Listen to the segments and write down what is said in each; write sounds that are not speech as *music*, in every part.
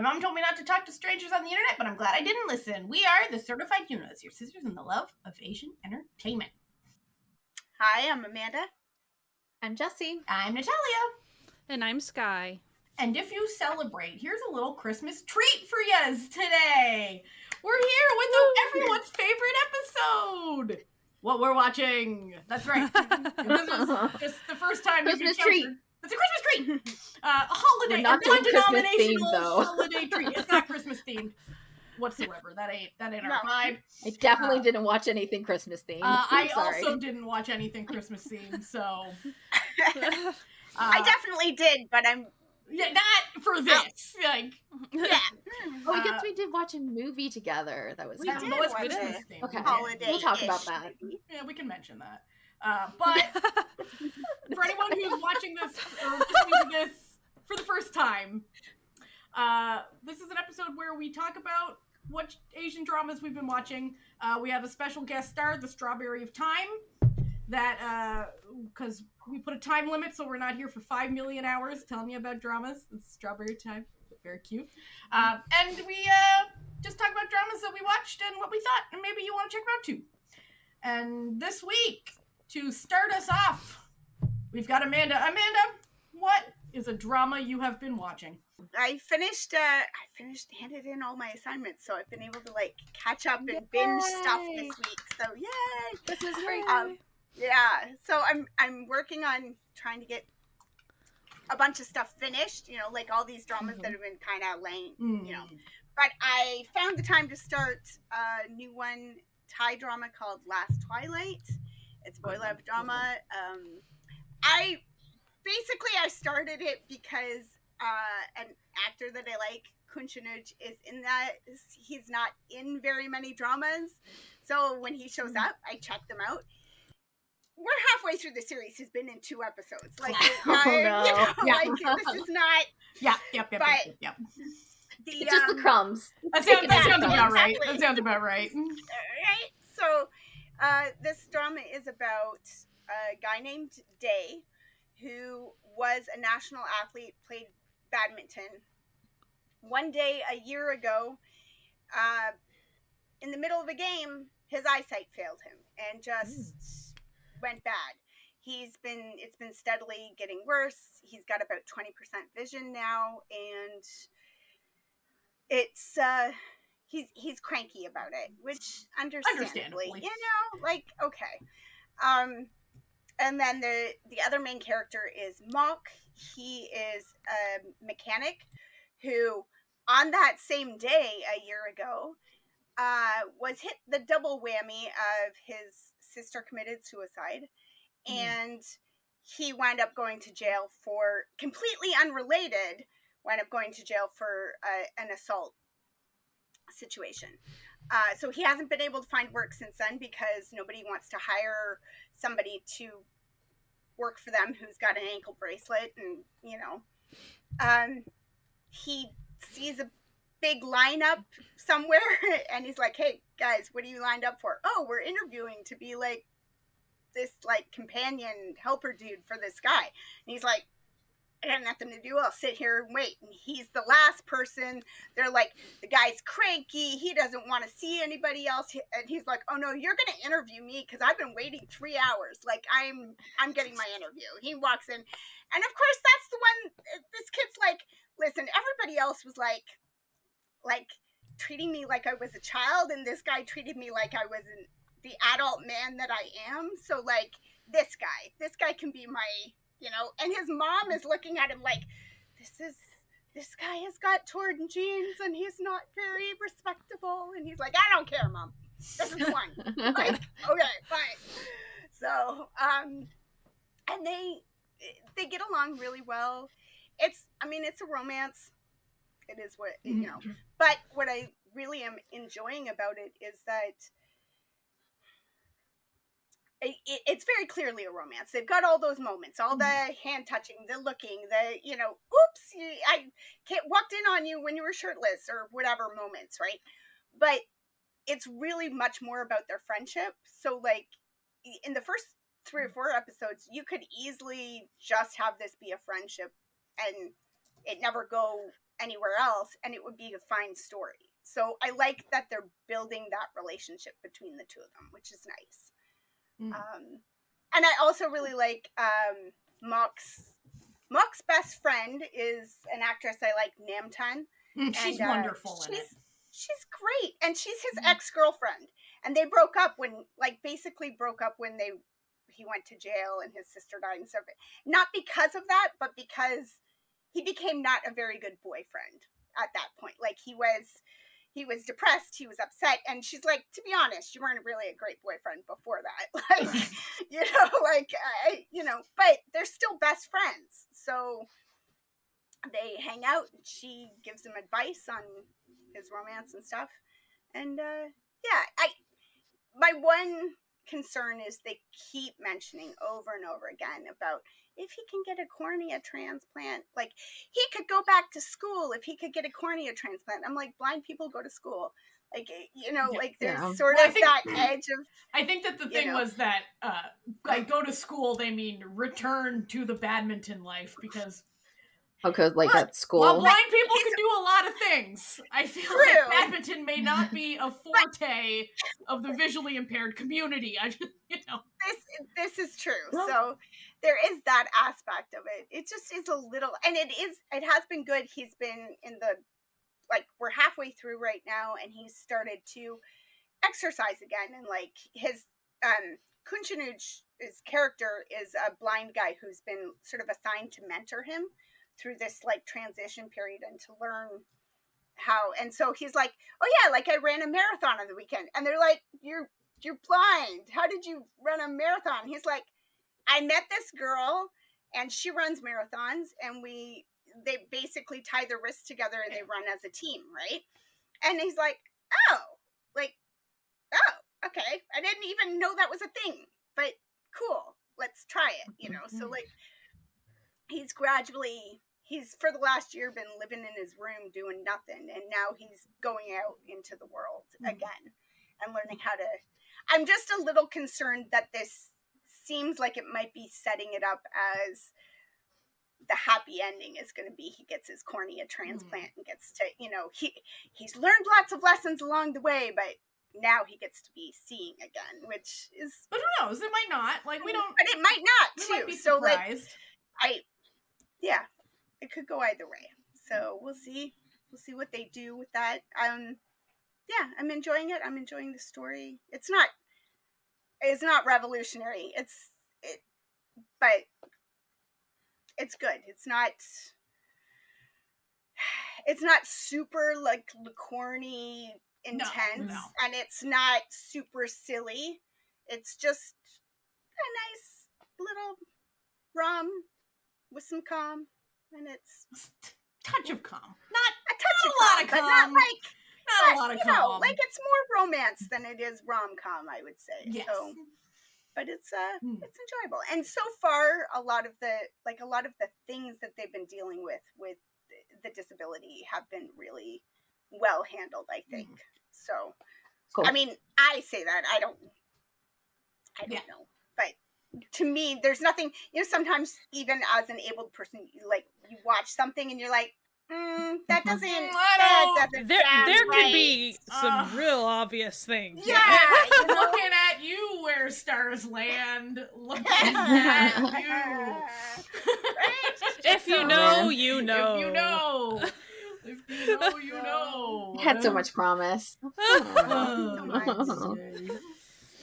My mom told me not to talk to strangers on the internet, but I'm glad I didn't listen. We are the Certified Noonas, your sisters in the love of Asian entertainment. Hi, I'm Amanda. I'm Jesse. I'm Natalia. And I'm Sky. And if you celebrate, here's a little Christmas treat for yous today. We're here with everyone's favorite episode. What we're watching. That's right. *laughs* this is just the first time you Christmas can treat. counter- It's a Christmas tree. *laughs* Uh, a holiday, We're not a non-denominational themed, though. holiday treat. It's not *laughs* Christmas themed whatsoever. That ain't that ain't our vibe. I definitely didn't watch anything Christmas themed. Uh, I'm I sorry. also didn't watch anything Christmas themed, so *laughs* uh, I definitely did, but I'm yeah, not for this. Like, yeah. Oh, I uh, guess we did watch a movie together. That was We fun. did watch Christmas it. Okay. Yeah. holiday. We'll talk about that. Yeah, we can mention that. Uh, but *laughs* for anyone who's watching this or listening to this for the first time, uh, this is an episode where we talk about what Asian dramas we've been watching. Uh, we have a special guest star, the Strawberry of Time, that because we put a time limit, so we're not here for five million hours telling you about dramas. It's Strawberry Time, very cute. Uh, and we uh, just talk about dramas that we watched and what we thought, and maybe you want to check them out too. And this week, to start us off, we've got Amanda. Amanda, what is a drama you have been watching? I finished. Uh, I finished, handed in all my assignments, so I've been able to like catch up and binge stuff this week. So yay! This is great. Um, yeah. So I'm I'm working on trying to get a bunch of stuff finished. You know, like all these dramas Mhm. that have been kind of laying. Mm. You know, but I found the time to start a new one Thai drama called Last Twilight. It's boy love drama. Um, I basically I started it because uh, an actor that I like, Kun Chanuj, is in that. He's not in very many dramas, so when he shows up, I check them out. We're halfway through the series. He's been in two episodes. Like, *laughs* Oh, I- you know, Yeah. like this is *laughs* not Yeah, yep, yep, But- yep, yep, the It's just the um, crumbs. That sounds, that sounds about right. That sounds about right. right? So, uh, this drama is about a guy named Day, who was a national athlete, played badminton. One day, a year ago, uh, in the middle of a game, his eyesight failed him and just went bad. He's been, it's been steadily getting worse. He's got about 20% vision now, and it's, uh, he's he's cranky about it, which understandably, Understandably. you know, like okay. Um, and then the the other main character is Mock. He is a mechanic who, on that same day a year ago, uh, was hit the double whammy of his sister committed suicide, Mhm. and he wound up going to jail for completely unrelated. Wound up going to jail for uh, an assault situation. Uh, so he hasn't been able to find work since then because nobody wants to hire somebody to work for them who's got an ankle bracelet and you know um, he sees a big lineup somewhere *laughs* and he's like hey guys what are you lined up for? Oh we're interviewing to be like this like companion helper dude for this guy. And he's like I got nothing to do. I'll sit here and wait. And he's the last person. They're like, the guy's cranky. He doesn't want to see anybody else. And he's like, oh no, you're gonna interview me because I've been waiting three hours. Like I'm, I'm getting my interview. He walks in, and of course that's the one. Uh, this kid's like, listen, everybody else was like, like treating me like I was a child, and this guy treated me like I was an, the adult man that I am. So like this guy, this guy can be my you know and his mom is looking at him like this is this guy has got torn jeans and he's not very respectable. And he's like i don't care mom. This is fine. *laughs* Like okay fine. So um and they they get along really well. It's i mean it's a romance. It is what you know. But what i really am enjoying about it is that it, it's very clearly a romance. They've got all those moments, all the mm-hmm. hand touching, the looking, the you know, oops, I walked in on you when you were shirtless or whatever moments, right? But it's really much more about their friendship. So like in the first three or mm-hmm. four episodes, you could easily just have this be a friendship and it never go anywhere else and it would be a fine story. So I like that they're building that relationship between the two of them, which is nice. Mm. Um, and I also really like um, Mock's Mock's best friend is an actress I like, Namtan. Mm, she's and, uh, wonderful. She's she's great, and she's his mm. ex girlfriend. And they broke up when, like, basically broke up when they he went to jail and his sister died So. Not because of that, but because he became not a very good boyfriend at that point. Like he was he was depressed, he was upset. And she's like, to be honest, you weren't really a great boyfriend before that. *laughs* Like, you know, *laughs* like, I, you know, but they're still best friends. So they hang out. She gives him advice on his romance and stuff. And uh, yeah, I, my one concern is they keep mentioning over and over again about if he can get a cornea transplant, like he could go back to school if he could get a cornea transplant. I'm like, blind people go to school. Like, eh, you know, like there's yeah. sort well, of think, that *clears throat* edge of. I think that the thing know, was that, uh, like, go to school, they mean return to the badminton life because because like at school? Well, blind people can do a lot of things. I feel True. like badminton may not be a *laughs* forte of the visually impaired community. I, just, *laughs* you know, this this is true. So there is that aspect of it. It just is a little, and it is. It has been good. He's been in the like we're halfway through right now, and he's started to exercise again, and like his um Kunchanuj his character is a blind guy who's been sort of assigned to mentor him through this like transition period and to learn how and so he's like oh yeah like i ran a marathon on the weekend. And they're like you're you're blind. How did you run a marathon? He's like i met this girl and she runs marathons and we they basically tie their wrists together and they run as a team right? And he's like oh like oh okay. I didn't even know that was a thing but cool. Let's try it you know? So mm-hmm. like he's gradually he's for the last year been living in his room doing nothing and now he's going out into the world mm-hmm. again and learning how to i'm just a little concerned that this seems like it might be setting it up as the happy ending is going to be. He gets his cornea transplant mm-hmm. and gets to you know he he's learned lots of lessons along the way but now he gets to be seeing again which is but who knows? It might not. Like we mm, don't but it might not too might so like i yeah could go either way. So we'll see. We'll see what they do with that. Um, yeah, I'm enjoying it. I'm enjoying the story. It's not. It's not revolutionary. It's it, but it's good. It's not. It's not super like corny intense, no, no. and it's not super silly. It's just a nice little rum with some calm and it's *laughs* touch of calm, not a touch not of a lot calm, of calm, but not like not but, a lot of you calm. Know, like it's more romance than it is rom com, I would say. Yes. So, but it's uh mm. it's enjoyable, and so far a lot of the like a lot of the things that they've been dealing with with the disability have been really well handled. I hmm. think mm. so. Cool. I mean, I say that I don't, I don't yeah. know, but to me, there's nothing, you know, sometimes even as an abled person, you like you watch something and you're like, mm, that mm-hmm. doesn't, mm, that doesn't there, there right. could be some uh, real obvious things. Yeah. *laughs* looking at you where stars land, looking *laughs* at you. right? *laughs* If you know, you know. If you know. If you know, you know. Had so much promise. so.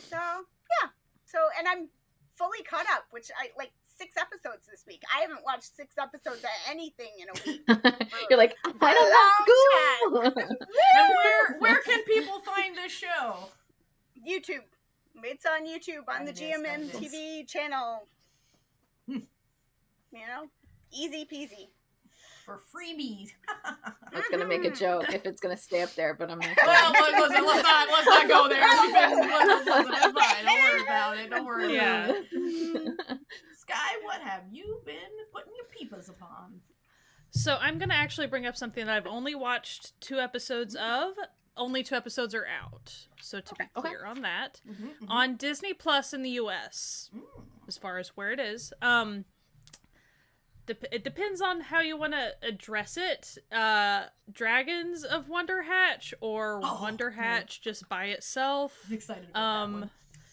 So yeah. So and I'm fully caught up, which I like six episodes this week. I haven't watched six episodes of anything in a week. *laughs* You're like, I don't have *laughs* and where where can people find this show? YouTube. It's on YouTube on I the GMM TV channel. Hmm. you know, easy peasy for freebies. I was gonna make a *laughs* joke if it's gonna stay up there, but I'm not. *laughs* well, listen, let's, not let's not go there. Let's, fine. Don't worry about it. Don't worry yeah. about it. *laughs* Sky, what have you been putting your peepers upon? So I'm gonna actually bring up something that I've only watched two episodes mm-hmm. of. Only two episodes are out, so to okay. be clear okay. on that, mm-hmm, mm-hmm. on Disney Plus in the U.S. Mm. as far as where it is. Um, depends on how you want to address it. Uh, Dragons of Wonderhatch or Oh, Wonder. Hatch just by itself. I'm excited about that Um,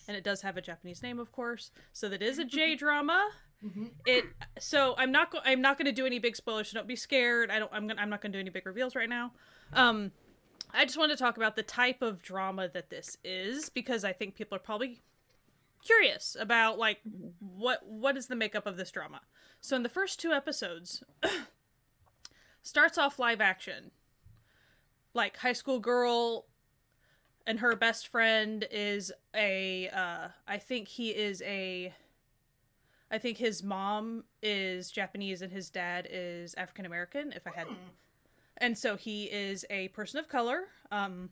and it does have a Japanese name, of course. So that is a J *laughs* drama. Mhm. It. So I'm not. Go- I'm not going to do any big spoilers. So don't be scared. I don't. I'm. Gonna, I'm not going to do any big reveals right now. Um, I just want to talk about the type of drama that this is because I think people are probably curious about like what what is the makeup of this drama. So in the first two episodes, *clears throat* starts off live action, like high school girl and her best friend is a uh I think he is a I think his mom is Japanese and his dad is African American if I had Hmm. and so he is a person of color um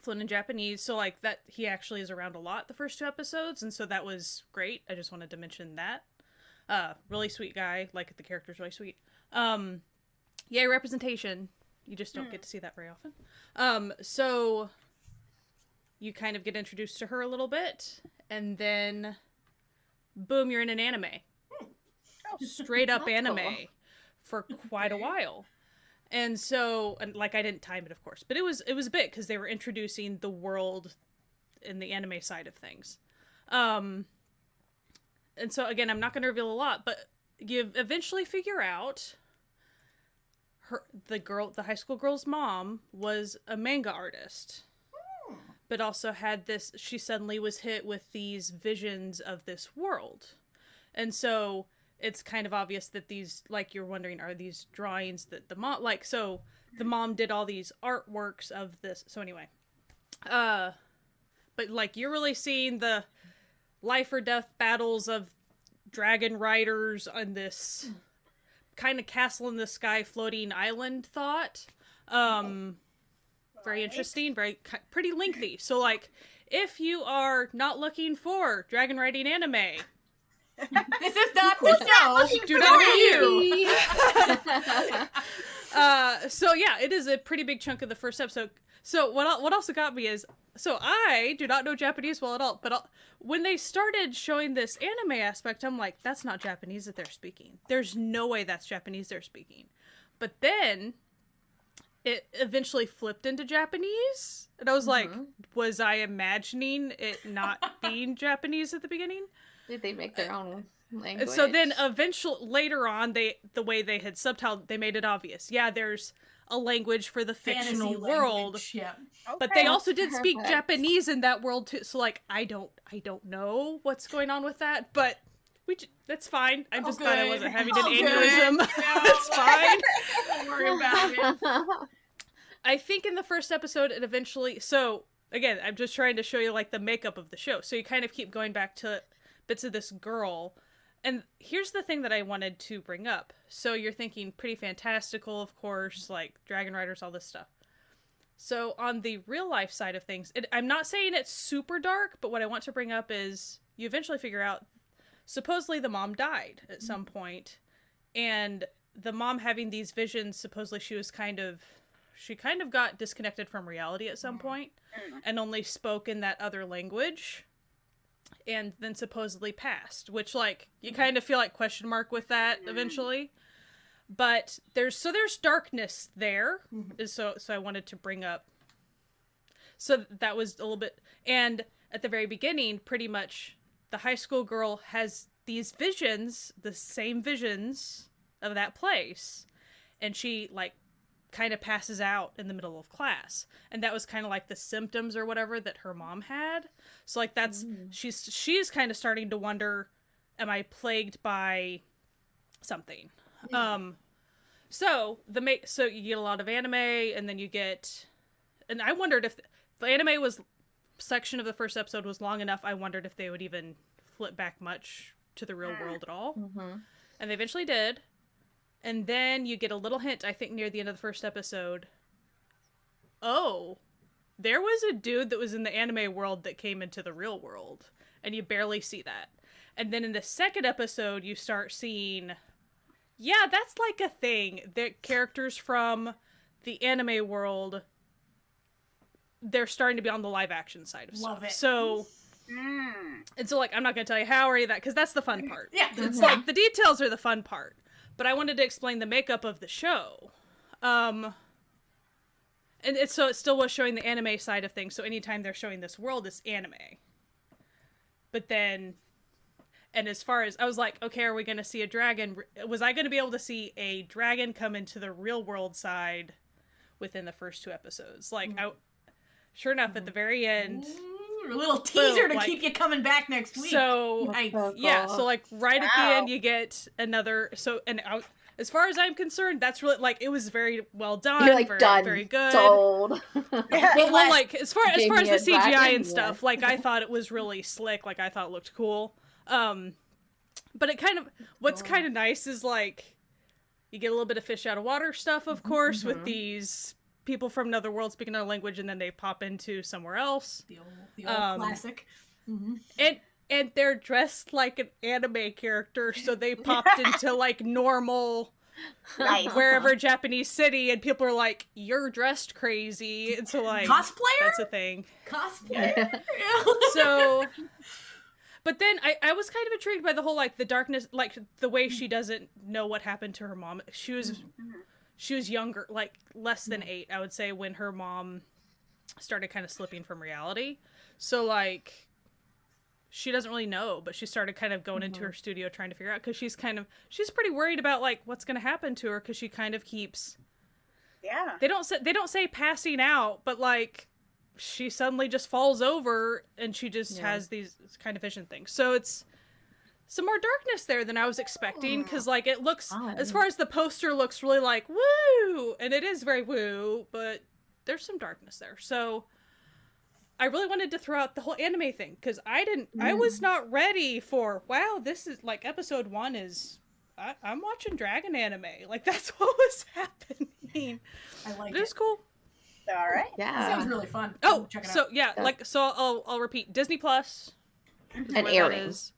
fluent in Japanese so like that he actually is around a lot the first two episodes and so that was great. I just wanted to mention that. Uh really sweet guy. Like the character's really sweet. Um yay representation. You just don't get to see that very often. Um so you kind of get introduced to her a little bit and then boom you're in an anime. Straight up anime for quite a while and so and like i didn't time it of course but it was it was a bit because they were introducing the world in the anime side of things. Um and so again i'm not going to reveal a lot but you eventually figure out her the girl the high school girl's mom was a manga artist but also had this she suddenly was hit with these visions of this world. And so it's kind of obvious that these like you're wondering are these drawings that the mom like so the mom did all these artworks of this. So anyway uh but like you're really seeing the life or death battles of dragon riders on this kind of castle in the sky floating island thought. Um very interesting very pretty lengthy. So like if you are not looking for dragon riding anime *laughs* This is not the show. do not be you. *laughs* Uh so yeah it is a pretty big chunk of the first episode. So what what also got me is so i do not know japanese well at all but I'll, when they started showing this anime aspect i'm like that's not japanese that they're speaking. There's no way that's japanese they're speaking. But then it eventually flipped into japanese and i was like Mhm. was i imagining it not *laughs* being japanese at the beginning Did they make their own language? so then eventually later on they the way they had subtitled they made it obvious. Yeah, there's a language for the fictional Fantasy world, language, Yeah. but they also did speak Perfect. Japanese in that world too. So like I don't I don't know what's going on with that, but we j- that's fine. I Oh, just thought I wasn't having an Oh, aneurysm. No. *laughs* that's fine. Don't worry about it. *laughs* I think in the first episode it eventually so again, I'm just trying to show you like the makeup of the show. So you kind of keep going back to bits of this girl. And here's the thing that I wanted to bring up. So you're thinking pretty fantastical, of course, like Dragon Riders, all this stuff. So on the real life side of things, it, I'm not saying it's super dark, but what I want to bring up is you eventually figure out supposedly the mom died at mm-hmm. some point, and the mom having these visions supposedly she was kind of she kind of got disconnected from reality at some mm-hmm. point and only spoke in that other language and then supposedly passed which like you kind of feel like question mark with that mm-hmm. eventually. But there's so there's darkness there mm-hmm. is so so i wanted to bring up. So that was a little bit and at the very beginning pretty much the high school girl has these visions the same visions of that place. And she like kind of passes out in the middle of class. And that was kind of like the symptoms or whatever that her mom had. So like that's she's she's kind of starting to wonder am i plagued by something? Um so the ma- so you get a lot of anime and then you get and i wondered if the anime was section of the first episode was long enough i wondered if they would even flip back much to the real world at all. Mhm. and they eventually did. And then you get a little hint, I think, near the end of the first episode. Oh, there was a dude that was in the anime world that came into the real world, and you barely see that. And then in the second episode, you start seeing, yeah, that's like a thing. The characters from the anime world, they're starting to be on the live action side of Love stuff. it. So, Mm. and so like I'm not gonna tell you how or any of that because that's the fun part. Yeah. It's Mhm. like the details are the fun part. But I wanted to explain the makeup of the show. Um, and it's so it still was showing the anime side of things. So anytime they're showing this world, it's anime. But then, and as far as I was like, okay, are we going to see a dragon? Was I going to be able to see a dragon come into the real world side within the first two episodes? Like, I, sure enough, at the very end. Ooh, a little teaser to like- keep you coming back next week. So Nice. yeah, so like right at the end, you get another. So and out, as far as I'm concerned, that's really like it was very well done. You're like very, done, very good. sold. *laughs* *laughs* Well, well, like as far as far as the CGI dragon, and stuff, like I *laughs* thought it was really slick. Like I thought it looked cool. Um, but it kind of what's kind of nice is like you get a little bit of fish out of water stuff, of course, with Mhm. these people from another world speaking another language, and then they pop into somewhere else. the old, the old Um, classic. hmm and and they're dressed like an anime character so they *laughs* popped into like normal Nice. wherever japanese city and people are like you're dressed crazy and so like Cosplayer? that's a thing Cosplayer? *laughs* so but then I, I was kind of intrigued by the whole like the darkness like the way she doesn't know what happened to her mom she was she was younger like less than mm. eight i would say when her mom started kind of slipping from reality so like she doesn't really know but she started kind of going into mm-hmm. her studio trying to figure out because she's kind of she's pretty worried about like what's going to happen to her because she kind of keeps Yeah. they don't say they don't say passing out but like she suddenly just falls over and she just Yeah. has these kind of vision things so it's some more darkness there than i was expecting oh, because like it looks as far as the poster looks really like woo and it is very woo but there's some darkness there so i really wanted to throw out the whole anime thing because i didn't i was mm. not ready for wow this is like episode one is I, i'm watching dragon anime like *laughs* that's what was happening I like but it was it. cool All right. That yeah. sounds really fun. Oh, Check it so yeah, Yeah. like so I'll I'll repeat Disney Plus is And where airing. is.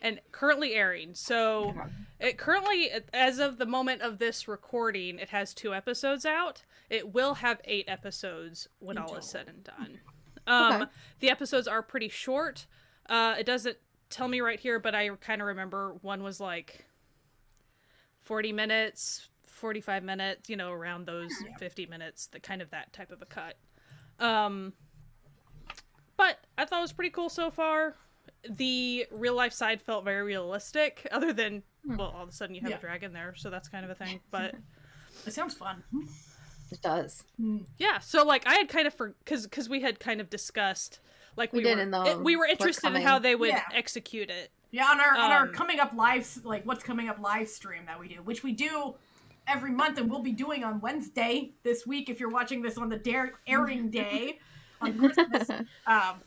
And currently airing. So it currently as of the moment of this recording, it has two episodes out. It will have 8 episodes when all is said and done. Um Okay. the episodes are pretty short. Uh it doesn't tell me right here, but I kind of remember one was like 40 minutes, 45 minutes, you know, around those 50 minutes, the kind of that type of a cut. Um but I thought it was pretty cool so far. The real life side felt very realistic, other than well, all of a sudden you have Yeah. a dragon there, so that's kind of a thing. But *laughs* It sounds fun. It does. yeah, so like I had kind of for because because we had kind of discussed like we, We did were in the it- we were interested in how they would Yeah. execute it. Yeah, on our on our Um, coming up live like what's coming up live stream that we do, which we do every month and we'll be doing on Wednesday this week if you're watching this on the dare, airing *laughs* day on Christmas. *laughs* um,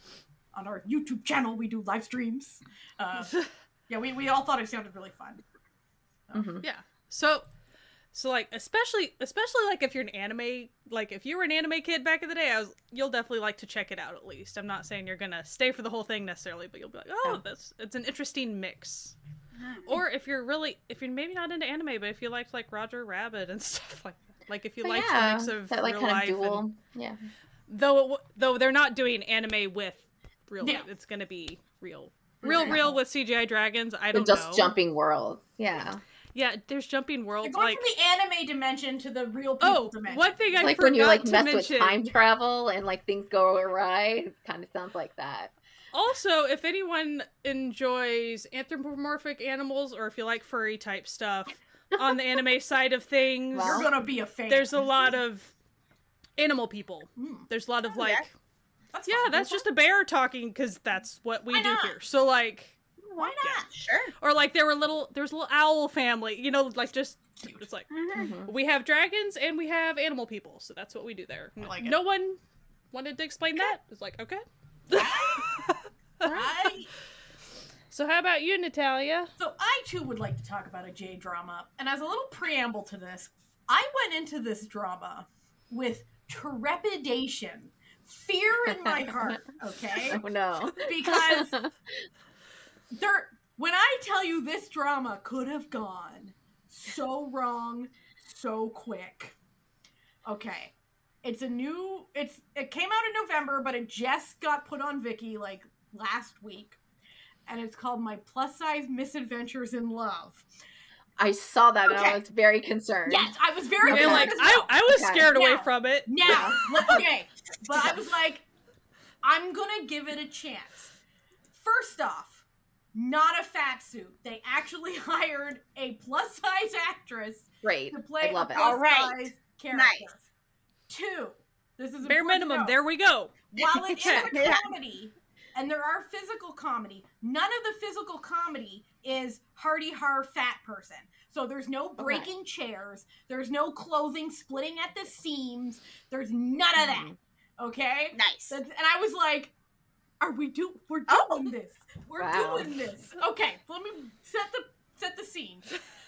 on our YouTube channel we do live streams. Uh, *laughs* yeah, we, we all thought it sounded really fun. Mhm. Yeah. So so like especially especially like if you're an anime like if you were an anime kid back in the day, I was you'll definitely like to check it out at least. I'm not saying you're gonna stay for the whole thing necessarily, but you'll be like, oh, Yeah. that's it's an interesting mix. Or if you're really if you're maybe not into anime, but if you liked like Roger Rabbit and *laughs* stuff like that. Like if you But liked yeah, the mix of that like real kind life of dual. and Yeah. though it, w- though they're not doing anime with real Yeah. it's gonna be real. Real real with CGI dragons. I don't know. just know. jumping world. Yeah. Yeah, there's jumping They're worlds going like from the anime dimension to the real people Oh, dimension. one thing I like forgot when you like to mess mention. with time travel and like things go awry. It kind of sounds like that. Also, if anyone enjoys anthropomorphic animals or if you like furry type stuff *laughs* on the anime side of things, Wow. You're gonna be a fan. there's a lot of animal people. Mm, There's a lot of Oh, like, yeah. That's yeah, fun. that's just a bear talking because that's what we Why do not? here. So like, why not? Sure. or like there were little, there was a little owl family, you know, like just it's like Mhm. we have dragons and we have animal people, so that's what we do there. I like it. no one wanted to explain that. It's like okay. I *laughs* so how about you, Natalia? So I too would like to talk about a J drama. And as a little preamble to this, I went into this drama with trepidation, fear in my *laughs* heart, okay? Oh no. Because *laughs* there when I tell you this drama could have gone so wrong so quick. Okay. It's a new it's it came out in November, but it just got put on Viki like last week. And it's called My Plus Size Misadventures in Love. I saw that and I was very concerned. Yes, I was very Okay. Concerned like as I. I was Okay. scared away Now- from it. Now, *laughs* okay, but I was like, I'm gonna give it a chance. First off, not a fat suit. They actually *laughs* hired a plus size actress Great. to play I love a it. plus All right. size character. Nice. Two, this is Bare minimum. know. There we go. While it *laughs* is a comedy, and there are physical comedy, none of the physical comedy is hardy har fat person. So there's no breaking chairs, there's no clothing splitting at the seams, there's none of that. Mm-hmm. Okay? Nice. That's- And I was like, are we do we're doing Oh. this. We're Wow. doing this. Okay, let me set the set the scene.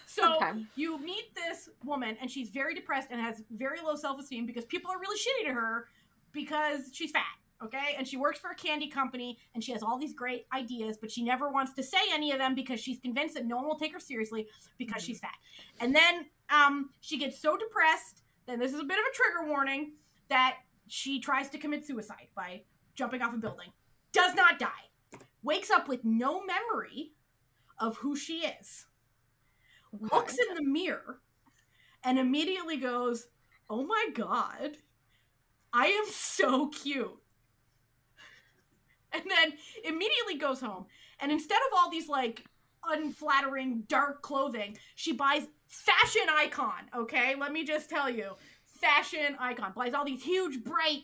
So *laughs* Okay. you meet this woman and she's very depressed and has very low self-esteem because people are really shitty to her because she's fat. Okay, and she works for a candy company and she has all these great ideas, but she never wants to say any of them because she's convinced that no one will take her seriously because she's fat. And then um, she gets so depressed, then this is a bit of a trigger warning, that she tries to commit suicide by jumping off a building. Does not die. Wakes up with no memory of who she is. Looks in the mirror and immediately goes, Oh my god, I am so cute. *laughs* And then immediately goes home. And instead of all these like unflattering dark clothing, she buys fashion icon, okay? Let me just tell you. Fashion icon. Buys all these huge, bright,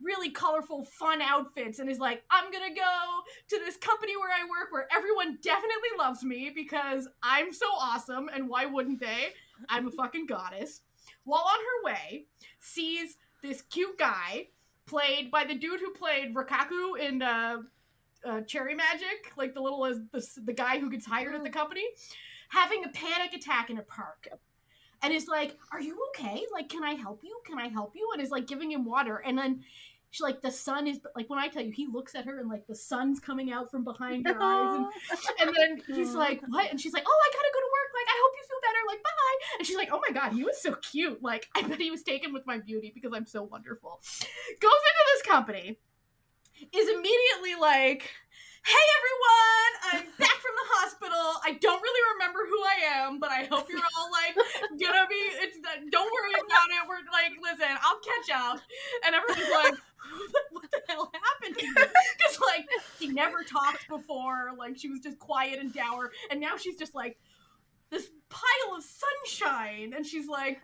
really colorful, fun outfits and is like, I'm gonna go to this company where I work where everyone definitely loves me because I'm so awesome and why wouldn't they? I'm a fucking goddess. While on her way, sees this cute guy played by the dude who played Rokkaku in uh, uh, Cherry Magic, like the little uh, the, the guy who gets hired at the company, having a panic attack in a park. And is like, "Are you okay? Like, can I help you? Can I help you?" And is like giving him water. And then she like the sun is like when I tell you, he looks at her and like the sun's coming out from behind her eyes, and and then *laughs* he's like, "What?" And she's like, "Oh, I gotta go to work. Like, I hope you feel better. Like, bye." And she's like, "Oh my god, he was so cute. Like, I bet he was taken with my beauty because I'm so wonderful." Goes into this company, is immediately like, "Hey everyone, I'm *laughs* back from the hospital. I don't really remember who I am, but I hope you're all like gonna be. It's that don't worry about it. We're like, listen, I'll catch up." And everyone's like, *laughs* "What the hell happened to you?" Because like she never talked before. Like she was just quiet and dour, and now she's just like this pile of sunshine. And she's like,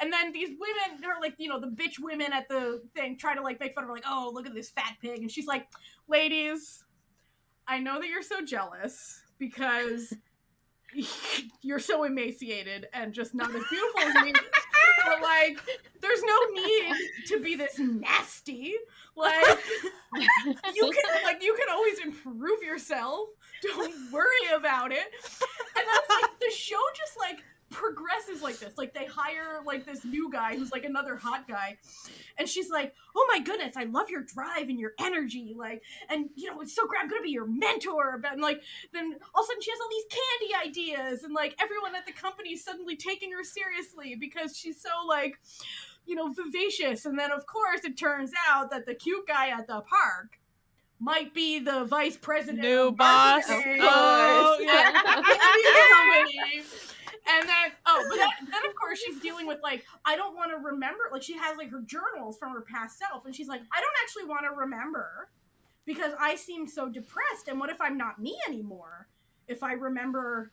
and then these women, are like, you know, the bitch women at the thing try to like make fun of her, like, oh, look at this fat pig. And she's like, ladies, I know that you're so jealous because *laughs* you're so emaciated and just not as beautiful as me. But like, there's no need to be this nasty. Like, *laughs* you can like you can always improve yourself. Don't worry about it. And that's like the show just like progresses like this. Like they hire like this new guy who's like another hot guy. And she's like, "Oh my goodness, I love your drive and your energy." Like, and you know, it's so great. I'm to be your mentor. And, like then all of a sudden she has all these candy ideas and like everyone at the company is suddenly taking her seriously because she's so like you know, vivacious. And then, of course, it turns out that the cute guy at the park might be the vice president. New boss. marketing. Oh, yeah. *laughs* at the company. And then, oh, but then, then of course she's dealing with like, I don't want to remember. Like she has like her journals from her past self, and she's like, I don't actually want to remember because I seem so depressed. And what if I'm not me anymore? If I remember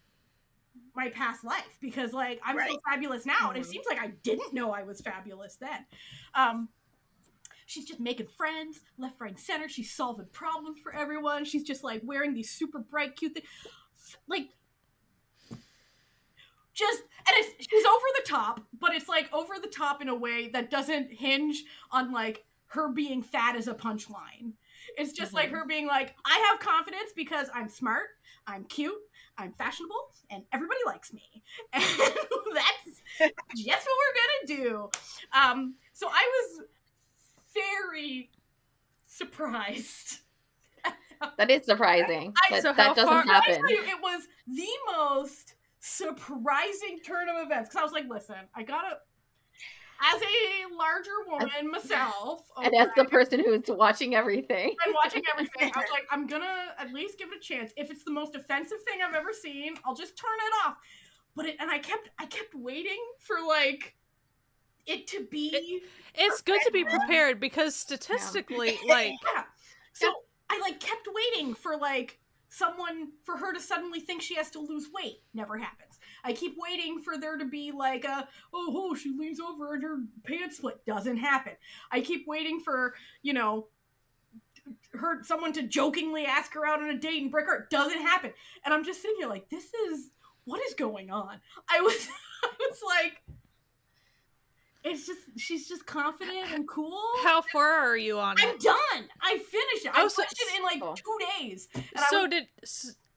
my past life, because like I'm so fabulous now, and it Mhm. seems like I didn't know I was fabulous then. Um, she's just making friends left, right, and center. She's solving problems for everyone. She's just like wearing these super bright, cute things. Like, just and it's she's over the top, but it's like over the top in a way that doesn't hinge on like her being fat as a punchline. It's just like her being like, I have confidence because I'm smart, I'm cute, I'm fashionable, and everybody likes me. *laughs* And that's just what we're gonna do. Um, so I was very surprised. That is surprising. I- that so that doesn't far- happen. tell you, it was the most surprising turn of events. Because I was like, listen, I gotta, as a larger woman myself, *laughs* And as the person who's watching everything. I'm watching *laughs* everything. I was like, I'm gonna at least give it a chance. If it's the most offensive thing I've ever seen, I'll just turn it off. but it and I kept I kept waiting for like it to be It's good to be prepared because statistically, like yeah. So I like kept waiting for like someone for her to suddenly think she has to lose weight. Never happens. I keep waiting for there to be like a oh, oh she leans over and her pants split. Doesn't happen. I keep waiting for you know her someone to jokingly ask her out on a date and break her. Doesn't happen. And I'm just sitting here like this is what is going on. I was *laughs* I was like. It's just she's just confident and cool. how far are you on it? I'm it? done. I finished it. I Oh, so- watched it in like two days. So was- did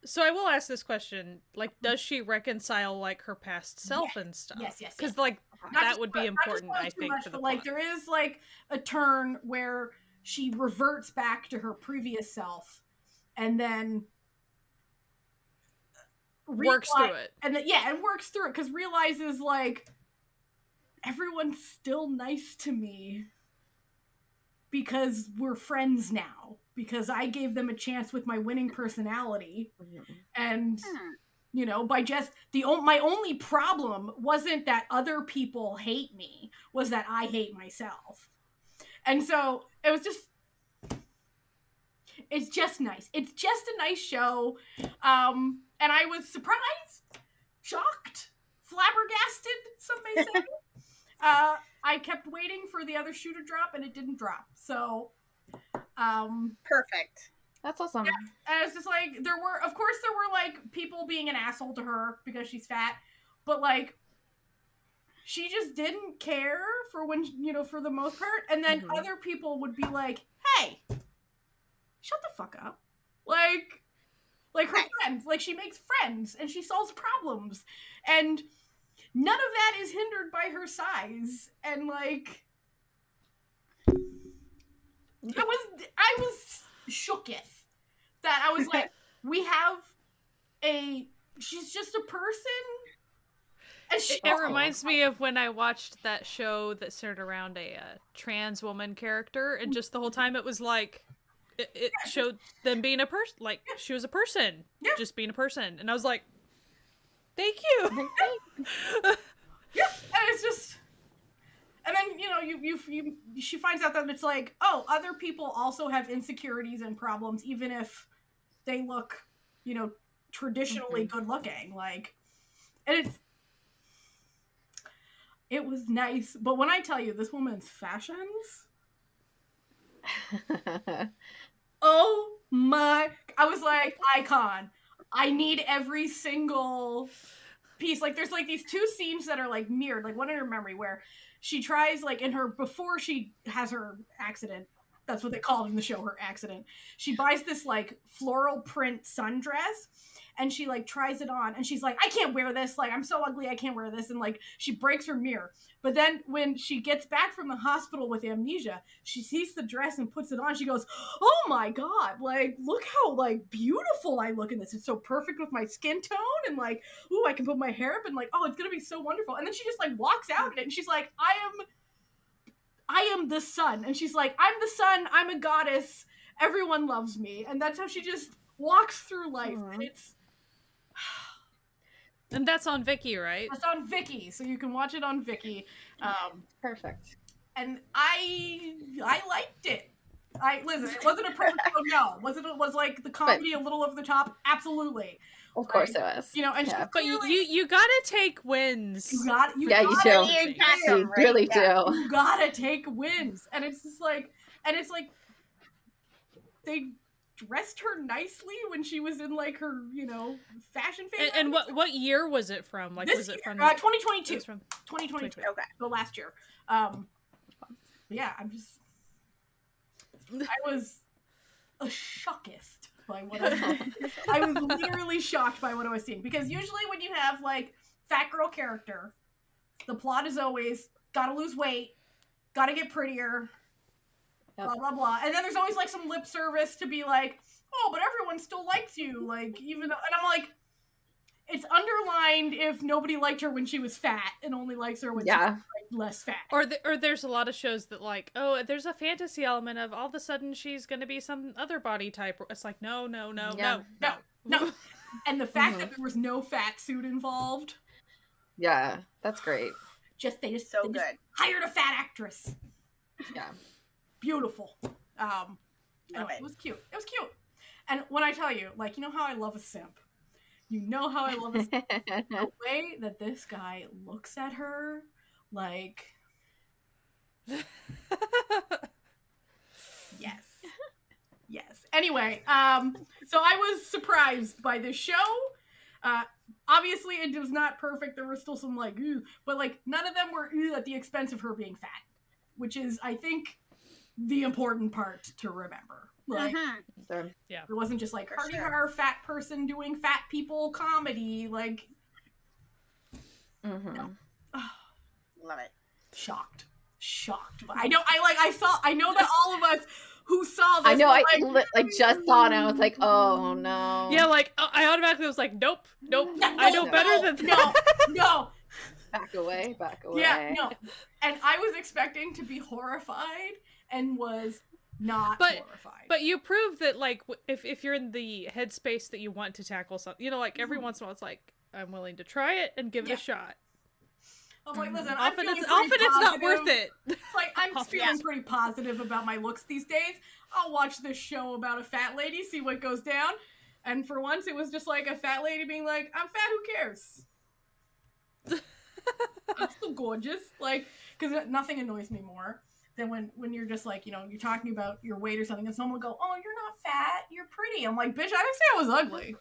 so I will ask this question, like does she reconcile like her past self and stuff? yes, yes, Cuz yes. like not that would be important I think much, for the but, like there is like a turn where she reverts back to her previous self, and then works through it. and then yeah, and works through it because realizes like everyone's still nice to me because we're friends now because I gave them a chance with my winning personality. And you know by just the o- my only problem wasn't that other people hate me was that i hate myself. And so it was just it's just nice. It's just a nice show. Um and i was surprised shocked flabbergasted some may *laughs* say uh i kept waiting for the other shoe to drop and it didn't drop so um Perfect. That's awesome. and it's just like there were, of course, there were like people being an asshole to her because she's fat, but like she just didn't care for when you know for the most part. And then Mhm. other people would be like, "Hey, shut the fuck up!" Like, like her Nice. friends, like she makes friends and she solves problems, and none of that is hindered by her size. And like, I was I was shooketh that I was like, *laughs* we have a she's just a person, and she It, it reminds me of when I watched that show that centered around a uh, trans woman character, and just the whole time it was like, it, it showed them being a person, like she was a person, Yeah. just being a person, and I was like, thank you. *laughs* yeah, and it's just. And then you know you, you you she finds out that it's like oh other people also have insecurities and problems even if they look you know traditionally mm-hmm. good looking like and it's it was nice but when I tell you this woman's fashions *laughs* Oh my! I was like, icon. I need every single piece. Like, there's like these two scenes that are like mirrored, like one in her memory where she tries, like, in her before she has her accident. That's what they call it in the show, her accident. She buys this like floral print sundress and she like tries it on and she's like, I can't wear this. Like, I'm so ugly, I can't wear this. And like, she breaks her mirror. But then when she gets back from the hospital with amnesia, she sees the dress and puts it on. She goes, "Oh my god! Like, look how like beautiful I look in this. It's so perfect with my skin tone, and like, ooh, I can put my hair up, and like, oh, it's gonna be so wonderful." And then she just like walks out in it, and she's like, "I am, I am the sun," and she's like, "I'm the sun. I'm a goddess. Everyone loves me," and that's how she just walks through life. Aw. And it's *sighs* and that's on Viki, right? it's on Viki, so you can watch it on Viki. Um, Perfect. and I I liked it. I listen. It wasn't a perfect *laughs* show. No, was it? Was like the comedy a little over the top? Absolutely. Of course it was. You know, and Yeah. But you, clearly- you you gotta take wins. you got you Yeah, you gotta do. take You got. You really Yeah. do. You gotta take wins, and it's just like, and it's like they dressed her nicely when she was in like her, you know, fashion phase. And, and what what year was it from? Like This was it year, from uh, it 2022? was from 2022. Okay. So last year. Um, yeah, I'm just. I was a shockest by what I *laughs* I was literally shocked by what I was seeing because usually when you have like fat girl character, the plot is always gotta lose weight, gotta get prettier, Yep. blah blah blah, and then there's always like some lip service to be like, oh, but everyone still likes you, like even though, and I'm like. It's underlined if nobody liked her when she was fat and only likes her when Yeah. she's like, less fat. Or the, or there's a lot of shows that like oh there's a fantasy element of all of a sudden she's gonna be some other body type. It's like no no no Yeah. no No, no. *laughs* And the fact Mhm. that *laughs* there was no fat suit involved Yeah, that's great. Just they just So they just good. hired a fat actress. Yeah. Beautiful. Um, anyway, it. it was cute. It was cute. And when I tell you, like, you know how I love a simp. You know how I love simp. *laughs* the way that this guy looks at her, like, yes, yes. Anyway, um, so I was surprised by this show. Uh, obviously, it was not perfect. There were still some like, but like none of them were at the expense of her being fat, which is, I think, the important part to remember. Like, Mhm. So, it wasn't just like For Hardy sure. Har fat person doing fat people comedy. Like, mm-hmm. *sighs* Love it. shocked, shocked. I know. I like. I saw. I know that all of us who saw this. I know. I like, li- I just saw it and I was like, oh no. yeah, like uh, I automatically was like, nope, nope. No, I know no, better than no, *laughs* no. Back away. Back away. Yeah, no. And I was expecting to be horrified and was not But- horrified. But you prove that like if if you're in the headspace that you want to tackle something, you know, like every Mhm. once in a while, it's like I'm willing to try it and give Yeah. it a shot. I'm like, listen, I'm Often it's often it's not worth it. Like I'm Often. feeling pretty positive about my looks these days. I'll watch this show about a fat lady, see what goes down. And for once, it was just like a fat lady being like, "I'm fat. Who cares? *laughs* I'm still gorgeous." Like, because nothing annoys me more than when when you're just like, you know, you're talking about your weight or something, and someone will go, "Oh, you're not fat. You're pretty." I'm like, "Bitch, I didn't say I was ugly.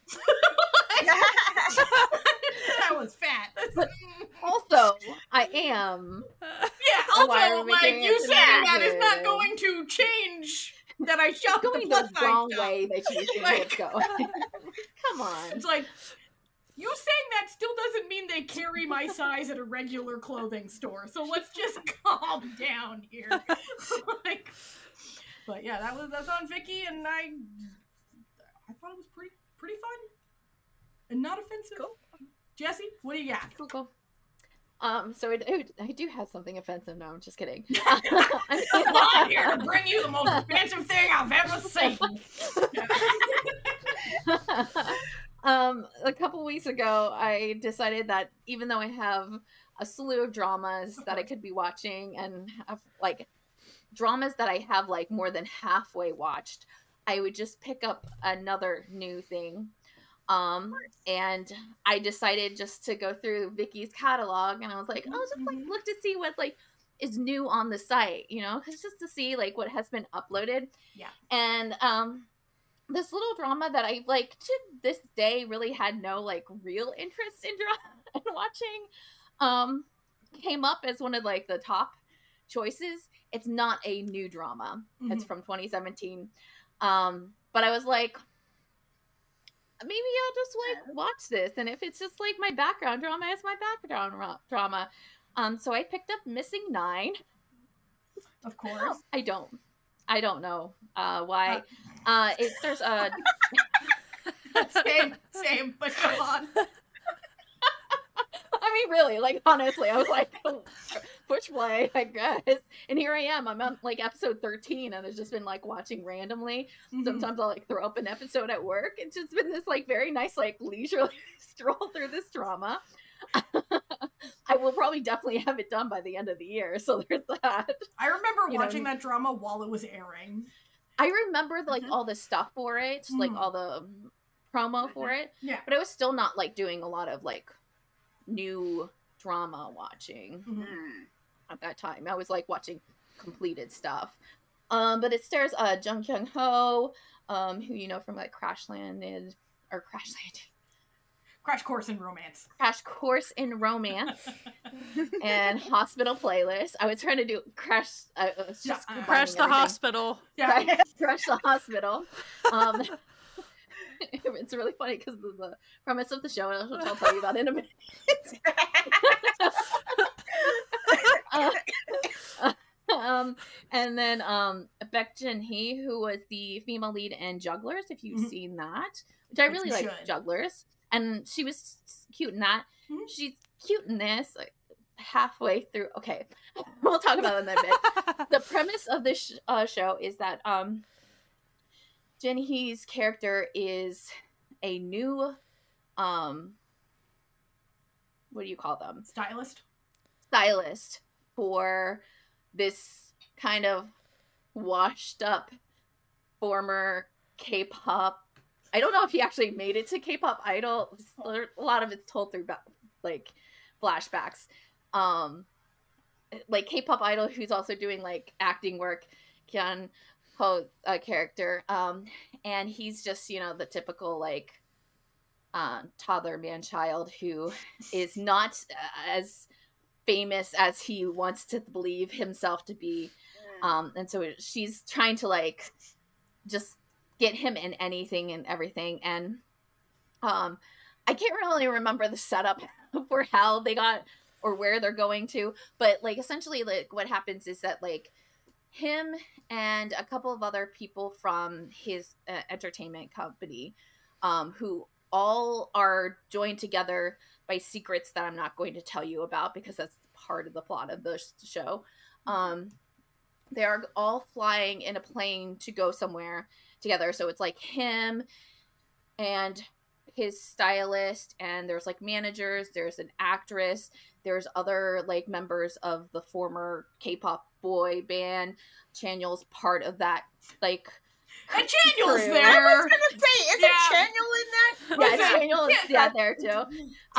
*laughs* I was fat." *laughs* That's- Also, I am. Yeah, also, like, you saying that is not going to change that I shop the Going plus the wrong way that you *laughs* think Like- it's going. Come on. It's like, you saying that still doesn't mean they carry my size at a regular clothing store, so let's just *laughs* calm down here. *laughs* like, but yeah, that was that's on Viki, and I, I thought it was pretty pretty fun, and not offensive. Jesse, what do you got? Cool, cool. Um, so I do, I do have something offensive. No, I'm just kidding. *laughs* I'm here to bring you the most offensive thing I've ever seen. Um, a couple weeks ago, I decided that even though I have a slew of dramas that I could be watching and have like dramas that I have like more than halfway watched, I would just pick up another new thing. Um, and I decided just to go through Viki's catalog, and I was like, oh, just like Mhm. look to see what like is new on the site, you know, just to see like what has been uploaded. Yeah. And um, this little drama that I like to this day really had no like real interest in drama *laughs* in watching, um, came up as one of like the top choices. It's not a new drama. It's Mhm. from 2017. Um, but I was like, maybe I'll just like watch this, and if it's just like my background drama, it's my background ra- drama. Um, so I picked up Missing Nine. Of *laughs* course. I don't, I don't know uh, why. Uh, it there's a *laughs* same, same, but go on. *laughs* I mean, really, like honestly, I was like, *laughs* push play, I guess. And here I am. I'm on like episode 13, and I've just been like watching randomly. Mhm. Sometimes I'll like throw up an episode at work. It's just been this like very nice, like leisurely stroll through this drama. I will probably definitely have it done by the end of the year. So there's that. I remember you know, watching that drama while it was airing. I remember like Mhm. all the stuff for it, like Mhm. all the um, promo for it. Yeah. But I was still not like doing a lot of like new drama watching. Mhm. Mm. at that time. I was like watching completed stuff. Um, but it stars uh Jung Kyung Ho, um, who you know from like Crash Landed or Crash Landed, Crash Course in Romance. Crash Course in Romance, *laughs* and Hospital Playlist. I was trying to do Crash. I was just uh, Crash the everything. hospital. Yeah. Crash, Crash the Hospital. Um, *laughs* it's really funny because the, the premise of the show, which I'll tell you about it in a minute. *laughs* Uh, *laughs* um, and then um, Baek Jin Hee, who was the female lead in Jugglers, if you've Mhm. seen that, which I really like. Jugglers, and she was cute in that. Mhm. She's cute in this. Like, halfway through, okay, *laughs* we'll talk about it in a bit. *laughs* the premise of this sh- uh, show is that um, Jin Hee's character is a new um, what do you call them Stylist. stylist for this kind of washed up former K-pop. I don't know if he actually made it to K-pop Idol. A lot of it's told through like flashbacks. Um, like K-pop Idol, who's also doing like acting work, Kyung Ho uh, character. Um, and he's just you know the typical like uh, toddler man child who is not as famous as he wants to believe himself to be. Um and so she's trying to like just get him in anything and everything. And um i can't really remember the setup *laughs* for how they got or where they're going to. But like essentially like what happens is that like him and a couple of other people from his uh, entertainment company um who all are joined together by secrets that I'm not going to tell you about because that's part of the plot of the show. Um, they are all flying in a plane to go somewhere together. So it's like him and his stylist, and there's like managers, there's an actress, there's other like members of the former K-pop boy band. Chanyeol's part of that like And Daniel's True. I was gonna say, isn't Yeah. Chanyeol in that? *laughs* yeah, that? Chanyeol is Yeah. yeah, there too.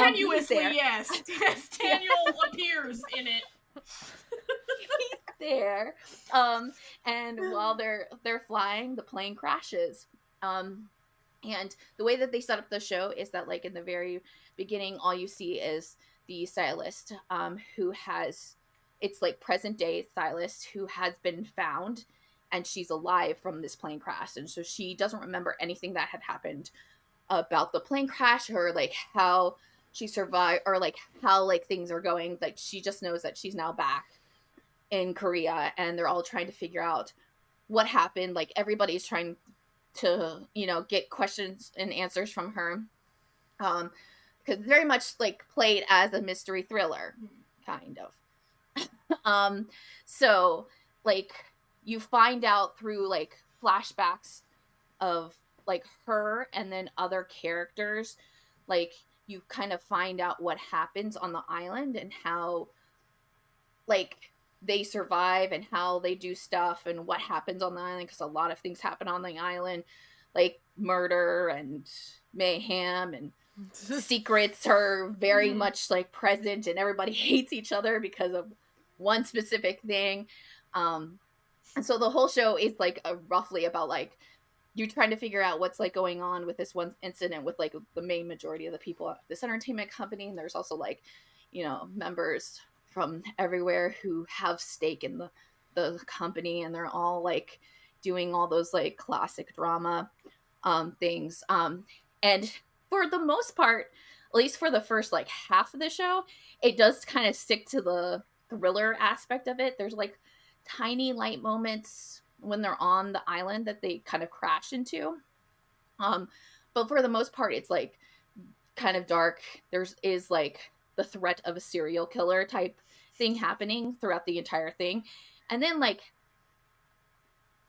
Um, he's Tenuously, there. yes. *laughs* yes. Daniel appears in it. He's there. Um, and while they're they're flying, the plane crashes. Um, and the way that they set up the show is that like in the very beginning, all you see is the stylist um, who has it's like present day stylist who has been found and she's alive from this plane crash and so she doesn't remember anything that had happened about the plane crash or like how she survived or like how like things are going like she just knows that she's now back in Korea and they're all trying to figure out what happened. Like everybody's trying to, you know, get questions and answers from her. Um because very much like played as a mystery thriller, kind of. *laughs* um so like you find out through like flashbacks of like her and then other characters like you kind of find out what happens on the island and how like they survive and how they do stuff and what happens on the island because a lot of things happen on the island like murder and mayhem and *laughs* secrets are very Mhm. much like present and everybody *laughs* hates each other because of one specific thing um and so the whole show is like a, roughly about like you trying to figure out what's like going on with this one incident with like the main majority of the people at this entertainment company. And there's also like you know members from everywhere who have stake in the the company. And they're all like doing all those like classic drama um things. Um and for the most part at least for the first like half of the show it does kind of stick to the thriller aspect of it. There's like tiny light moments when they're on the island that they kind of crash into um but for the most part it's like kind of dark there's is like the threat of a serial killer type thing happening throughout the entire thing and then like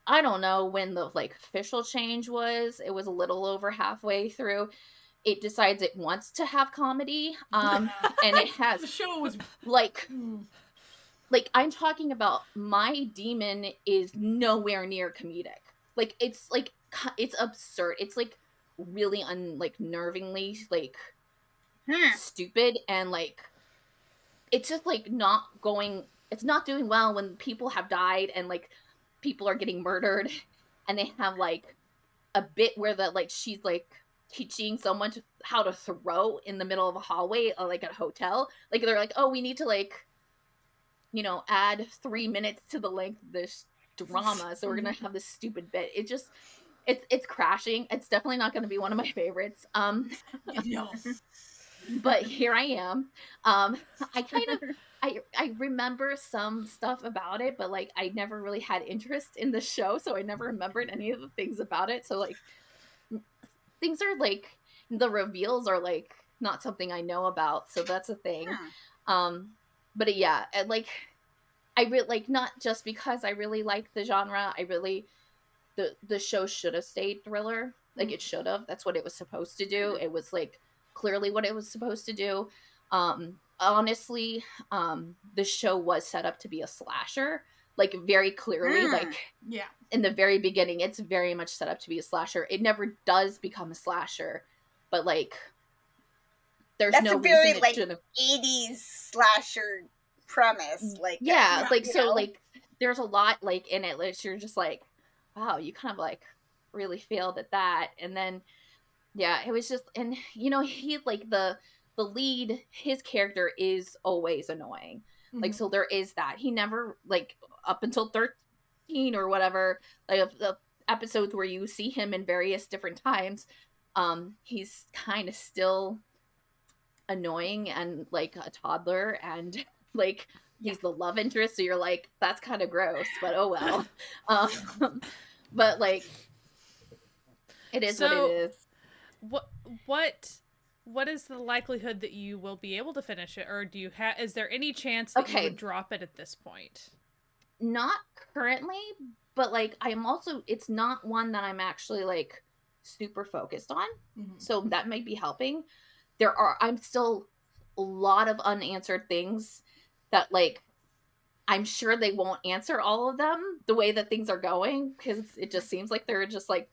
i don't know when the like official change was it was a little over halfway through it decides it wants to have comedy um *laughs* and it has the show was. like. *laughs* like I'm talking about my demon is nowhere near comedic. Like it's like it's absurd. It's like really un like nervingly like Hmm. stupid and like it's just like not going it's not doing well when people have died and like people are getting murdered *laughs* and they have like a bit where the like she's like teaching someone to, how to throw in the middle of a hallway uh, like at a hotel like they're like oh we need to like you know add three minutes to the length of this drama so we're gonna have this stupid bit it just it's it's crashing it's definitely not gonna be one of my favorites um *laughs* No. but here I am. Um, I kind of I I remember some stuff about it, but like I never really had interest in the show, so I never remembered any of the things about it. So like things are like the reveals are like not something I know about, so that's a thing. Hmm. Um, but yeah, and like I really like not just because I really like the genre. I really the the show should have stayed thriller. Like it should have. That's what it was supposed to do. It was like clearly what it was supposed to do. Um, honestly, um, the show was set up to be a slasher, like very clearly, Mm. like Yeah. in the very beginning, it's very much set up to be a slasher. It never does become a slasher, but like there's That's no a very, like, shouldn't. 80s slasher premise. Like, Yeah, yeah, like so, know? like there's a lot like in it. Like you're just like, wow, you kind of like really failed at that, and then yeah, it was just, and you know, he like the the lead, his character is always annoying. Like Mhm. so there is that. He never like up until 13 or whatever, like the episodes where you see him in various different times, um he's kind of still annoying and like a toddler and *laughs* like he's the love interest so you're like that's kind of gross, but oh well. *laughs* *laughs* um but like it is what it is. What what what is the likelihood that you will be able to finish it, or do you have? Is there any chance that you would drop it at this point? not currently but like i'm also it's not one that i'm actually like super focused on Mhm. so that might be helping there are i'm still a lot of unanswered things that like i'm sure they won't answer all of them the way that things are going because it just seems like they're just like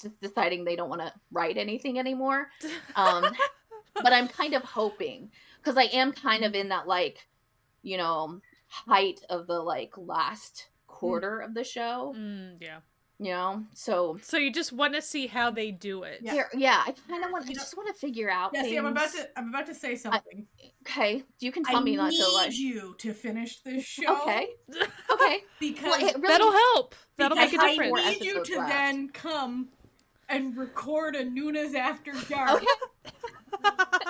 just deciding they don't want to write anything anymore. Um *laughs* but i'm kind of hoping because i am kind of in that like you know height of the like last quarter of the show. Mm, yeah. You know so So you just want to see how they do it. Yeah. yeah, yeah i kind of want i just want to figure out Yeah, see, I'm about to I'm about to say something. okay you can tell I me not need to like you to finish this *laughs* show. okay *laughs* okay Because well, it really That'll help. That'll make a difference. i need you to left. then come and record a Noonas After *laughs* Dark okay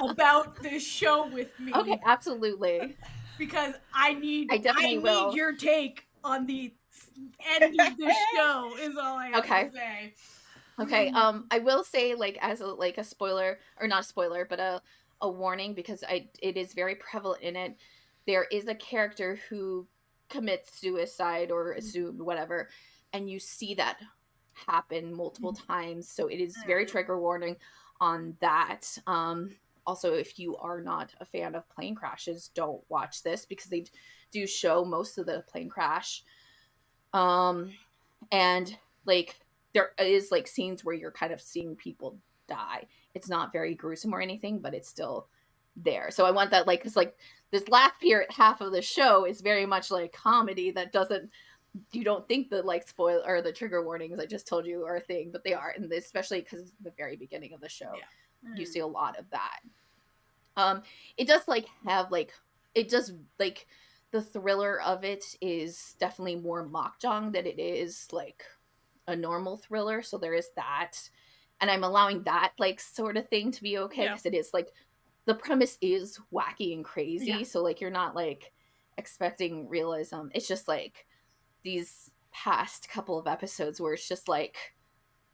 about this show with me. okay absolutely Because I need I definitely need will. your take on the end the show is all I have Okay. to say. Okay. Um, I will say like as a like a spoiler or not a spoiler, but a a warning because I it is very prevalent in it. There is a character who commits suicide or assumed whatever, and you see that happen multiple times. So it is very Mm. trigger warning on that. Um, also, if you are not a fan of plane crashes, don't watch this because they do show most of the plane crash. Um, and like there is like scenes where you're kind of seeing people die. It's not very gruesome or anything, but it's still there. So I want that like because like this last period half of the show is very much like comedy that doesn't you don't think the like spoil or the trigger warnings I just told you are a thing, but they are, and especially because the very beginning of the show, Yeah. you Mm. see a lot of that. Um, it does like have like it does like the thriller of it is definitely more makjang than it is like a normal thriller, so there is that, and I'm allowing that like sort of thing to be okay Yeah. because it is like the premise is wacky and crazy, Yeah. so like you're not like expecting realism. It's just like these past couple of episodes where it's just like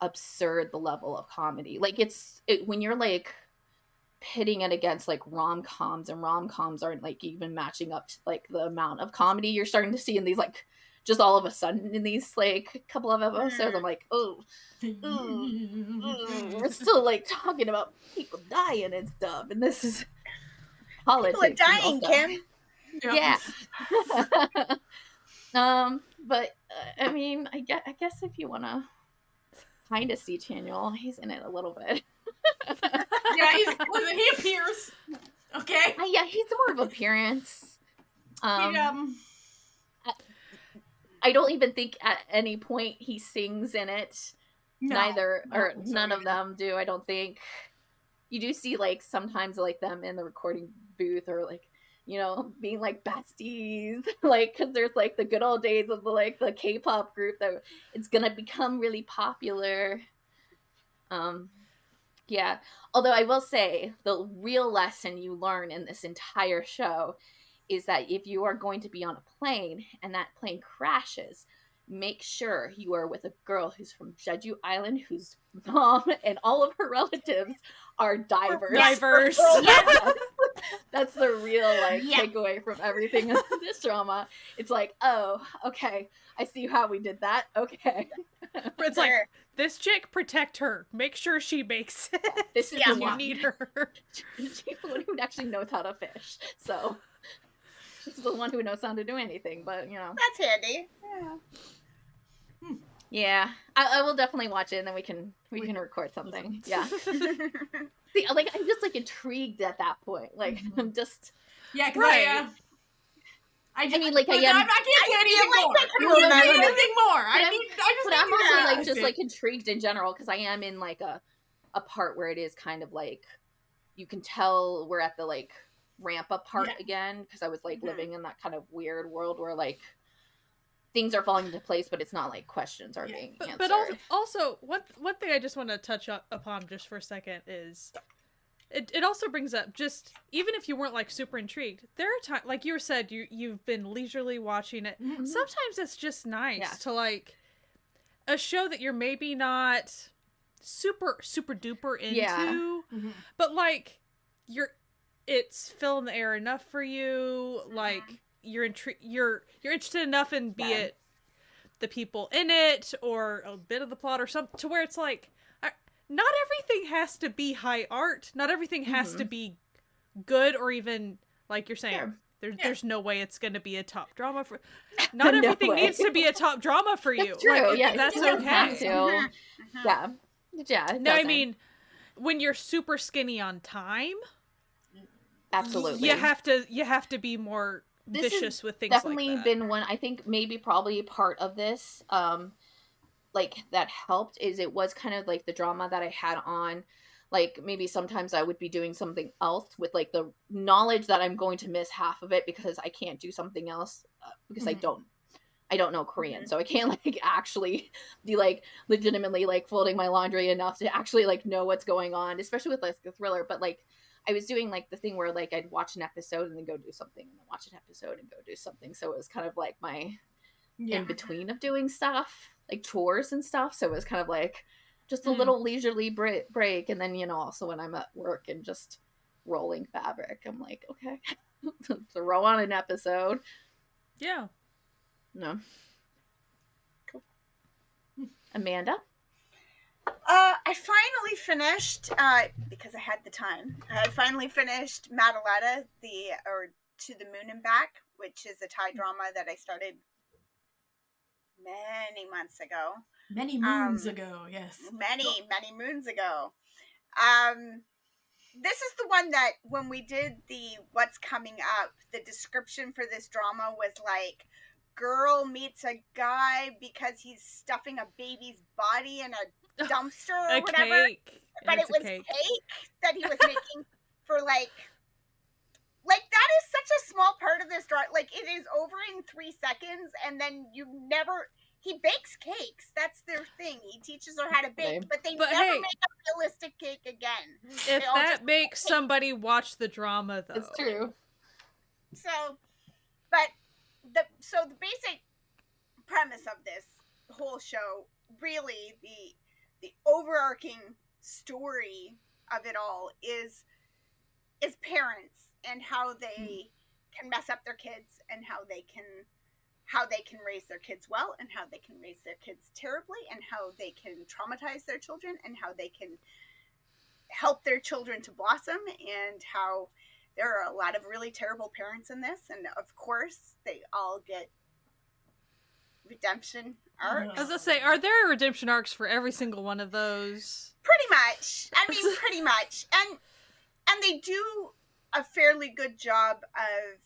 absurd the level of comedy. Like it's it, when you're like pitting it against like rom-coms and rom-coms aren't like even matching up to like the amount of comedy you're starting to see in these like just all of a sudden in these like couple of episodes I'm like, "Oh, mm, we're still like talking about people dying and stuff and this is politics." People are dying, and all. Kim. yeah *laughs* um but uh, i mean i guess, I guess if you want to kind of see Daniel, he's in it a little bit yeah, he's, he appears. Okay. Uh, yeah he's more of appearance. Um, he, um i don't even think at any point he sings in it. No, neither or so none of them do i don't think. You do see like sometimes like them in the recording booth or like you know being like besties *laughs* like because there's like the good old days of the like the k-pop group that it's gonna become really popular. Um yeah although i will say the real lesson you learn in this entire show is that if you are going to be on a plane and that plane crashes make sure you are with a girl who's from Jeju Island, whose mom *laughs* and all of her relatives are divers. Divers. *laughs* Yes. That's the real like Yeah. takeaway from everything in *laughs* this drama. It's like, oh, okay, I see how we did that. Okay, It's like. This chick, protect her. Make sure she makes *laughs* it. this is Yeah. you one. need her. She's the one who actually knows how to fish. So she's the one who knows how to do anything. But you know, That's handy. Yeah. yeah, I, I will definitely watch it, and then we can we We- can record something. Yeah, *laughs* See, like I'm just like intrigued at that point. Like Mhm. I'm just. Yeah, Right. I, uh, I, just, mean, like, I am- I, I can't say anything feel more. like I I can can't say anything more. I I'm- I just. But I'm to also like just like intrigued in general because I am in like a a part where it is kind of like you can tell we're at the like ramp up part Yeah. again because I was like Mhm. living in that kind of weird world where like things are falling into place, but it's not like questions are Yeah. being But, answered. but also, also one one thing I just want to touch up upon just for a second is it, it also brings up just even if you weren't like super intrigued, there are times like you said you you've been leisurely watching it. Mhm. Sometimes it's just nice Yeah. to like a show that you're maybe not super super duper into, Yeah. Mhm. but like you're it's filling the air enough for you Mm-hmm. like you're intri- you're you're interested enough in be Yeah. it the people in it or a bit of the plot or something to where it's like not everything has to be high art not everything has to Mhm. be good or even like you're saying Sure. there's Yeah. there's no way it's going to be a top drama for *laughs* not No everything way. needs to be a *laughs* top drama for you That's true. Like, yeah, that's doesn't have okay to. Mhm. Yeah, yeah. no i mean when you're super skinny on time absolutely. you have to you have to be more This vicious with things definitely like that. been one i think maybe probably part of this um like that helped is it was kind of like the drama that i had on like maybe sometimes i would be doing something else with like the knowledge that i'm going to miss half of it because i can't do something else uh, because i Mhm. don't i don't know korean Mhm. so i can't *laughs* like actually be like legitimately like folding my laundry enough to actually like know what's going on especially with like the thriller but like I was doing like the thing where like I'd watch an episode and then go do something and then watch an episode and go do something. So it was kind of like my Yeah. in between of doing stuff, like chores and stuff. So it was kind of like just a Mm. little leisurely break, break. And then, you know, also when I'm at work and just rolling fabric, I'm like, okay, *laughs* throw on an episode. yeah No. Cool. Amanda? Uh, I finally finished uh, because I had the time. I finally finished Matalada, the or To the Moon and Back, which is a Thai drama that I started many months ago. Many moons um, ago, yes. many many moons ago um this is the one that when we did the what's coming up the description for this drama was like girl meets a guy because he's stuffing a baby's body in a *laughs* dumpster or a whatever cake but It's it was cake. cake. that he was making *laughs* for like like that is such a small part of this drama like it is over in three seconds and then you never he bakes cakes that's their thing he teaches her how to bake but they But never hey- make a realistic cake again. If that just- makes somebody watch the drama though. It's true. so but the so the basic premise of this whole show really the the overarching story of it all is is parents and how they mm-hmm. can mess up their kids and how they can how they can raise their kids well and how they can raise their kids terribly and how they can traumatize their children and how they can help their children to blossom and how there are a lot of really terrible parents in this. And of course they all get redemption arcs. As I was gonna say, are there redemption arcs for every single one of those? pretty much. I mean *laughs* pretty much. And and they do a fairly good job of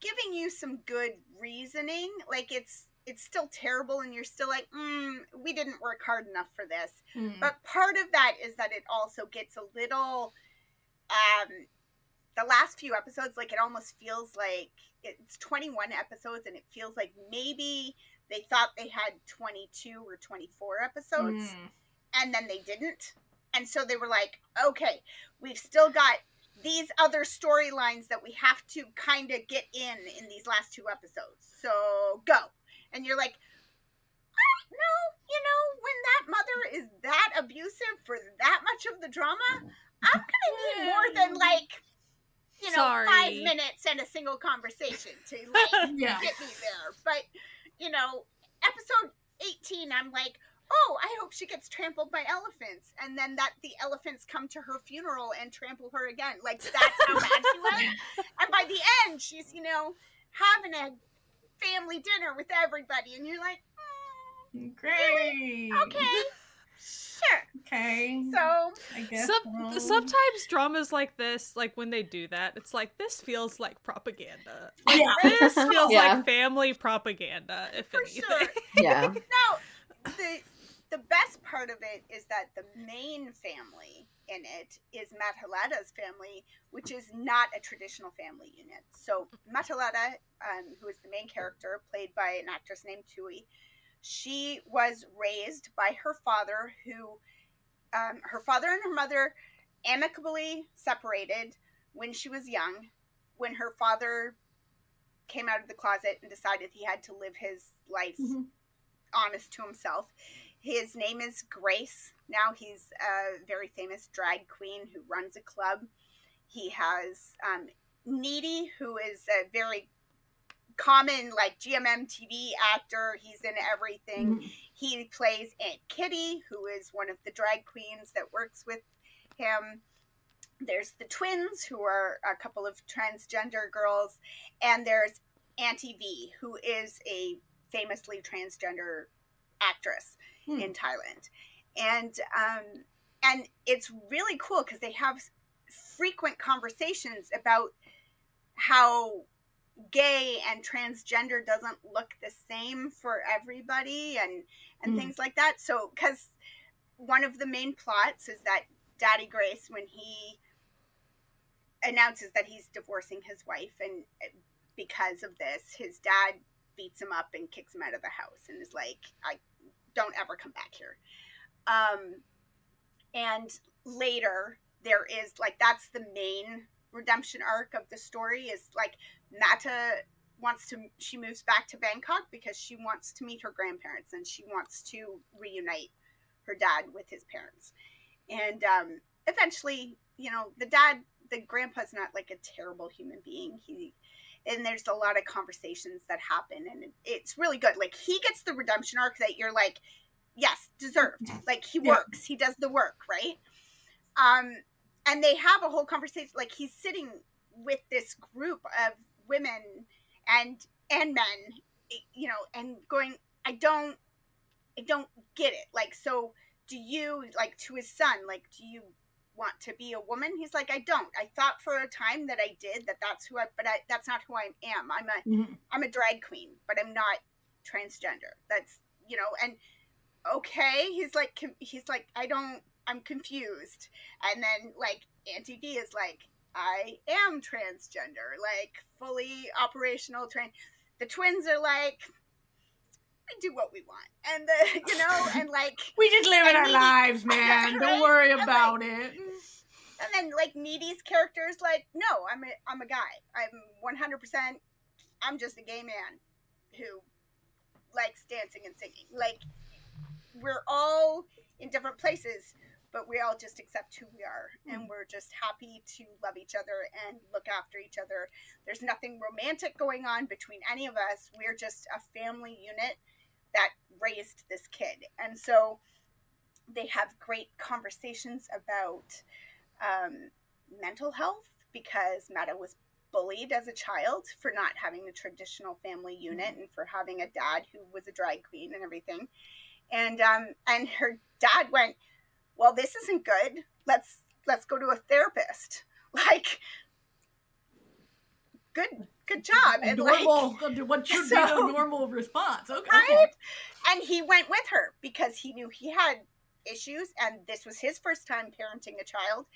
giving you some good reasoning like it's it's still terrible and you're still like mm, we didn't work hard enough for this Mm. but part of that is that it also gets a little um the last few episodes like it almost feels like it's 21 episodes and it feels like maybe they thought they had 22 or 24 episodes Mm. and then they didn't. And so they were like, okay, we've still got these other storylines that we have to kind of get in in these last two episodes. So go. And you're like, "Ah, no, you know, when that mother is that abusive for that much of the drama, I'm going to need more than like you know five minutes and a single conversation to *laughs* like Yeah. get me there. But you know, episode eighteen, I'm like, oh, I hope she gets trampled by elephants, and then that the elephants come to her funeral and trample her again. Like that's how bad she was. *laughs* And by the end, she's you know having a family dinner with everybody, and you're like, mm, Great. okay, sure. Okay. So I guess. Some, we'll- sometimes dramas like this, like when they do that, it's like this feels like propaganda. Like, Yeah. This *laughs* feels Yeah. like family propaganda, if for anything. sure. Yeah. *laughs* Now, the the best part of it is that the main family in it is Matalada's family, which is not a traditional family unit. So Matalada, um, who is the main character, played by an actress named Tui, she was raised by her father, who um, her father and her mother amicably separated when she was young. When her father came out of the closet and decided he had to live his life Mhm. honest to himself. His name is Grace. Now he's a very famous drag queen who runs a club. He has um, Needy, who is a very common like GMM TV actor. He's in everything. Mhm. He plays Aunt Kitty, who is one of the drag queens that works with him. There's the twins, who are a couple of transgender girls, and there's Auntie V, who is a famously transgender actress Hmm. in Thailand, and um, and it's really cool because they have frequent conversations about how gay and transgender doesn't look the same for everybody and and Hmm. things like that so because one of the main plots is that daddy grace when he announces that he's divorcing his wife and uh, because of this his dad beats him up and kicks him out of the house and is like i don't ever come back here um and later there is like that's the main redemption arc of the story is like Mata wants to she moves back to Bangkok because she wants to meet her grandparents and she wants to reunite her dad with his parents. And um eventually, you know, the dad the grandpa's not like a terrible human being. He and there's a lot of conversations that happen and it's really good. Like he gets the redemption arc that you're like yes, deserved. Like he works, he does the work, right? Um and they have a whole conversation like he's sitting with this group of women and and men you know and going i don't i don't get it like so do you like to his son like do you want to be a woman. He's like i don't. I thought for a time that i did that that's who i but I, that's not who i am. I'm a Mhm. i'm a drag queen but i'm not transgender. That's you know and okay he's like he's like i don't i'm confused. And then like auntie v is like i am transgender like fully operational train the twins are like we do what we want. And the *laughs* you know and like *laughs* We just living And our Needy- lives, *laughs* man. Right? Don't worry like- about it. and then like needy's character is like no i'm a i'm a guy. I'm 100% i'm just a gay man who likes dancing and singing. Like we're all in different places but we all just accept who we are. Hmm. And we're just happy to love each other and look after each other. There's nothing romantic going on between any of us. We're just a family unit that raised this kid and so they have great conversations about um, mental health because Mata was bullied as a child for not having the traditional family unit and for having a dad who was a drag queen and everything. And um, and her dad went, "Well, this isn't good. Let's let's go to a therapist." *laughs* Like, good good job. And like, *laughs* what *laughs* should be a normal response. Okay. right? And he went with her because he knew he had issues, and this was his first time parenting a child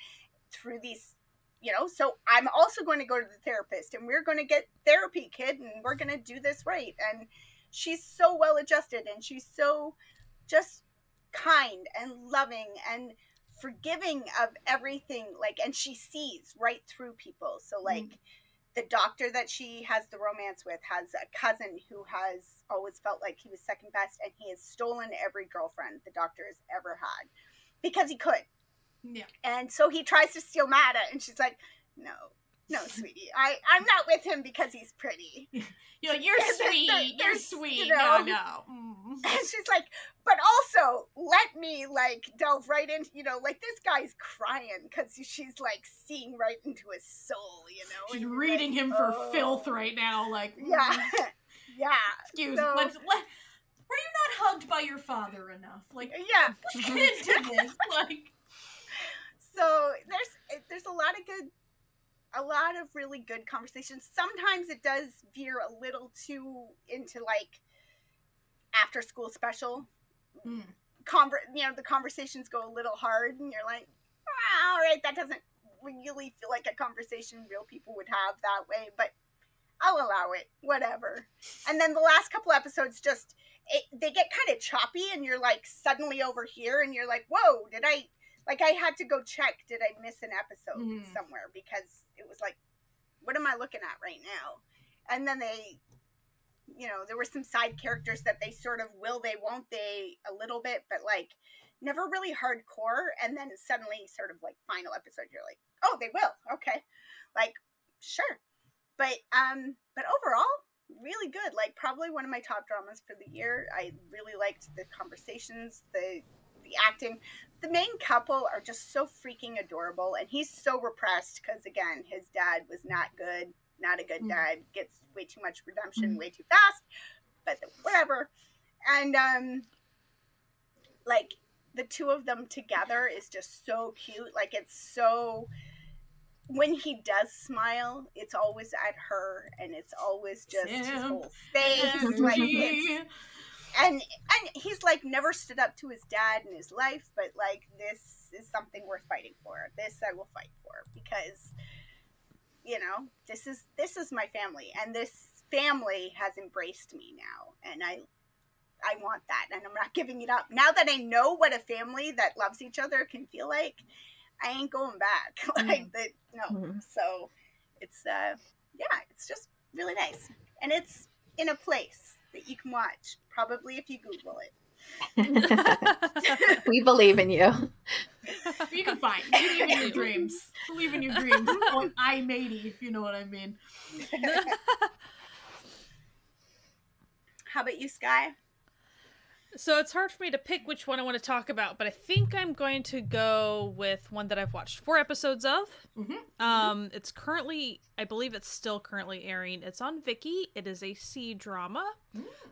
through these, you know. So I'm also going to go to the therapist, and we're going to get therapy, kid, and we're going to do this right. And she's so well adjusted, and she's so just kind and loving and forgiving of everything like and she sees right through people so like mm. The doctor that she has the romance with has a cousin who has always felt like he was second best and he has stolen every girlfriend the doctor has ever had because he could Yeah. And so he tries to steal Mata, and she's like, "No, no, sweetie, I I'm not with him because he's pretty." *laughs* You're like, you're there- sweet. You're sweet. you know- No, no. *laughs* Mm. And she's like, "But also, let me like delve right into you know, like this guy's crying because she's like seeing right into his soul, you know." She's reading like, him for "Oh." filth right now. Like, *laughs* Yeah, mm, yeah, excuse So- let's let. Were you not hugged by your father enough? Like, yeah. let's get into this. Like, so there's there's a lot of good a lot of really good conversations. Sometimes it does veer a little too into like after school special. Mm. conver- you know the conversations go a little hard and you're like ah, all right that doesn't really feel like a conversation real people would have that way but i'll allow it whatever. And then the last couple episodes just it, they get kind of choppy and you're like suddenly over here and you're like whoa did i like i had to go check did i miss an episode Mhm. somewhere? Because it was like what am i looking at right now? And then they you know there were some side characters that they sort of will they won't they a little bit but like never really hardcore. And then suddenly sort of like final episode you're like oh they will okay. Like sure. But um but overall really good. Like probably one of my top dramas for the year. I really liked the conversations the the acting the main couple are just so freaking adorable and he's so repressed because again his dad was not good not a good Mm. dad gets way too much redemption Mm. way too fast but whatever and um like the two of them together is just so cute like it's so when he does smile it's always at her and it's always just his whole face like it's. And and he's like never stood up to his dad in his life but like this is something worth fighting for this i will fight for because you know this is this is my family and this family has embraced me now and i i want that and i'm not giving it up. Now that i know what a family that loves each other can feel like i ain't going back. *laughs* Like that no. Mhm. so it's uh yeah it's just really nice. And it's in a place that you can watch probably if you google it *laughs* we believe in you. *laughs* You can find. *laughs* Believe in your dreams. Believe in your dreams. On I matey, if you know what I mean. how about you sky So it's hard for me to pick which one I want to talk about, but I think I'm going to go with one that I've watched four episodes of. Mhm. Um, it's currently, I believe it's still currently airing. It's on Viki. It is a C drama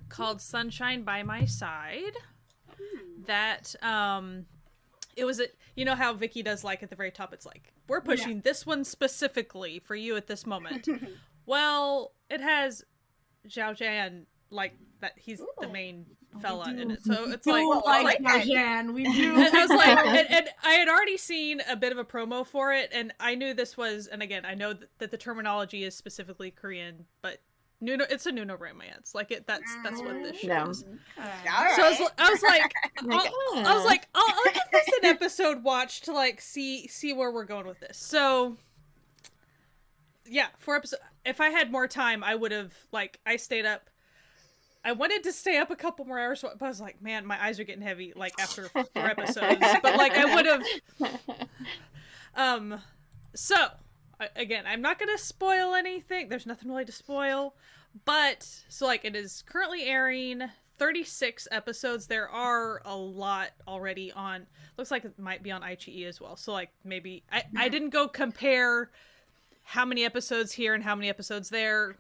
called Sunshine by My Side. That um, it was a, you know how Viki does like at the very top. It's like we're pushing this one specifically for you at this moment. *laughs* well, it has Zhao Jan like that. He's the Ooh. main Oh, fella in it, so it's like do well, like like that. Jan. We *laughs* do. and I was like, *laughs* and, and I had already seen a bit of a promo for it, and I knew this was, and again, I know th- that the terminology is specifically Korean, but noona, it's a noona romance. Like it, that's that's what this show No. is. All So I was, right. I was like, *laughs* Like, I'll- I was like, I'll, I'll give this an episode watch to like see see where we're going with this. So, yeah, four episodes. If I had more time, I would have like I stayed up. I wanted to stay up a couple more hours, but I was like, man, my eyes are getting heavy. Like after four episodes, but like I would have. *laughs* Um, so again, I'm not gonna spoil anything. There's nothing really to spoil, but so like it is currently airing 36 episodes. There are a lot already on. Looks like it might be on iQIYI as well. So like maybe I I didn't go compare how many episodes here and how many episodes there.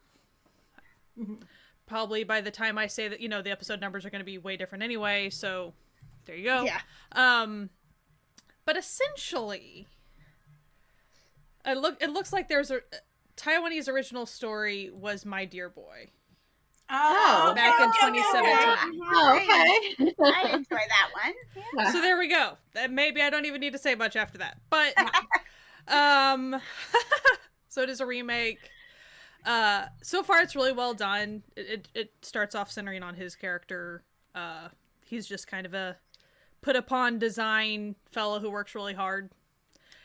Mhm. Probably by the time I say that, you know, the episode numbers are going to be way different anyway. So there you go. yeah Um, but essentially, it look it looks like there's a Taiwanese original story was My Dear Boy. Oh, Back in okay, okay, 2017. okay. oh, okay. I enjoy that one. Yeah. So there we go. Maybe I don't even need to say much after that. But *laughs* um, *laughs* so it is a remake. Uh, so far it's really well done. It, it it starts off centering on his character. Uh, he's just kind of a put upon design fellow who works really hard,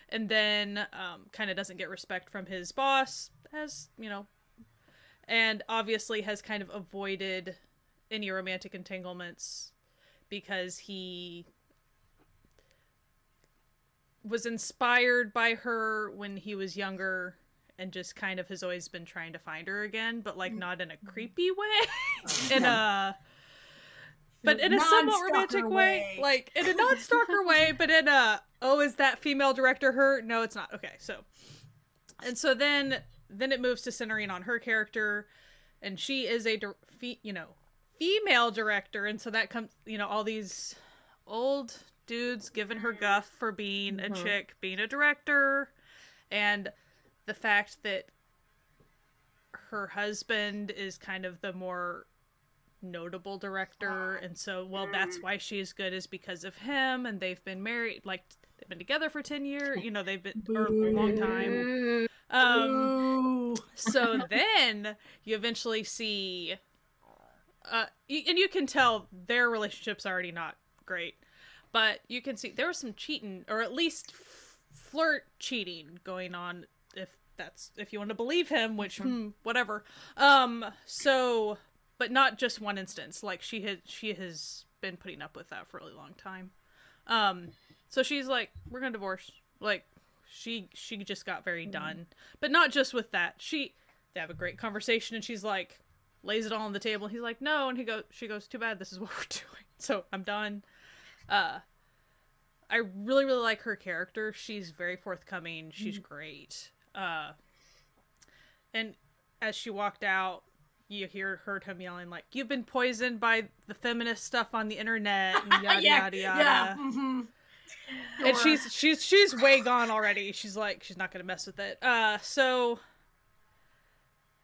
and then um, kind of doesn't get respect from his boss, as you know, and obviously has kind of avoided any romantic entanglements because he was inspired by her when he was younger and just kind of has always been trying to find her again, but like not in a creepy way. *laughs* in a but in a somewhat romantic way. Like in a non-stalker *laughs* way, but in a oh, is that female director her? No, it's not. Okay, so and so then then it moves to centering on her character, and she is a dir- fe- you know female director, and so that comes you know all these old dudes giving her guff for being a Mhm. chick, being a director, and the fact that her husband is kind of the more notable director. And so well that's why she's good is because of him. And they've been married like they've been together for 10 years you know they've been or a long time. Um so then you eventually see uh and you can tell their relationship's already not great but you can see there was some cheating or at least f- flirt cheating going on if that's if you want to believe him which hmm, whatever. Um so but not just one instance like she had she has been putting up with that for a really long time. Um so she's like we're gonna divorce. Like she she just got very done. But not just with that. She they have a great conversation and she's like lays it all on the table. And he's like no and he goes she goes too bad this is *laughs* what we're doing. So i'm done. Uh i really really like her character. She's very forthcoming. She's great uh and as she walked out you hear heard him yelling like you've been poisoned by the feminist stuff on the internet and *laughs* yada yeah, yada yada yeah. mhm. and she's she's she's way gone already. She's like she's not gonna mess with it. Uh, so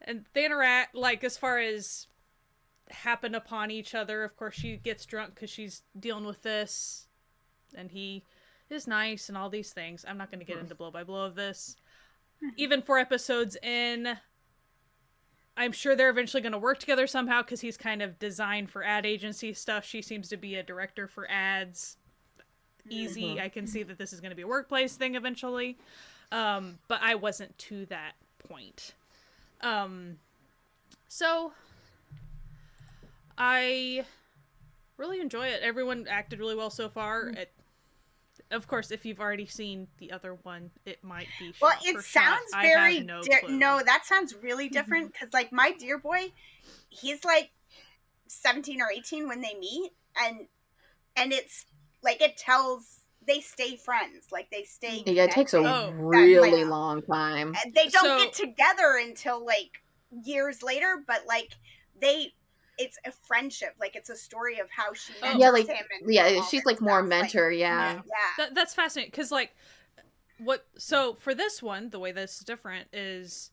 and they interact like as far as happen upon each other. Of course, she gets drunk because she's dealing with this, and he is nice and all these things. I'm not gonna get into blow by blow of this. Even four episodes in, I'm sure they're eventually going to work together somehow because he's kind of designed for ad agency stuff. She seems to be a director for ads easy. I can see that this is going to be a workplace thing eventually. Um, but I wasn't to that point. Um, so I really enjoy it. Everyone acted really well so far. It, of course, if you've already seen the other one, it might be. Well, shot it for shot. sounds I very no, di- no, that sounds really mm-hmm. different because like my dear boy, he's like 17 or 18 when they meet and and it's like it tells they stay friends, like they stay Yeah, it takes a. Oh. really like- long time. And they don't So- get together until like years later, but like they it's a friendship. Like it's a story of how she Oh. Yeah, like- him and Yeah, she's like more stuff. Like, mentor. yeah. yeah. That, that's fascinating because like what so for this one the way this is different is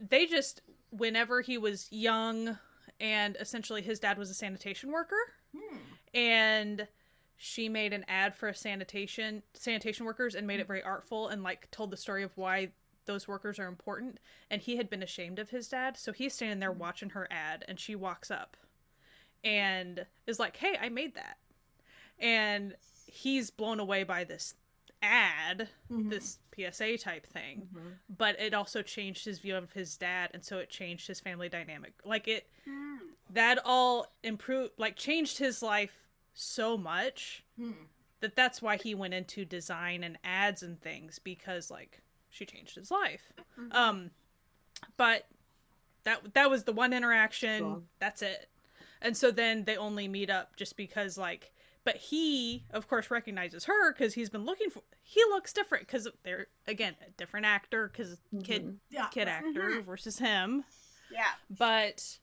they just whenever he was young and essentially his dad was a sanitation worker Hmm. and she made an ad for a sanitation sanitation workers and made it very artful and like told the story of why those workers are important and he had been ashamed of his dad so he's standing there watching her ad and she walks up and is like hey i made that and he's blown away by this ad Mhm. this psa type thing Mhm. but it also changed his view of his dad and so it changed his family dynamic like it Mm. that all improved like changed his life so much Hmm. that that's why he went into design and ads and things because like she changed his life Mhm. um but that that was the one interaction Cool. that's it and so then they only meet up just because like but he of course recognizes her because he's been looking for he looks different because they're again a different actor because kid Mhm. Yeah. kid actor Mhm. versus him Yeah. but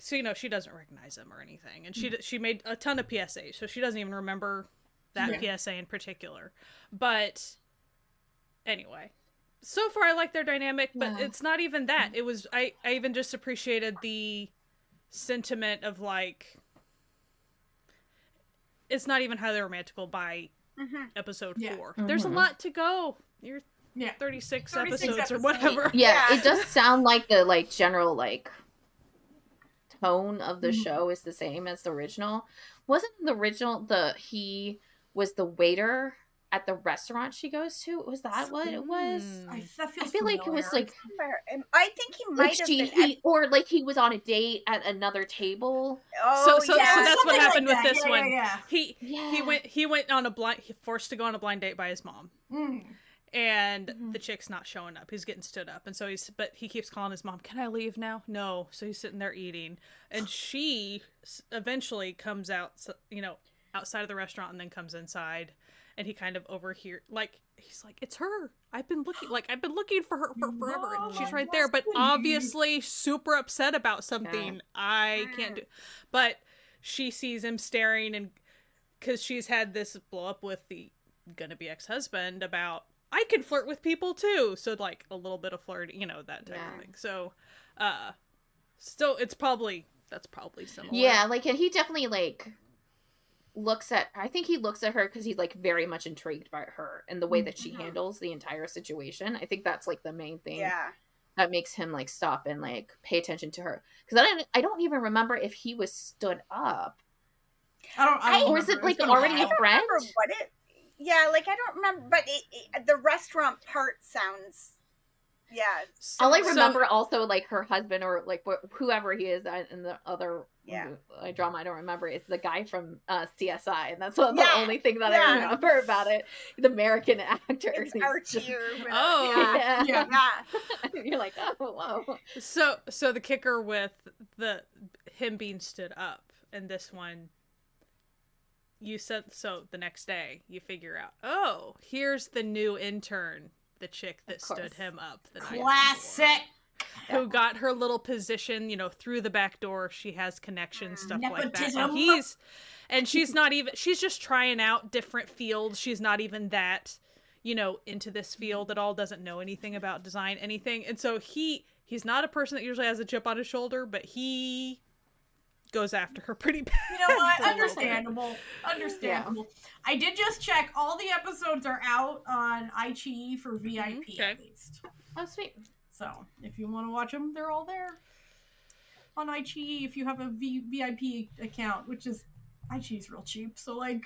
so you know she doesn't recognize him or anything and she d she made a ton of psa so she doesn't even remember that psa in particular but anyway so far i like their dynamic but Yeah. it's not even that it was i i even just appreciated the sentiment of like it's not even highly romantical by Mhm. episode Yeah. four there's a lot to go you're Yeah. 36, 36 episodes, or whatever Yeah, Yeah. it does sound like the like general like tone of the Mhm. show is the same as the original. Wasn't the original the he was the waiter at the restaurant she goes to. Was that what it was? I, that I feels feel like it was like Somewhere- I think he might like have she been. he, at- or like he was on a date at another table. oh, so- so yeah. that's what Something happened with that. this Yeah, one. Yeah, He Yeah. he went he went on a blind he forced to go on a blind date by his mom. Mm. and Mhm. the chick's not showing up. He's getting stood up, and so he's but he keeps calling his mom. Can I leave now? No. So he's sitting there eating, and *sighs* she eventually comes out, you know, outside of the restaurant, and then comes inside, and he kind of overhear like he's like, "It's her. I've been looking like I've been looking for her for forever, and she's right there, but obviously super upset about something. I can't do, but she sees him staring and." Because she's had this blow up with the gonna be ex husband about I can flirt with people too. So like a little bit of flirting, you know, that type Yeah. of thing. So uh still it's probably that's probably similar. Yeah, like and he definitely like looks at I think he looks at her because he's like very much intrigued by her and the way that she Mhm. handles the entire situation. I think that's like the main thing yeah. that makes him like stop and like pay attention to her. Because I don't I don't even remember if he was stood up. I don't. I don't Or is it like It's been a already a friend? what it. Yeah, like I don't remember, but it, it, the restaurant part sounds. Yeah. All I So- remember also like her husband or like wh- whoever he is in the other Yeah. uh, drama I don't remember is the guy from uh, CSI and that's the Yeah. only thing that Yeah. I remember about it. The American actor. It's Archie just- Oh. *laughs* yeah. Yeah. yeah. *laughs* You're like, oh, whoa. So so the kicker with the him being stood up and this one you said so the next day you figure out, oh, here's the new intern, the chick that stood him up the. Classic. who got her little position, you know, through the back door. She has connections, stuff like that. And he's and she's not even she's just trying out different fields. She's not even that, you know, into this field at all, doesn't know anything about design, anything. And so he he's not a person that usually has a chip on his shoulder, but he goes after her pretty bad. You know what? Absolutely. *laughs* Understandable. Understandable. I did just check. All the episodes are out on iQIYI for VIP Mhm, okay. at least. Oh, sweet. So if you want to watch them, they're all there on iQIYI if you have a v- VIP account, which is iQIYI's real cheap. So like,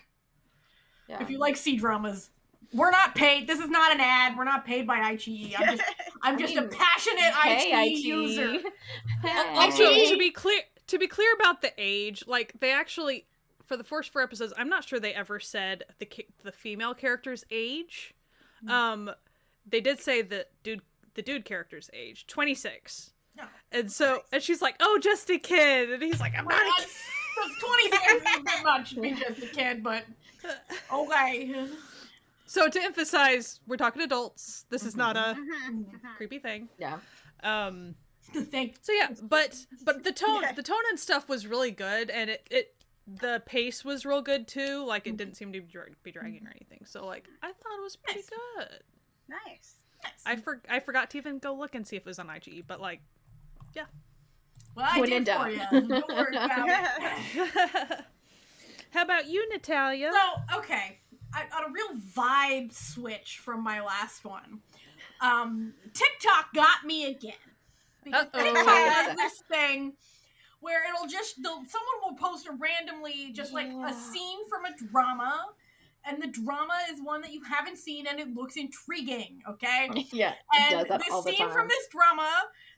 Yeah. if you like C dramas, we're not paid. This is not an ad. We're not paid by iQIYI. I'm just, *laughs* I'm just a mean, passionate *laughs* Hey, iQIYI IG. user. Hey. Also, to be clear, to be clear about the age, like they actually, for the first four episodes, I'm not sure they ever said the ca- the female character's age. Um, they did say the dude, the dude character's age, 26. No. And so, and she's like, "Oh, just a kid," and he's like, "I'm not a That's, that's 20 seconds is a bit much to be just a kid, but *laughs* okay. so to emphasize, we're talking adults. This is not a Mhm. creepy thing. Yeah. Um. *laughs* Thank So yeah, but but the tone Yeah. the tone and stuff was really good, and it it the pace was real good too. Like it didn't seem to be, dra- be dragging or anything. So like I thought it was pretty Nice. good. Nice. Nice. I for I forgot to even go look and see if it was on IG, but like yeah. Well, I When did for you. Don't worry about it. *laughs* *laughs* how about you, Natalia? So, okay, I, on a real vibe switch from my last one, um, TikTok got me again. Because Uh-oh. TikTok has this thing where it'll just, they'll, someone will post a randomly, just like Yeah. a scene from a drama, and the drama is one that you haven't seen and it looks intriguing, okay? *laughs* yeah. And does that this all the scene time. from this drama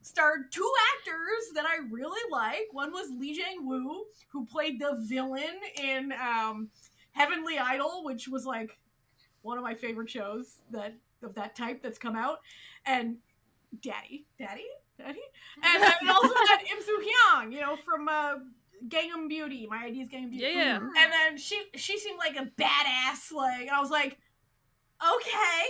starred two actors that I really like. One was Lee Jang Woo, who played the villain in um, Heavenly Idol, which was like one of my favorite shows that of that type that's come out, and Daddy, Daddy, Daddy, *laughs* and then we also *laughs* had Im Soo Hyang, you know, from uh, Gangnam Beauty. My ID is Gangnam Beauty. yeah, yeah. Mhm. And then she she seemed like a badass, like, and I was like, okay,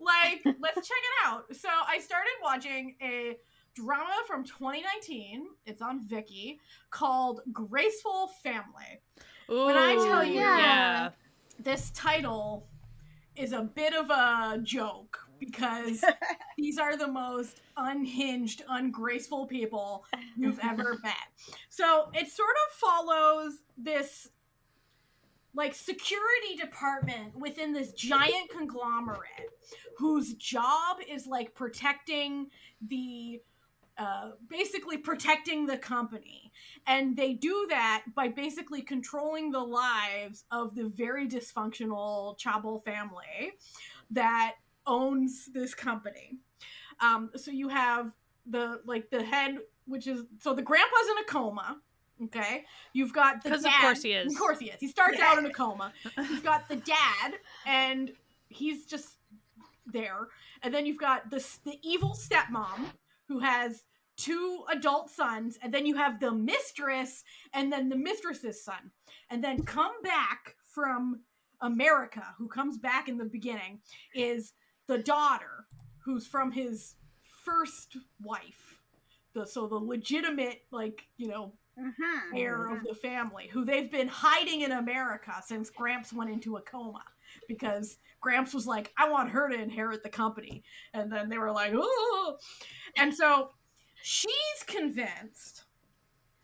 like *laughs* let's check it out. So I started watching a drama from 2019. It's on Viki called Graceful Family. When I tell you- yeah. Yeah. This title is a bit of a joke because *laughs* these are the most unhinged, ungraceful people you've ever *laughs* met. So it sort of follows this like security department within this giant conglomerate whose job is like protecting the uh, basically protecting the company. And they do that by basically controlling the lives of the very dysfunctional chaebol family that owns this company. Um, so you have the like the head, which is so the grandpa's in a coma. Okay, you've got the Because of course he is. Of course he is. He starts out in a coma. *laughs* You've got the dad, and he's just there. And then you've got the the evil stepmom who has two adult sons, and then you have the mistress, and then the mistress's son, and then come back from America, who comes back in the beginning, is the daughter, who's from his first wife. The so the legitimate, like you know, Mhm. heir of the family who they've been hiding in America since Gramps went into a coma because Gramps was like, I want her to inherit the company. And then they were like, oh. And so she's convinced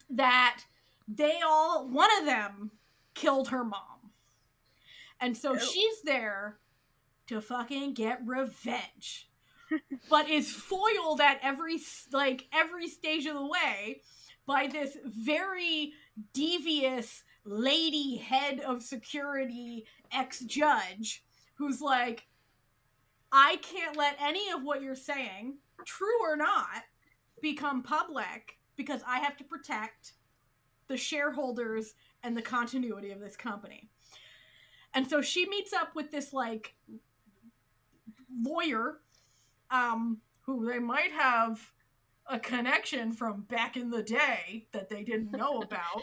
that they all, one of them killed her mom. And so Ew. she's there to fucking get revenge. but is foiled at every like every stage of the way by this very devious lady head of security ex judge who's like, I can't let any of what you're saying, true or not, become public because I have to protect the shareholders and the continuity of this company. And so she meets up with this like lawyer um who they might have a connection from back in the day that they didn't know *laughs* about.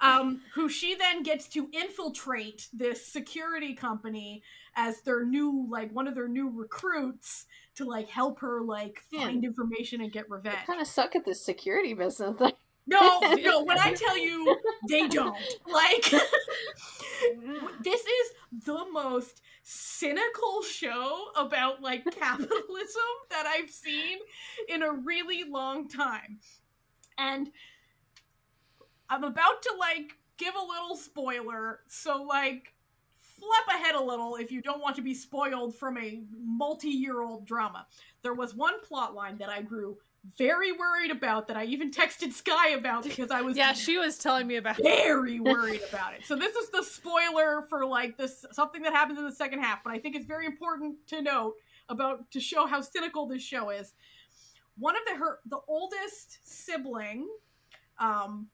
Um, who she then gets to infiltrate this security company as their new, like one of their new recruits to like help her like Man. find information and get revenge. kind of suck at this security business. *laughs* No, *laughs* no, when I tell you they don't. Like *laughs* this is the most cynical show about like capitalism *laughs* that I've seen in a really long time. And I'm about to like give a little spoiler, so like flip ahead a little if you don't want to be spoiled from a multi-year-old drama. There was one plot line that I grew very worried about that I even texted Sky about because I was *laughs* Yeah, she was telling me about very *laughs* worried about it. So this is the spoiler for like this something that happens in the second half, but I think it's very important to note about to show how cynical this show is. One of the her the oldest sibling um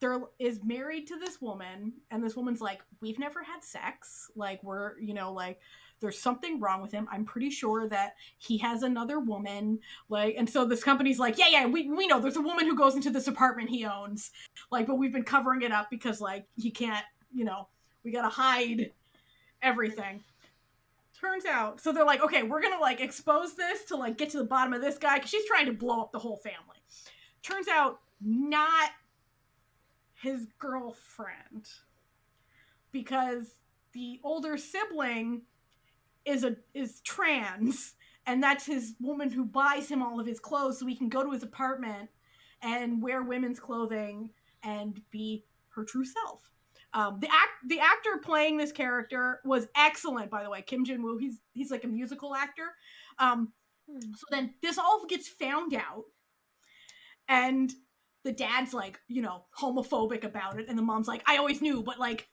there is married to this woman and this woman's like we've never had sex like we're you know like there's something wrong with him. I'm pretty sure that he has another woman like and so this company's like yeah yeah we, we know there's a woman who goes into this apartment he owns like but we've been covering it up because like he can't you know we gotta hide everything. Turns out so they're like okay we're gonna like expose this to like get to the bottom of this guy because she's trying to blow up the whole family. Turns out not his girlfriend because the older sibling is a is trans and that's his woman who buys him all of his clothes so he can go to his apartment and wear women's clothing and be her true self. Um, the act the actor playing this character was excellent, by the way. Kim Jin Woo. He's he's like a musical actor. Um, so then this all gets found out, and the dad's like, you know, homophobic about it, and the mom's like, I always knew, but like,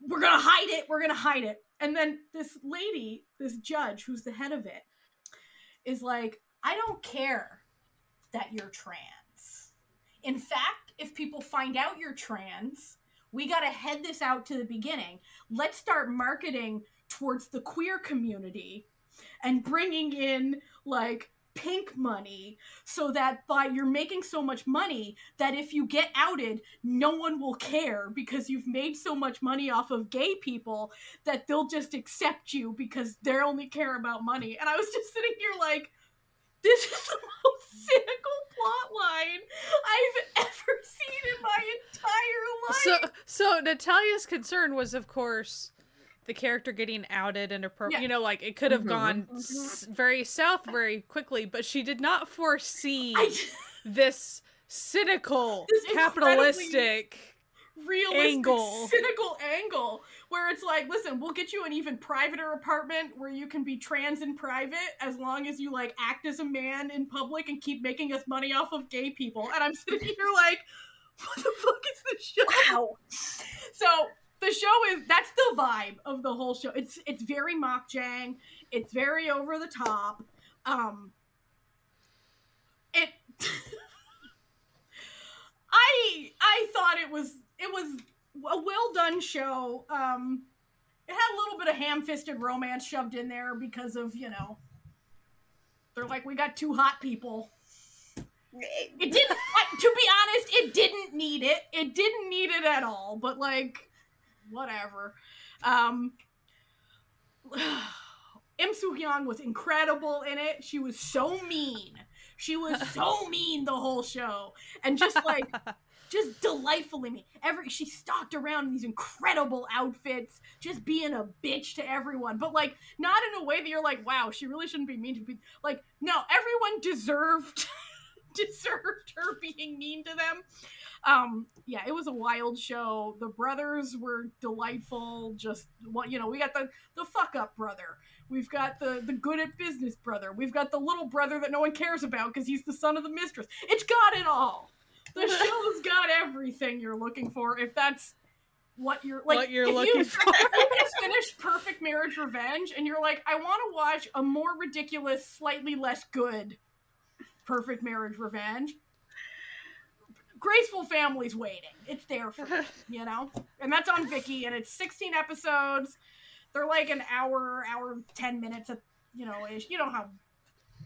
we're gonna hide it. We're gonna hide it. And then this lady, this judge, who's the head of it, is like, I don't care that you're trans. In fact, if people find out you're trans, we got to head this out to the beginning. Let's start marketing towards the queer community and bringing in like pink money so that by you're making so much money that if you get outed no one will care because you've made so much money off of gay people that they'll just accept you because they only care about money and i was just sitting here like this is the *laughs* most cynical plot line I've ever seen in my entire life. So so Natalia's concern was of course the character getting outed and her Yeah. you know like it could have Mhm. gone s- very south very quickly but she did not foresee I, *laughs* this cynical *laughs* This capitalistic realistic, Angle. cynical angle where it's like, listen, we'll get you an even privater apartment where you can be trans in private as long as you like act as a man in public and keep making us money off of gay people. And I'm sitting here like, *laughs* what the fuck is this show? Wow. So the show is that's the vibe of the whole show. It's it's very makjang. It's very over the top. Um it *laughs* I I thought it was it was a well done show. Um it had a little bit of ham-fisted romance shoved in there because of, you know, they're like we got two hot people it didn't to be honest it didn't need it it didn't need it at all but like whatever um *sighs* Im Soo Hyang was incredible in it. She was so mean. She was so *laughs* mean the whole show, and just like, *laughs* just delightfully mean. Every she stalked around in these incredible outfits, just being a bitch to everyone, but like not in a way that you're like, wow, she really shouldn't be mean to be Like, no, everyone deserved *laughs* deserved her being mean to them. Um, yeah, it was a wild show. The brothers were delightful. Just what you know, we got the the fuck up brother. We've got the the good at business brother. We've got the little brother that no one cares about because he's the son of the mistress. It's got it all. The *laughs* show's got everything you're looking for. If that's what you're like, What you're looking *laughs* you, for. if you just finished Perfect Marriage Revenge and you're like, I want to watch a more ridiculous, slightly less good Perfect Marriage Revenge. Graceful Family's waiting. It's there for you, *laughs* you know? And that's on Viki, and it's 16 episodes. They're like an hour, hour, 10 minutes, of, you know, ish. You know how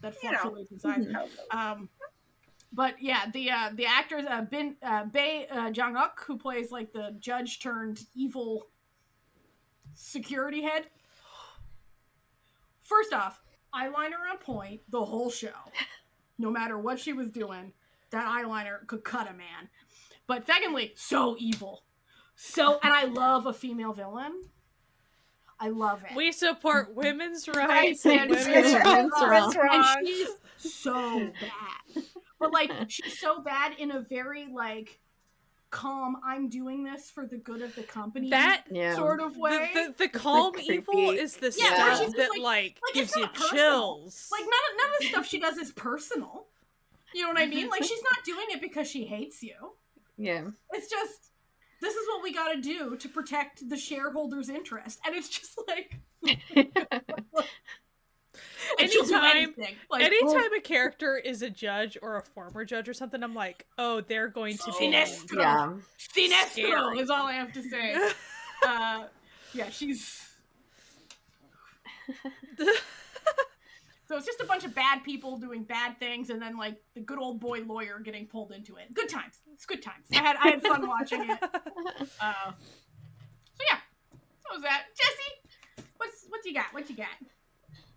that fluctuates in size. Um, but yeah, the uh, the actors uh, Bin uh, Bae uh, Jong Ok, who plays like the judge turned evil security head. First off, eyeliner on point the whole show. No matter what she was doing, that eyeliner could cut a man. But secondly, so evil. So and I love a female villain. I love it. we support women's rights Rights and and women's women's rights. rights. wrong. and she's so bad. But like she's so bad in a very like calm, I'm doing this for the good of the company That Yeah. sort of way. the, the, the calm creepy. evil is the Yeah, stuff that like- like, like, gives you personal. chills. like none of, none of the stuff she does is personal. You know what I mean? Like she's not doing it because she hates you. Yeah. It's just this is what we got to do to protect the shareholders' interest, and it's just like and she'll do Anytime- Like, Anytime a character is a judge or a former judge or something, I'm like, oh, they're going to be. Sinestro. yeah. Sinestro Scary. is all I have to say. *laughs* Uh, yeah, she's. *laughs* So it's just a bunch of bad people doing bad things, and then like the good old boy lawyer getting pulled into it. Good times. It's good times. I had I had fun watching it. *laughs* Uh, so yeah, that was that. Jesse, what's what you got? What you got?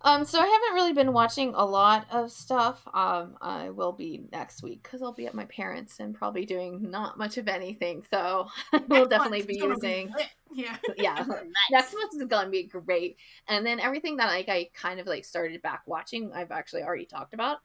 Um, so I haven't really been watching a lot of stuff. Um, I will be next week because I'll be at my parents' and probably doing not much of anything. So *laughs* we'll definitely be using. lit. yeah. *laughs* yeah, *laughs* next month is gonna be great. And then everything that like I kind of like started back watching, I've actually already talked about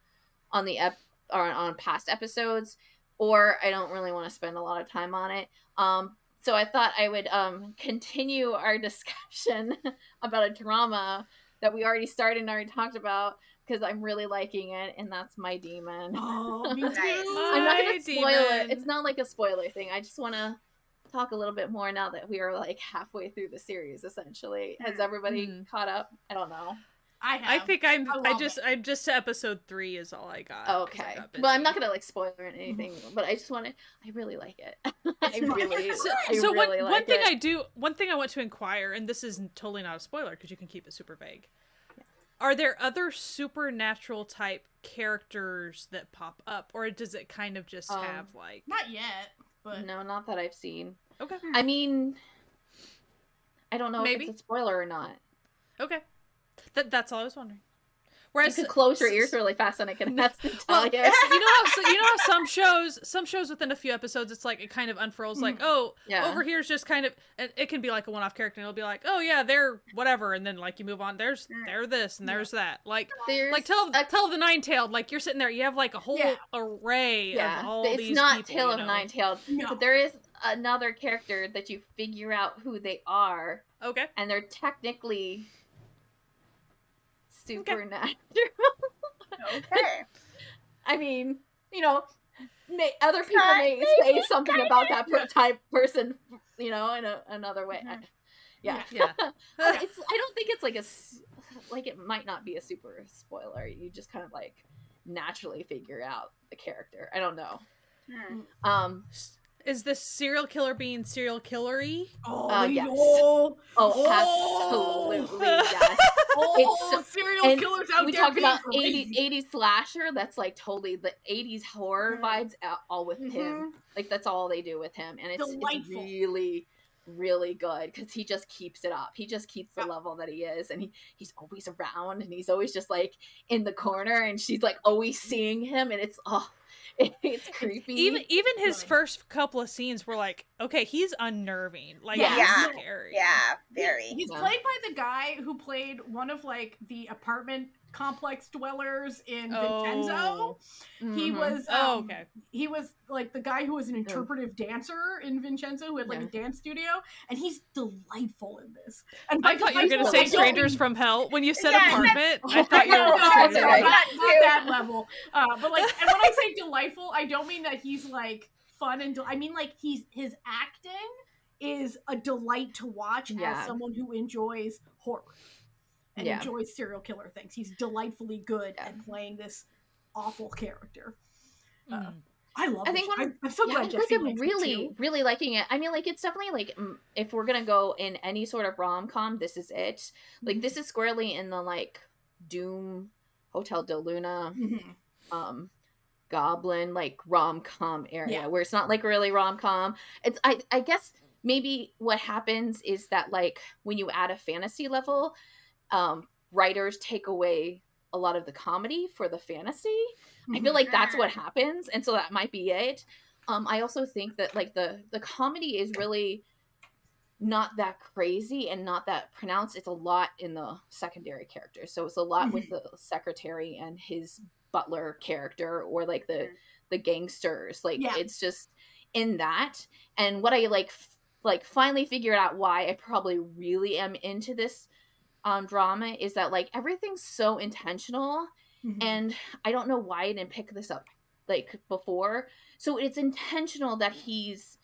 on the ep or on past episodes, or I don't really want to spend a lot of time on it. Um, so I thought I would um continue our discussion about a drama that we already started and already talked about because I'm really liking it, and that's my demon. Oh, *laughs* me too. Nice. I'm not gonna My spoil it. It's not like a spoiler thing. I just want to talk a little bit more now that we are like halfway through the series. Essentially, has Mm. everybody Mm. caught up? I don't know. I have. I think I'm. I I, just. it. I'm just to episode three is all I got. 'cause I Okay, got but I'm not gonna like spoil or anything. *laughs* But I just want to. I really like it. *laughs* I really, So, I so really one, like one thing it. I do, one thing I want to inquire, and this is totally not a spoiler because you can keep it super vague. Are there other supernatural type characters that pop up, or does it kind of just Um, have like? Not yet, but No, not that I've seen. Okay, I mean, I don't know Maybe. if it's a spoiler or not. okay, that that's all I was wondering. Whereas, You could close your ears really fast, and I can to tell Well, you. *laughs* you know, how, so, you know how some *laughs* shows, some shows within a few episodes, it's like it kind of unfurls. Like, mm-hmm. oh, Yeah. over here is just kind of, it can be like a one-off character, and it'll be like, oh yeah, they're whatever, and then like you move on. There's they're this and there's that. Like, There's like tell a tell the nine-tailed. Like you're sitting there, you have like a whole Yeah. array yeah, of all it's these not people, Tale you of? Nine Tailed, no. but there is another character that you figure out who they are, Okay. and they're technically supernatural. *laughs* Okay. I mean, you know, may, other people Uh, may say *laughs* something about that per- type person, you know, in a, another way. I- Mhm. yeah. Yeah. *laughs* But it's I don't think it's like a s- like it might not be a super spoiler. You just kind of like naturally figure out the character. I don't know. Hmm. Um Is this serial killer being serial killery? Oh, Uh, yes. oh, oh, absolutely yes. Oh, It's serial killers out we there We talk about crazy. 80, 80s slasher that's like totally the 80s horror Mhm. vibes all with Mhm. him like that's all they do with him and it's, it's really really good because he just keeps it up he just keeps the level that he is and he, he's always around and he's always just like in the corner and she's like always seeing him and it's oh *laughs* it's creepy Even even his Good. first couple of scenes were like, okay, he's unnerving. Like Yeah. Yeah. scary. Yeah, very. He's Yeah. played by the guy who played one of like the apartment complex dwellers in Vincenzo. Oh. He was Oh, um, okay. he was like the guy who was an interpretive dancer in Vincenzo who had like Yeah. a dance studio and he's delightful in this. And I thought you were gonna delightful, say Strangers mean- from Hell. When you said Yeah, apartment, *laughs* I Oh, thought you were no, *laughs* That's Strangers no, right. not, that level. Uh, but like, and when I say *laughs* delightful, I don't mean that he's like fun and. del- I mean like he's his acting is a delight to watch Yeah. as someone who enjoys horror and Yeah. enjoys serial killer things. He's delightfully good Yeah. at playing this awful character. Uh, Mm. I love. I I think think one- I'm, I'm so yeah, glad I Jesse like I'm really, really liking it. I mean, like it's definitely like mm, if we're gonna go in any sort of rom com, this is it. Like this is squarely in the like Doom, Hotel del Luna, Mhm. um, Goblin like rom com area Yeah. where it's not like really rom com. It's I I guess maybe what happens is that like when you add a fantasy level, um, writers take away a lot of the comedy for the fantasy. I feel like that's what happens, and so that might be it. Um, I also think that like the the comedy is really not that crazy and not that pronounced. It's a lot in the secondary characters, so it's a lot with the secretary and his butler character, or like the the gangsters. Like Yeah. it's just in that. And what I like f- like finally figured out why I probably really am into this um drama is that like everything's so intentional Mhm. and I don't know why I didn't pick this up like before. So it's intentional that he's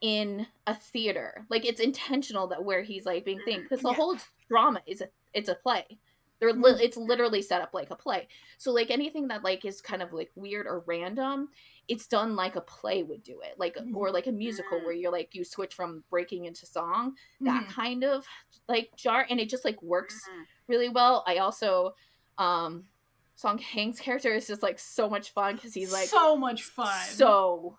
in a theater. Like it's intentional that where he's like being thing because the Yeah. whole drama is a it's a play. They're li- it's literally set up like a play. So like anything that like is kind of like weird or random, it's done like a play would do it. Like or like a musical where you're like you switch from breaking into song, that Mhm. kind of like jar and it just like works Mhm. really well. I also um Song Kang's character is just like so much fun because he's like so much fun. so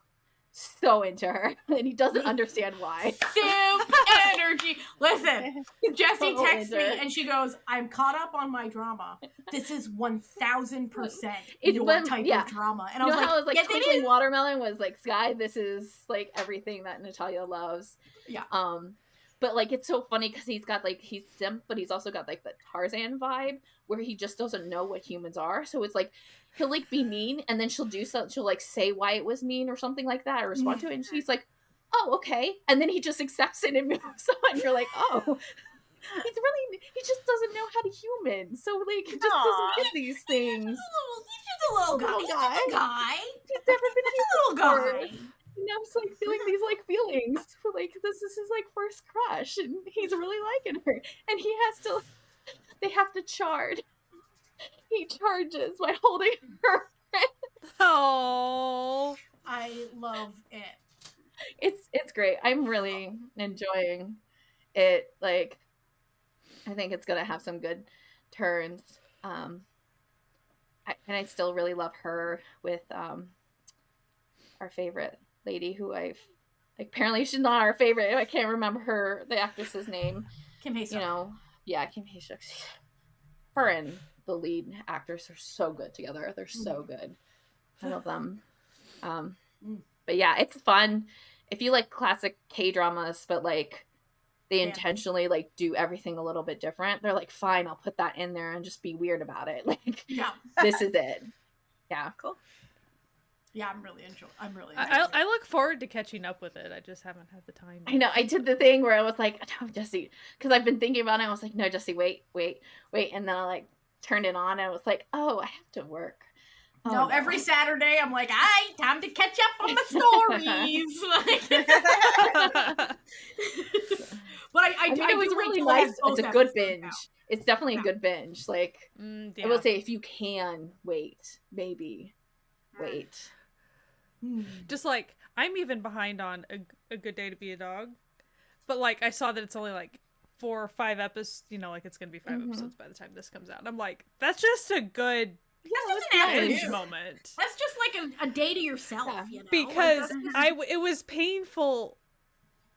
so into her *laughs* and he doesn't *laughs* understand why. Simp energy. Listen, *laughs* Jessie so texts me and she goes, "I'm caught up on my drama. This is one thousand percent It your went- type yeah. of drama." And You I was like, it was like "Yes, Twinkling. Watermelon was like Sky, this is like everything that Natalia loves. Yeah. Um but like it's so funny because he's got like he's simp, but he's also got like the Tarzan vibe where he just doesn't know what humans are. So it's like he'll like be mean and then she'll do something she'll like say why it was mean or something like that or respond to it and she's like, Oh, okay. And then he just accepts it and moves *laughs* on. You're like, oh *laughs* he's really he just doesn't know how to human. So like he just Aw. doesn't get these things. He's just a little guy. Little He's just a guy. guy. He's never been a Little guy. And I'm just like feeling these like feelings for like this is his like first crush and he's really liking her and he has to *laughs* they have to chard *laughs* he charges by holding her Oh. I love it. it's it's great. I'm really enjoying it. Like i think it's gonna have some good turns. Um I, and i still really love her with um our favorite lady who i've like, apparently she's not our favorite. I can't remember her the actress's name. Kim Hae you know yeah kim Hae-suk. her and the lead actors are so good together they're so good i love them *sighs* um Mm. but yeah it's fun if you like classic k dramas but like they Yeah. intentionally like do everything a little bit different they're like fine i'll put that in there and just be weird about it *laughs* like Yeah. this is it *laughs* yeah Cool. Yeah, I'm really enjoying. I'm really. I, I, I look forward to catching up with it. I just haven't had the time. I know. I did the thing where I was like, no, Jesse, because I've been thinking about it. I was like, no, Jesse, wait, wait, wait, and then I like turned it on, and I was like, oh, I have to work. Oh, no, every Saturday I'm like, "Aye, time to catch up on the *laughs* stories." *laughs* *laughs* But I, I, I mean, I it was do really enjoy nice. It's a good binge. now. It's definitely Yeah. a good binge. Like Mm, I will say, if you can wait, maybe wait. Hmm. just like I'm even behind on a, a good day to be a dog, but like I saw that it's only like four or five episodes. You know, like it's gonna be 5 Mhm. episodes by the time this comes out. And I'm like, that's just a good That's just an binge afternoon. moment That's just like a, a day to yourself, Yeah. you know. Because that's just- I w- it was painful.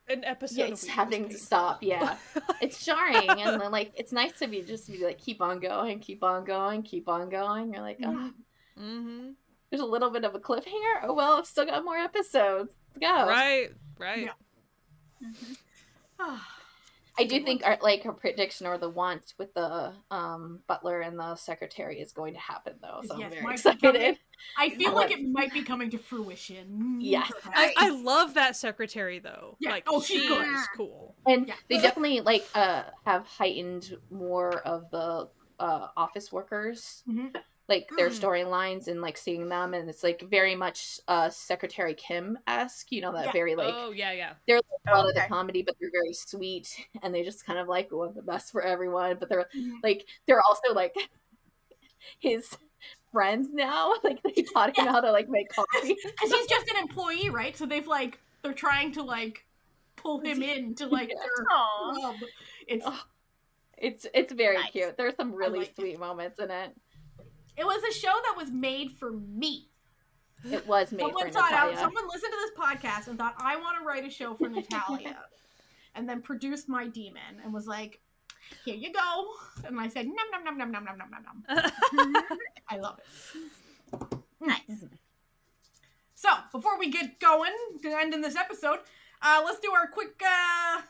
An episode. Yeah, a it's having to stop. Yeah, *laughs* it's jarring, and then like it's nice to be just to be like keep on going, keep on going, keep on going. You're like, oh, mm-hmm. there's a little bit of a cliffhanger. Oh well, I've still got more episodes. Let's go. Right, right. Yeah. *sighs* I do think our like her prediction or the want with the um butler and the secretary is going to happen though, so Yes, I'm very excited. coming. I *laughs* feel I like like- it might be coming to fruition. Yes. I, I love that secretary though. Yeah. Like Oh, she she's good. is cool. And Yeah. they definitely like uh have heightened more of the uh office workers. Mhm. Like their Mm. storylines and like seeing them and it's like very much uh Secretary Kim esque, you know, that Yeah. very like oh yeah, yeah. they're like, a lot of the comedy, but they're very sweet and they just kind of like want the best for everyone. But they're Mhm. like they're also like *laughs* his friends now. *laughs* Like they taught him how to like make *laughs* coffee. Because he's just an employee, right? So they've like they're trying to like pull him in to like Yeah. their club. It's Oh, It's it's very Nice. cute. There's some really liked it. sweet moments in it. It was a show that was made for me. It was made someone for thought out Natalia. someone listened to this podcast and thought I want to write a show for Natalia, *laughs* and then produced my demon and was like, "Here you go," and I said, "Num num num num num num num num num." *laughs* I love it. Nice. So before we get going to end in this episode, uh, let's do our quick, uh,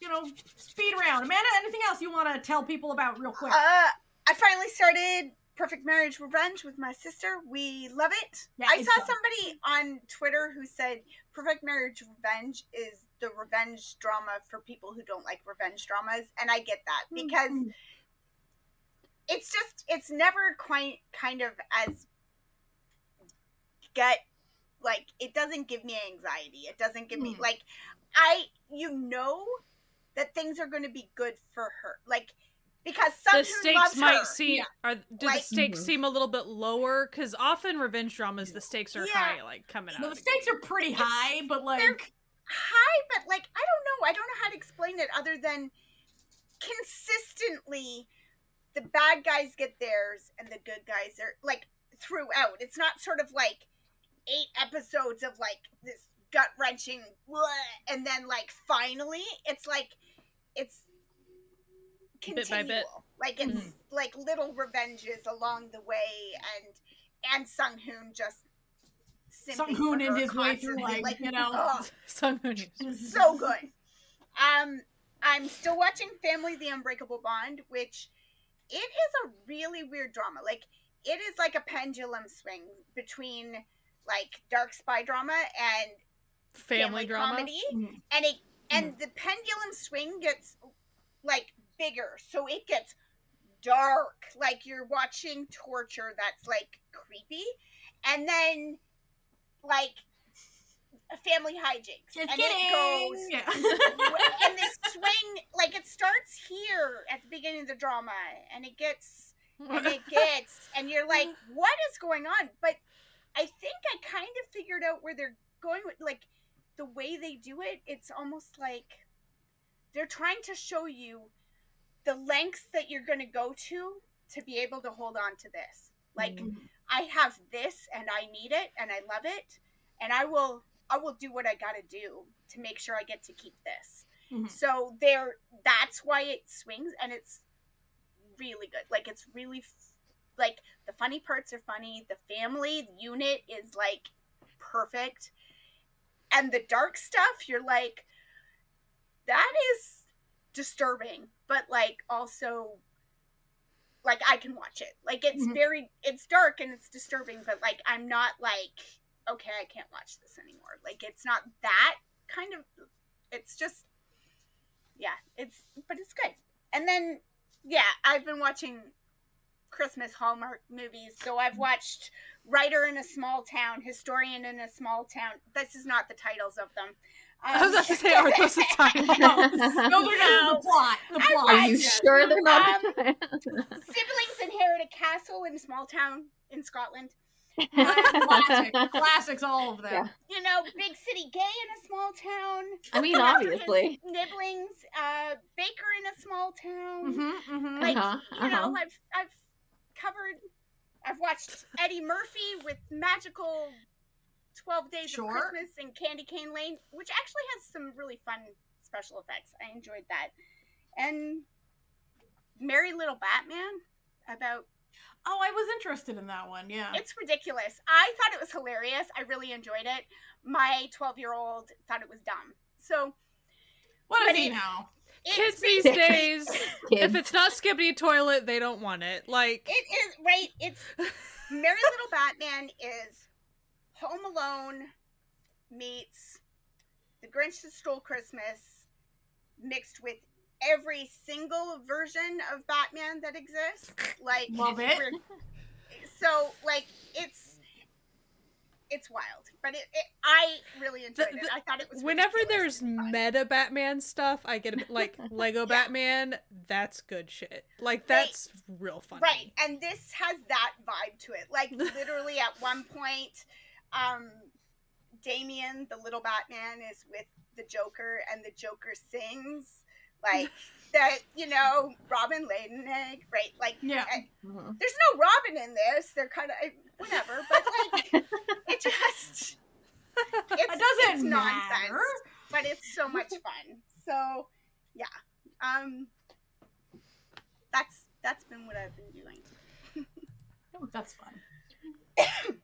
you know, speed round. Amanda, anything else you want to tell people about real quick? Uh, I finally started Perfect Marriage Revenge with my sister. We love it. Yeah, I saw fun. somebody on Twitter who said Perfect Marriage Revenge is the revenge drama for people who don't like revenge dramas, and I get that because Mhm. it's just it's never quite kind of as gut like it doesn't give me anxiety. It doesn't give me Hmm. like I you know that things are going to be good for her. Like because some the stakes might seem are do the Like- stakes Mhm. seem a little bit lower because often revenge dramas the stakes are Yeah. high like coming out No, the stakes are pretty It's- high, but like, high, but like I don't know. I don't know how to explain it other than consistently the bad guys get theirs and the good guys are like throughout. It's not sort of like eight episodes of like this gut wrenching and then like finally it's like it's Bit by continual. bit. Like it's Mhm. like little revenges along the way and and Sung Hoon just Sung Hoon in his way through, constantly, like, you know. ugh *laughs* Sung Hoon so good. Um, I'm still watching Family: The Unbreakable Bond, which it is a really weird drama. Like it is like a pendulum swing between like dark spy drama and family, drama comedy, Mhm. and it and the pendulum swing gets like bigger, so it gets dark. Like you're watching torture that's like creepy, and then like a family hijinks, Just and kidding. it goes Yeah. *laughs* and this swing like it starts here at the beginning of the drama and it gets and it *laughs* gets and you're like *laughs* what is going on but i think i kind of figured out where they're going with like the way they do it it's almost like they're trying to show you the lengths that you're going to go to to be able to hold on to this like Mhm. I have this and I need it and I love it and I will I will do what I got to do to make sure I get to keep this. Mhm. So there that's why it swings and it's really good. Like it's really like the funny parts are funny, the family unit is like perfect. And the dark stuff you're like that is disturbing, but like also like I can watch it. Like it's Mhm. very it's dark and it's disturbing, but like I'm not like okay, I can't watch this anymore. Like it's not that kind of it's just yeah, it's but it's good. And then yeah, I've been watching Christmas Hallmark movies. So I've watched Writer in a Small Town, Historian in a Small Town. This is not the titles of them. I was Um, about to say, are those the *laughs* titles? No, they're not the plot. The plot. Are you sure they're not? Siblings inherit a castle in a small town in Scotland. *laughs* Classic. Classics, all of them. Yeah. You know, big city gay in a small town. I mean, obviously. Nibblings, uh, baker in a small town. Mm-hmm, mm-hmm. Like, Uh-huh, You know, uh-huh. I've I've covered. I've watched Eddie Murphy with magical Twelve Days Sure. of Christmas and Candy Cane Lane, which actually has some really fun special effects. I enjoyed that, and Merry Little Batman about oh, I was interested in that one. Yeah. It's ridiculous. I thought it was hilarious. I really enjoyed it. My 12 year old thought it was dumb. So what but is he it- now? it's Kids these basically- days, *laughs* if it's not Skibidi Toilet, they don't want it. Like, It is right. It's *laughs* Merry Little Batman is Home Alone meets The Grinch That Stole Christmas mixed with every single version of Batman that exists. Like Love it. So like it's it's wild, but it, it I really enjoyed The- it. I thought it was whenever there's meta Batman stuff, I get a bit like *laughs* Lego Batman. That's good shit. Like that's real funny. Right, and this has that vibe to it. Like *laughs* literally at one point, um Damian, the little Batman, is with the Joker and the Joker sings like *laughs* that, you know, Robin laid an egg, right? Like Yeah. I- Mhm. there's no Robin in this. They're kind of whatever, but like *laughs* it just it's, It doesn't it's matter. nonsense, but it's so much fun. So yeah, um, that's that's been what I've been doing. *laughs* That's fun. *coughs*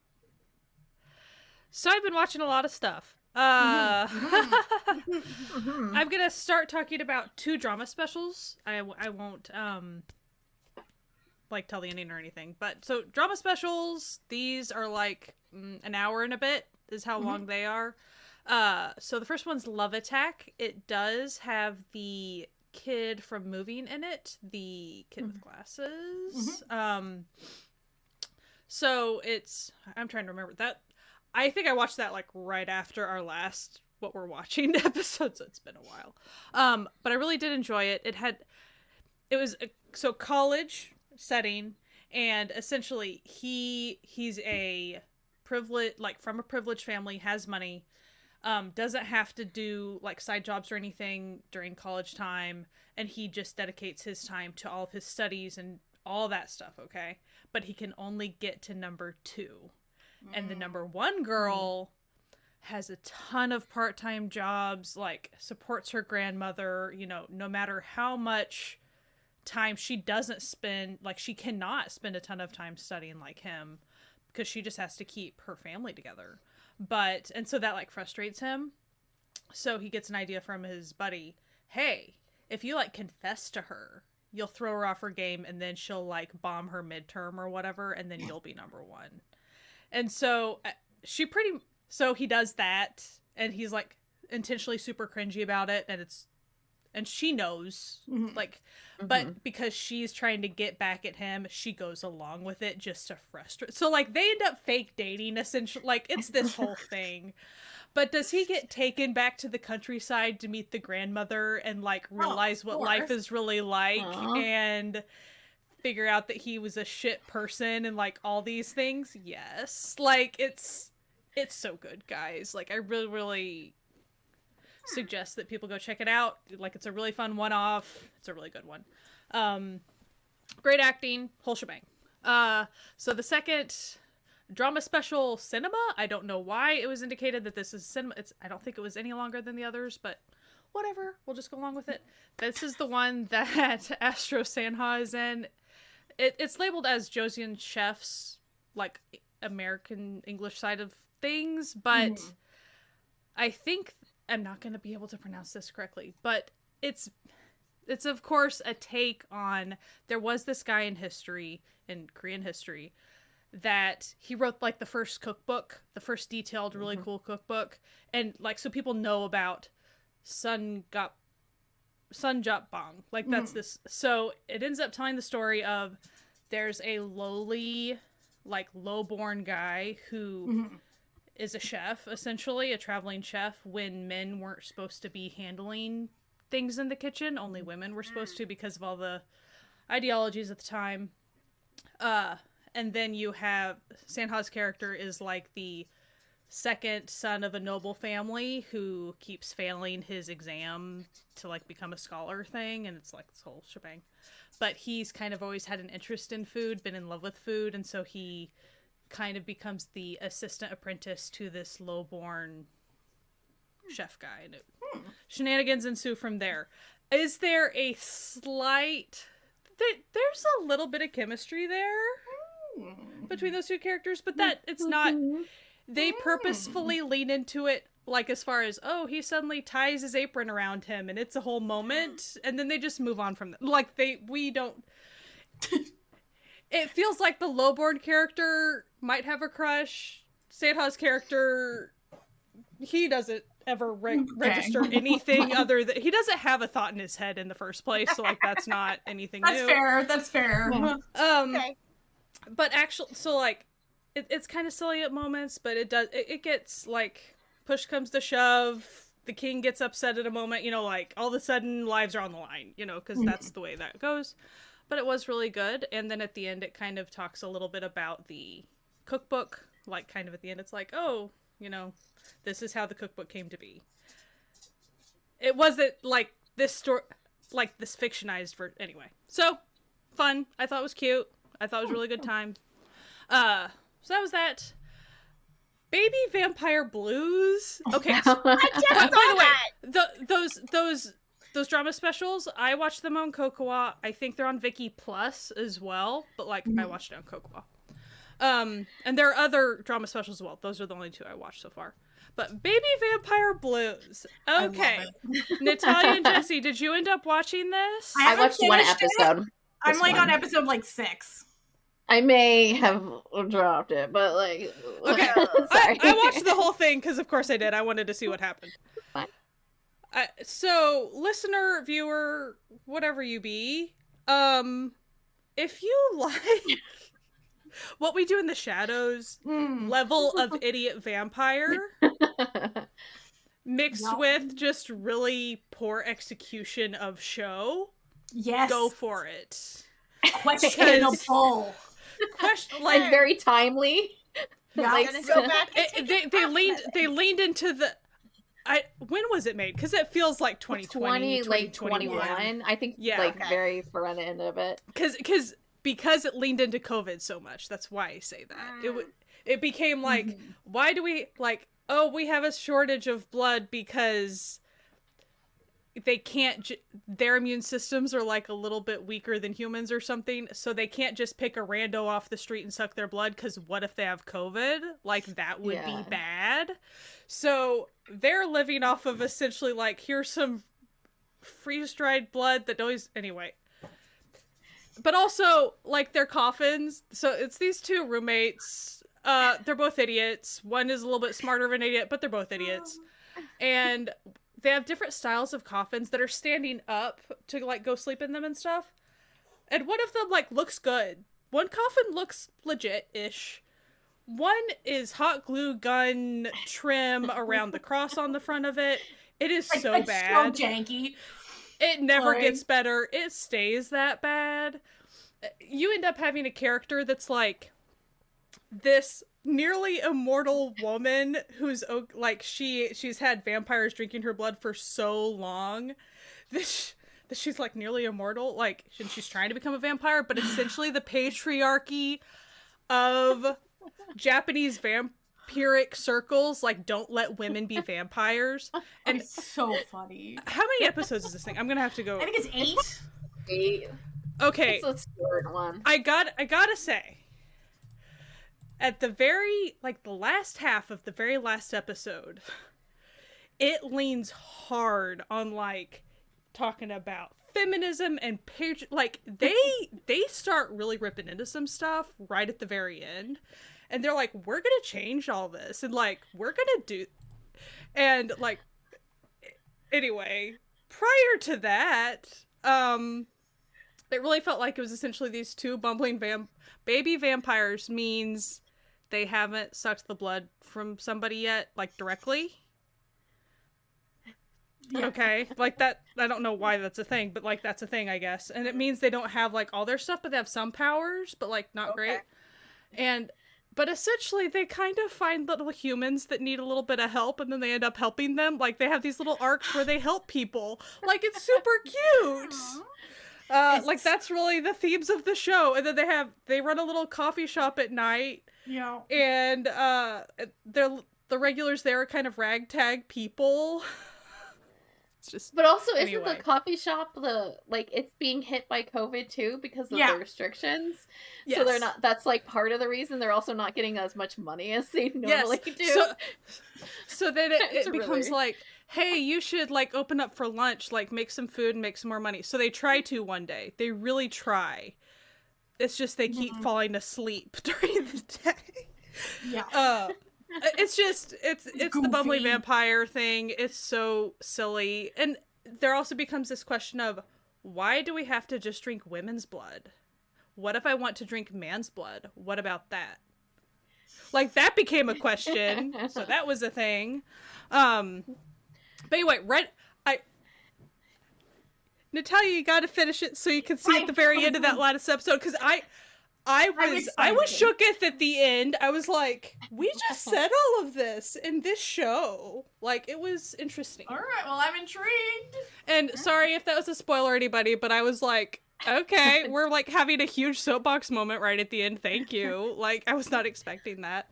So I've been watching a lot of stuff. Uh, Mhm. *laughs* I'm gonna start talking about two drama specials. I, I won't um like tell the ending or anything, but so drama specials. These are like mm, an hour and a bit is how Mhm. long they are. Uh, so the first one's Love Attack. It does have the kid from Moving in it, the kid with glasses. Um, so it's I'm trying to remember that. I think I watched that like right after our last what we're watching *laughs* episode, so it's been a while. Um, but I really did enjoy it. It had it was a, so college setting, and essentially he he's a privilege like from a privileged family, has money, um, doesn't have to do like side jobs or anything during college time, and he just dedicates his time to all of his studies and all that stuff. Okay, but he can only get to number two and the Mm. number one girl has a ton of part-time jobs like supports her grandmother you know no matter how much time she doesn't spend like she cannot spend a ton of time studying like him because she just has to keep her family together. But and so that like frustrates him. So he gets an idea from his buddy hey if you like confess to her you'll throw her off her game and then she'll like bomb her midterm or whatever and then you'll be number one and so uh, she pretty so he does that and he's like intentionally super cringy about it and it's and she knows Mhm. like but because she's trying to get back at him she goes along with it just to frustrate so like they end up fake dating essentially like it's this whole *laughs* thing but does he get taken back to the countryside to meet the grandmother and like realize what life is really like Aw. and figure out that he was a shit person and like all these things yes. Like it's it's so good guys. Like i really really suggest that people go check it out. Like it's a really fun one-off. It's a really good one. Um great acting whole shebang. Uh so the second drama special cinema? I don't know why it was indicated that this is cinema. It's i don't think it was any longer than the others but whatever. We'll just go along with it. This is the one *laughs* that astro sanha is in it, it's labeled as Joseon Chefs like american english side of things but Mhm. i think i'm not going to be able to pronounce this correctly but it's it's of course a take on there was this guy in history in Korean history that he wrote like the first cookbook, the first detailed, really Mhm. cool cookbook, and like so people know about Sun Gap Sun Jap Bong. Like that's Mhm. this. So it ends up telling the story of there's a lowly, like low-born guy who Mhm. is a chef, essentially a traveling chef. When men weren't supposed to be handling things in the kitchen, only women were supposed to because of all the ideologies at the time. Uh, and then you have Sanha's character is like the second son of a noble family who keeps failing his exam to like become a scholar thing and it's like this whole shebang but he's kind of always had an interest in food been in love with food and so he kind of becomes the assistant apprentice to this lowborn chef guy and it, shenanigans ensue from there is there a slight there, there's a little bit of chemistry there Hmm. between those two characters, but that it's not. They purposefully lean into it, like as far as oh, he suddenly ties his apron around him, and it's a whole moment, *gasps* and then they just move on from that. Like they, we don't. *laughs* it feels like the lowborn character might have a crush. Sanha's character, he doesn't ever re- register *laughs* anything other than he doesn't have a thought in his head in the first place, so like that's not anything *laughs* That's new. fair. That's fair. Um, Okay. but actually so like it, it's kind of silly at moments but it does it, it gets like push comes to shove the king gets upset at a moment you know like all of a sudden lives are on the line you know because that's the way that goes. But it was really good and then at the end it kind of talks a little bit about the cookbook like kind of at the end it's like oh you know this is how the cookbook came to be. It wasn't like this story like this fictionized for anyway. So fun. I thought it was cute. I thought it was a really good time. Uh so that was that. Baby vampire blues? Okay *laughs* so, I just by saw the way the, those those those drama specials i watched them on KOCOWA i think they're on Viki plus as well but like i watched it on KOCOWA um and there are other drama specials as well. Those are the only two i watched so far. But baby vampire blues. Okay. *laughs* natalia and jesse did you end up watching this? I, I watched one episode. I'm like one. on episode like six. I may have dropped it, but like, Okay. sorry. *laughs* I, I watched the whole thing because, of course, I did. I wanted to see what happened. Fine. Uh, so, listener, viewer, whatever you be, um, if you *laughs* like what we do in the shadows Mm. level of idiot vampire mixed Yep. with just really poor execution of show, Yes. go for it. questionable. *laughs* *laughs* Question like like very timely. *laughs* Yeah. Like, I'm gonna go back. and it, they they leaned of they leaned into the I when was it made? Because it feels like 2020, 20, like 2021. 21. I think Yeah. like Okay. very front end of it. Because because because it leaned into COVID so much. That's why I say that. It w- it became like Mhm. why do we like oh we have a shortage of blood because they can't their immune systems are like a little bit weaker than humans or something so they can't just pick a rando off the street and suck their blood because what if they have covid? Like that would Yeah. be bad. So they're living off of essentially like here's some freeze dried blood that always anyway. But also like their coffins so it's these two roommates uh they're both idiots. One is a little bit smarter of an idiot but they're both idiots. And they have different styles of coffins that are standing up to like go sleep in them and stuff and one of them like looks good one coffin looks legit-ish one is hot glue gun trim around the cross on the front of it it is Like, so it's bad So janky. it never Like- gets better. It stays that bad. You end up having a character that's like this nearly immortal woman who's like she she's had vampires drinking her blood for so long that, sh- that she's like nearly immortal like and she's trying to become a vampire but essentially the patriarchy of Japanese vampiric circles like don't let women be vampires *laughs* And it's so funny. how many episodes is this thing? I'm gonna have to go. I think it's eight. Eight. Okay, It's a scared one. I got. I gotta say, at the very like the last half of the very last episode, it leans hard on like talking about feminism and patri- like they they start really ripping into some stuff right at the very end and they're like we're gonna change all this and like we're gonna do and like anyway prior to that um it really felt like it was essentially these two bumbling vam- baby vampires means they haven't sucked the blood from somebody yet like directly? *laughs* Yeah. okay like that i don't know why that's a thing but like that's a thing i guess. And it means they don't have like all their stuff but they have some powers but like not great. And but essentially they kind of find little humans that need a little bit of help and then they end up helping them. Like they have these little arcs where they help people. Like it's super *laughs* cute uh, like that's really the themes of the show and then they have they run a little coffee shop at night Yeah. and uh they're the regulars there are kind of ragtag people *laughs* it's just But also, isn't the coffee shop the like it's being hit by COVID too because of Yeah. the restrictions? So they're not. That's like part of the reason they're also not getting as much money as they normally *laughs* do. So, so then it, *laughs* it becomes really- like, hey, you should like open up for lunch, like make some food and make some more money. So they try to one day. They really try. It's just they keep Mhm. falling asleep *laughs* during the day. Yeah. Uh, it's just it's *laughs* it's the bumbly vampire thing. It's so silly, and there also becomes this question of why do we have to just drink women's blood? What if I want to drink man's blood? What about that? Like that became a question. so that was a thing. Um but anyway, right I Natalia, you gotta finish it so you can see at the very end of that last episode because I I was I was excited. shooketh at the end. I was like, we just said all of this in this show. Like it was interesting. All right. Well, I'm intrigued. And sorry if that was a spoiler, anybody, but I was like, okay, *laughs* we're like having a huge soapbox moment right at the end. Thank you. Like I was not expecting that.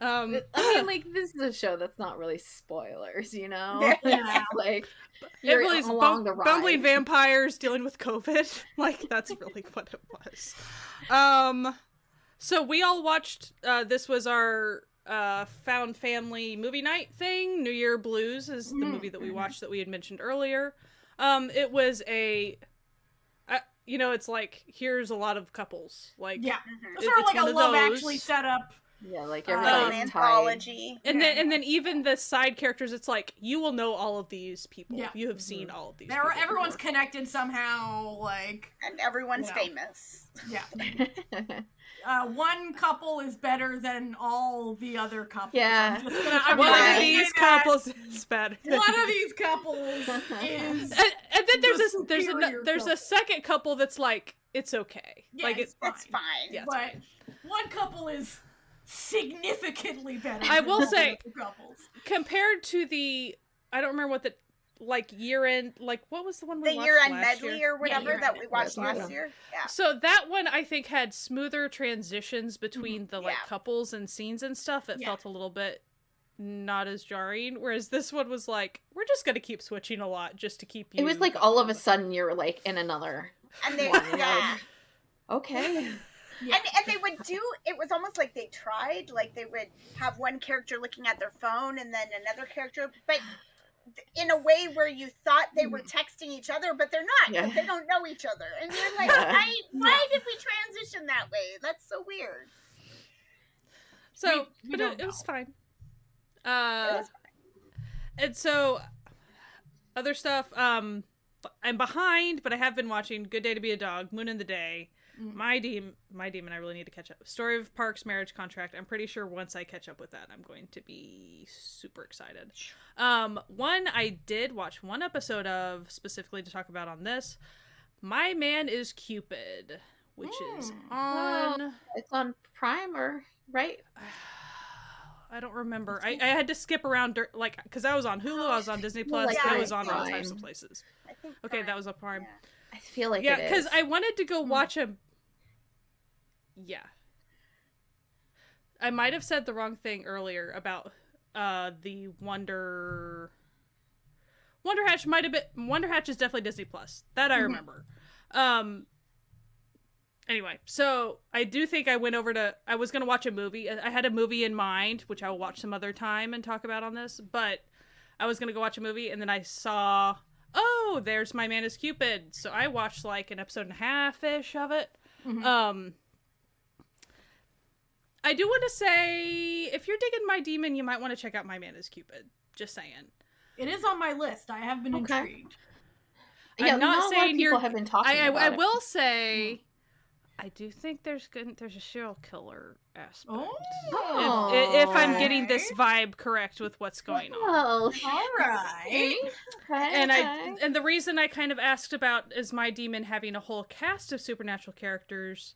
Um, I mean, like this is a show that's not really spoilers, you know. Yeah. *laughs* like it you're really is along bum- the ride. bumbling vampires dealing with COVID. *laughs* Like that's really what it was. Um, so we all watched. Uh, this was our uh found family movie night thing. New Year Blues is the Mhm. movie that we watched that we had mentioned earlier. Um, it was a. Uh, you know, it's like here's a lot of couples. Like Yeah. Mhm. It- Sort of like a love those. actually setup. Yeah, like everybody's an tied. anthology. and then and then even the side characters, it's like you will know all of these people. Yeah. You have seen all of these. There, people everyone's before. connected somehow. Like, and everyone's Yeah. famous. yeah. *laughs* Uh, one couple is better than all the other couples. Yeah. I'm just gonna, I'm One of these couples is better. One of *laughs* these couples is. and, and then there's the a there's a superior there's a second couple that's like it's okay. Yeah, like it's it's That's Fine. fine. Yeah. but one couple is significantly better. I will say- compared to the I don't remember what the like year end like what was the one we The watched year end last medley year? or whatever year-end that we watched Yeah. last year. Yeah. So that one I think had smoother transitions between mm-hmm. the like Yeah. couples and scenes and stuff. It Yeah. felt a little bit not as jarring. Whereas this one was like, we're just gonna keep switching a lot just to keep you. it was like all of a sudden you're like in another. And they yeah. like, okay. Yeah. And, and they would do it was almost like they tried like they would have one character looking at their phone and then another character but in a way where you thought they were texting each other but they're not 'cause Yeah. they don't know each other and you're like I, why did we transition that way that's so weird So, We- we but it, it was fine. Uh, It is and so other stuff. Um, I'm behind, but I have been watching Good Day to Be a Dog, Moon in the Day, Mm. My Demon, My Demon. I really need to catch up. Story of Parks Marriage Contract. I'm pretty sure once I catch up with that, I'm going to be super excited. Um, one I did watch one episode of specifically to talk about on this. My Man is Cupid, which is Mm. on. It's on Primer, right? *sighs* I don't remember. I, I had to skip around, like, because I was on Hulu, I was on *gasps* Disney Plus, like, I was on all types of places. Okay, that was a Prime. Yeah. I feel like yeah, because. I wanted to go Hmm. watch a. Yeah. I might have said the wrong thing earlier about uh the Wonder. Wonderhatch might have been Wonderhatch is definitely Disney Plus. That I Mhm. remember. Um. Anyway, so I do think I went over to. I was gonna watch a movie. I had a movie in mind, which I will watch some other time and talk about on this. But I was gonna go watch a movie, and then I saw. Oh, there's my man is Cupid. So I watched like an episode and a half ish of it. Mhm. Um, I do want to say if you're digging my demon, you might want to check out my man is Cupid. Just saying. It is on my list. I have been Okay. intrigued. I'm Yeah, not not, a lot of saying people you're- have been talking I I, about I it. will say, I do think there's good. There's a serial killer aspect. Oh, If, if I'm getting this vibe correct with what's going on. Oh, *laughs* all right. *laughs* okay, and I and the reason I kind of asked about is my demon having a whole cast of supernatural characters.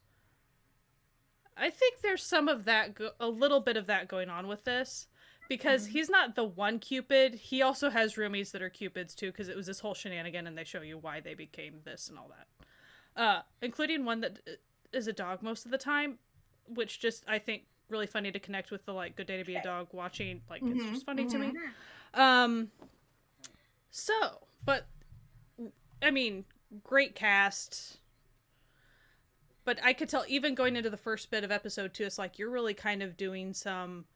I think there's some of that, go- a little bit of that going on with this, because he's not the one Cupid. He also has roomies that are Cupids too, because it was this whole shenanigan, and they show you why they became this and all that, uh, including one that uh, a dog most of the time, which just I think really funny to connect with the like Good Day to Be a Dog watching. Like it's Mhm, just funny to me. Mhm. Um. So, but I mean, great cast. But I could tell, even going into the first bit of episode two, it's like you're really kind of doing some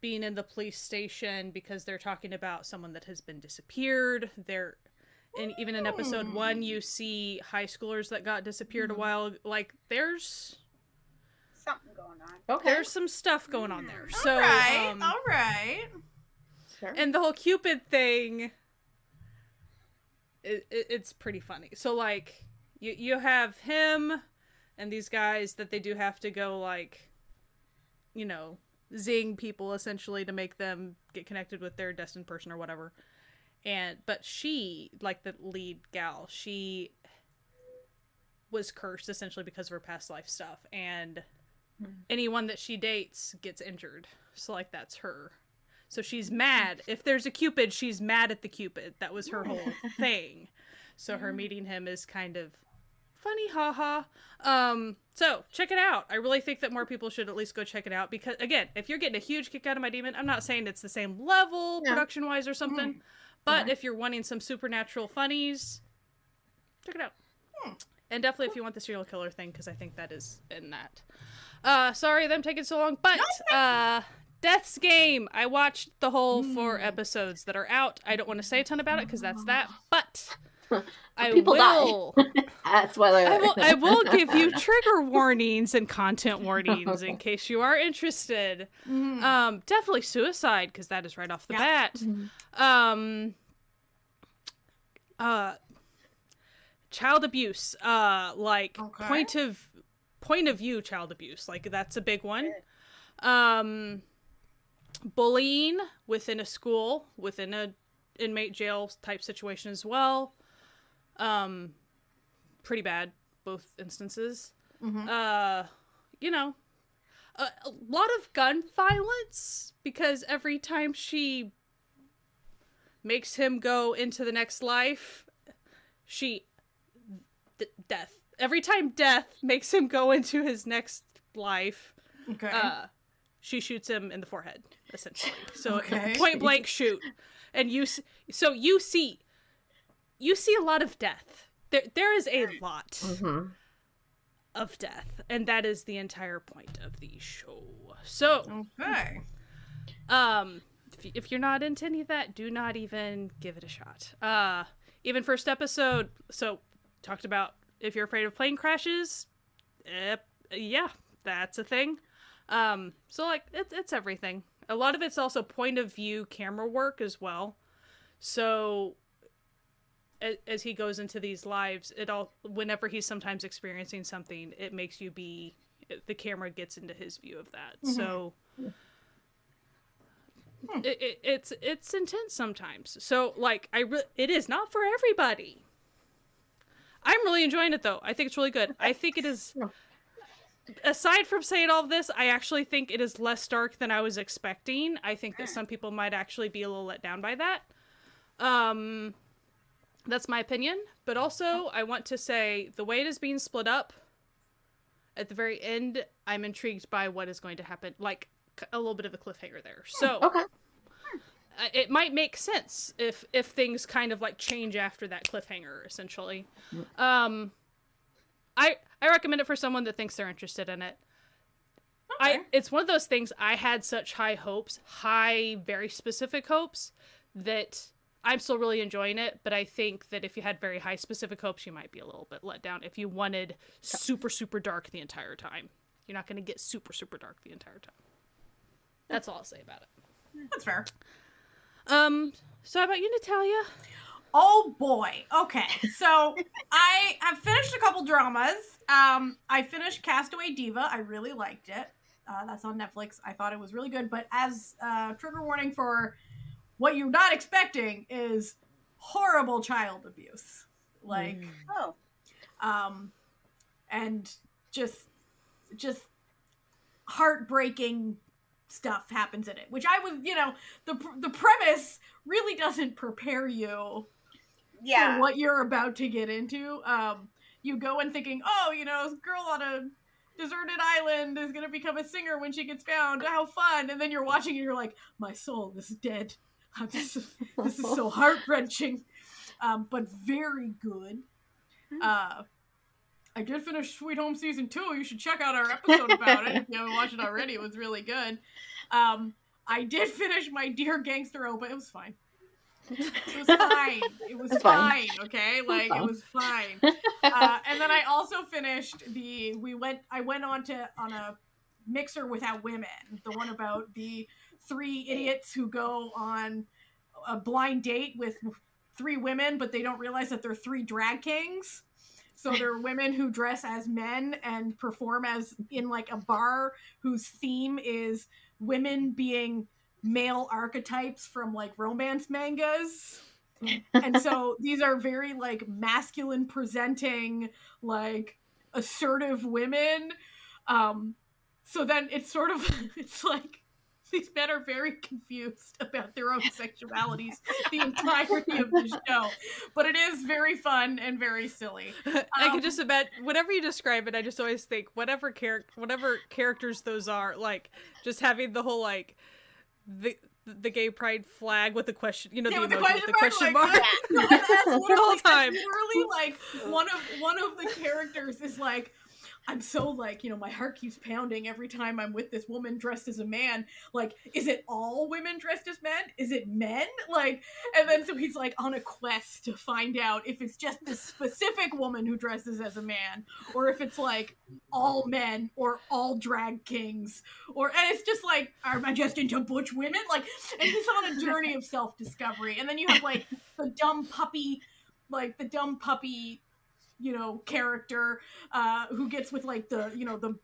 being in the police station because they're talking about someone that has been disappeared. They're, and even in episode hmm. one, you see high schoolers that got disappeared a hmm. while. Like there's Something going on. okay. there's some stuff going on there. Hmm. So, all right. um, all right. Sure. and the whole cupid thing it, it, it's pretty funny so like you you have him and these guys that they do have to go like you know zing people essentially to make them get connected with their destined person or whatever and but she like the lead gal she was cursed essentially because of her past life stuff and hmm. anyone that she dates gets injured so like that's her so she's mad. If there's a Cupid, she's mad at the Cupid. That was her whole *laughs* thing. So her meeting him is kind of funny, haha. Um, so check it out. I really think that more people should at least go check it out because again, if you're getting a huge kick out of my demon, I'm not saying it's the same level production wise or something, but Okay. if you're wanting some supernatural funnies, check it out. And definitely if you want the serial killer thing, because I think that is in that. Uh, sorry them taking so long, but uh, Death's Game. I watched the whole four episodes that are out. I don't want to say a ton about it because that's that, but *laughs* I people die. will. *laughs* Ah, spoiler I will. I will *laughs* give you trigger warnings and content warnings in case you are interested. Mhm. Um, definitely suicide because that is right off the Yeah. bat. Um, uh, child abuse. Uh, like Okay. point of point of view child abuse. Like that's a big one. Um, bullying within a school, within a inmate jail type situation as well. Um, pretty bad both instances. Mhm. Uh, you know, a, a lot of gun violence because every time she makes him go into the next life, she d- death. Every time death makes him go into his next life, Okay. uh, she shoots him in the forehead, essentially. So Okay. point blank shoot, and you s- so you see, you see a lot of death. There there is a lot Mhm. of death, and that is the entire point of the show. So, okay. um, if, if you're not into any of that, do not even give it a shot. Uh, even first episode. So talked about if you're afraid of plane crashes. Eh, yeah, that's a thing. Um, so like it's it's everything. A lot of it's also point of view camera work as well. So a- as he goes into these lives, it all whenever he's sometimes experiencing something, it makes you be the camera gets into his view of that. Mm-hmm. So hmm. it, it, it's it's intense sometimes. So like I re- it is not for everybody. I'm really enjoying it though. I think it's really good. I think it is aside from saying all of this, I actually think it is less dark than I was expecting. I think that hmm. some people might actually be a little let down by that. Um that's my opinion, but also I want to say the way it is being split up at the very end, I'm intrigued by what is going to happen. Like a little bit of a cliffhanger there. So Okay. uh, it might make sense if if things kind of like change after that cliffhanger essentially um i i recommend it for someone that thinks they're interested in it i Okay. it's one of those things i had such high hopes high very specific hopes that I'm still really enjoying it, but I think that if you had very high specific hopes, you might be a little bit let down. If you wanted super super dark the entire time, you're not going to get super super dark the entire time. That's all I'll say about it. That's fair. Um, so how about you, Natalia? Oh boy. Okay. So I have finished a couple dramas. Um, I finished Castaway Diva. I really liked it. Uh, that's on Netflix. I thought it was really good. But as uh, trigger warning for what you're not expecting is horrible child abuse. Like, Mm. Oh, um, and just, just heartbreaking stuff happens in it. Which I was, you know, the the premise really doesn't prepare you yeah. for what you're about to get into. Um, you go in thinking, oh, you know, this girl on a deserted island is gonna become a singer when she gets found. How fun! And then you're watching and you're like, my soul is dead. *laughs* This is so heart wrenching, um, but very good. Uh, I did finish Sweet Home season two. You should check out our episode about it if you haven't watched it already. It was really good. Um, I did finish my Dear Gangster O, but it was fine. It was fine. It was fine. fine. Okay, like it was fine. *laughs* Uh, and then I also finished the. We went. I went on to on a mixer without women. The one about the three idiots who go on a blind date with three women, but they don't realize that they're three drag kings. So *laughs* they're women who dress as men and perform as in like a bar whose theme is women being male archetypes from like romance mangas. and so *laughs* these are very like masculine presenting, like assertive women. Um so then it's sort of *laughs* it's like these men are very confused about their own sexualities the entirety of the show. But it is very fun and very silly. I Um, can just imagine whatever you describe it. I just always think whatever character, whatever characters those are, like just having the whole like the the gay pride flag with the question, you know, Yeah, the with the emoji with the question mark, mark. like, *laughs* No, that's *laughs* The whole time. literally like one of one of the characters is like I'm so like, you know, my heart keeps pounding every time I'm with this woman dressed as a man. Like, is it all women dressed as men? Is it men? Like, and then so he's like on a quest to find out if it's just this specific woman who dresses as a man, or if it's like all men or all drag kings, or and it's just like, am I just into butch women? Like, and he's on a journey of self discovery, and then you have like the dumb puppy, like the dumb puppy, you know, character uh, who gets with like the you know the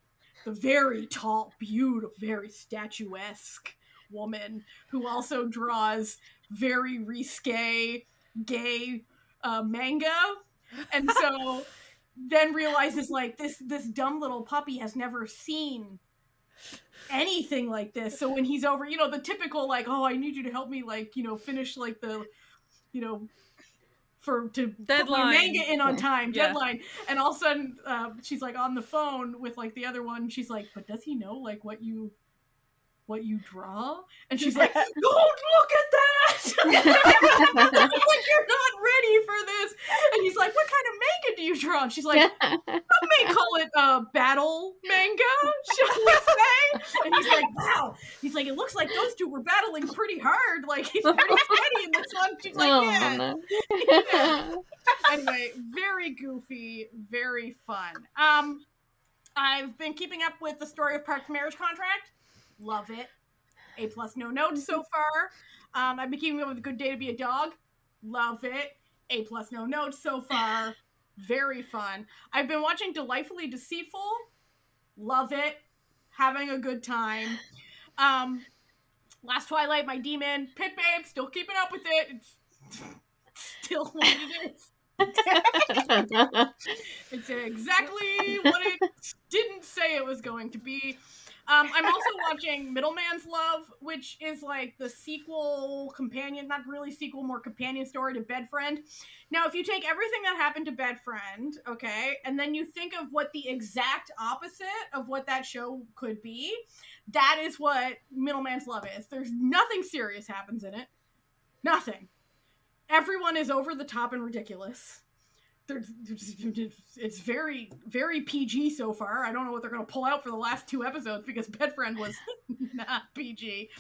the very tall, beautiful, very statuesque woman who also draws very risque gay uh, manga, and so *laughs* then realizes like this this dumb little puppy has never seen anything like this. So when he's over, you know, the typical like, oh, I need you to help me, like, you know, finish like the, you know, for to put my Deadline. manga in on time, Yeah. deadline. And all of a sudden, uh, she's like on the phone with like the other one. She's like, but does he know like what you, what you draw? And she's like, don't look at that. *laughs* like you're not ready for this. And he's like, what kind of manga do you draw? And she's like, *laughs* I may call it uh, battle manga, shall we say? And he's like, wow. He's like, it looks like those two were battling pretty hard. Like he's pretty *laughs* steady in this one. She's like, oh, yeah. no. Anyway, very goofy, very fun. Um, I've been keeping up with the story of Park's marriage contract. Love it. A plus, no notes so *laughs* far. Um, I've been keeping up with a good day to be a dog. Love it. A plus, no notes so far. *laughs* Very fun. I've been watching Delightfully Deceitful. Love it. Having a good time. Um, Last Twilight, my demon. Pit Babe, still keeping up with it. It's *laughs* still what it is. It's exactly what it didn't say it was going to be. Um, I'm also watching Middleman's Love, which is like the sequel companion, not really sequel, more companion story to Bedfriend. Now, if you take everything that happened to Bedfriend, okay, and then you think of what the exact opposite of what that show could be, that is what Middleman's Love is. There's nothing serious happens in it. Nothing. Everyone is over the top and ridiculous it's very very PG so far. I don't know what they're gonna pull out for the last two episodes because Bedfriend was *laughs* not PG.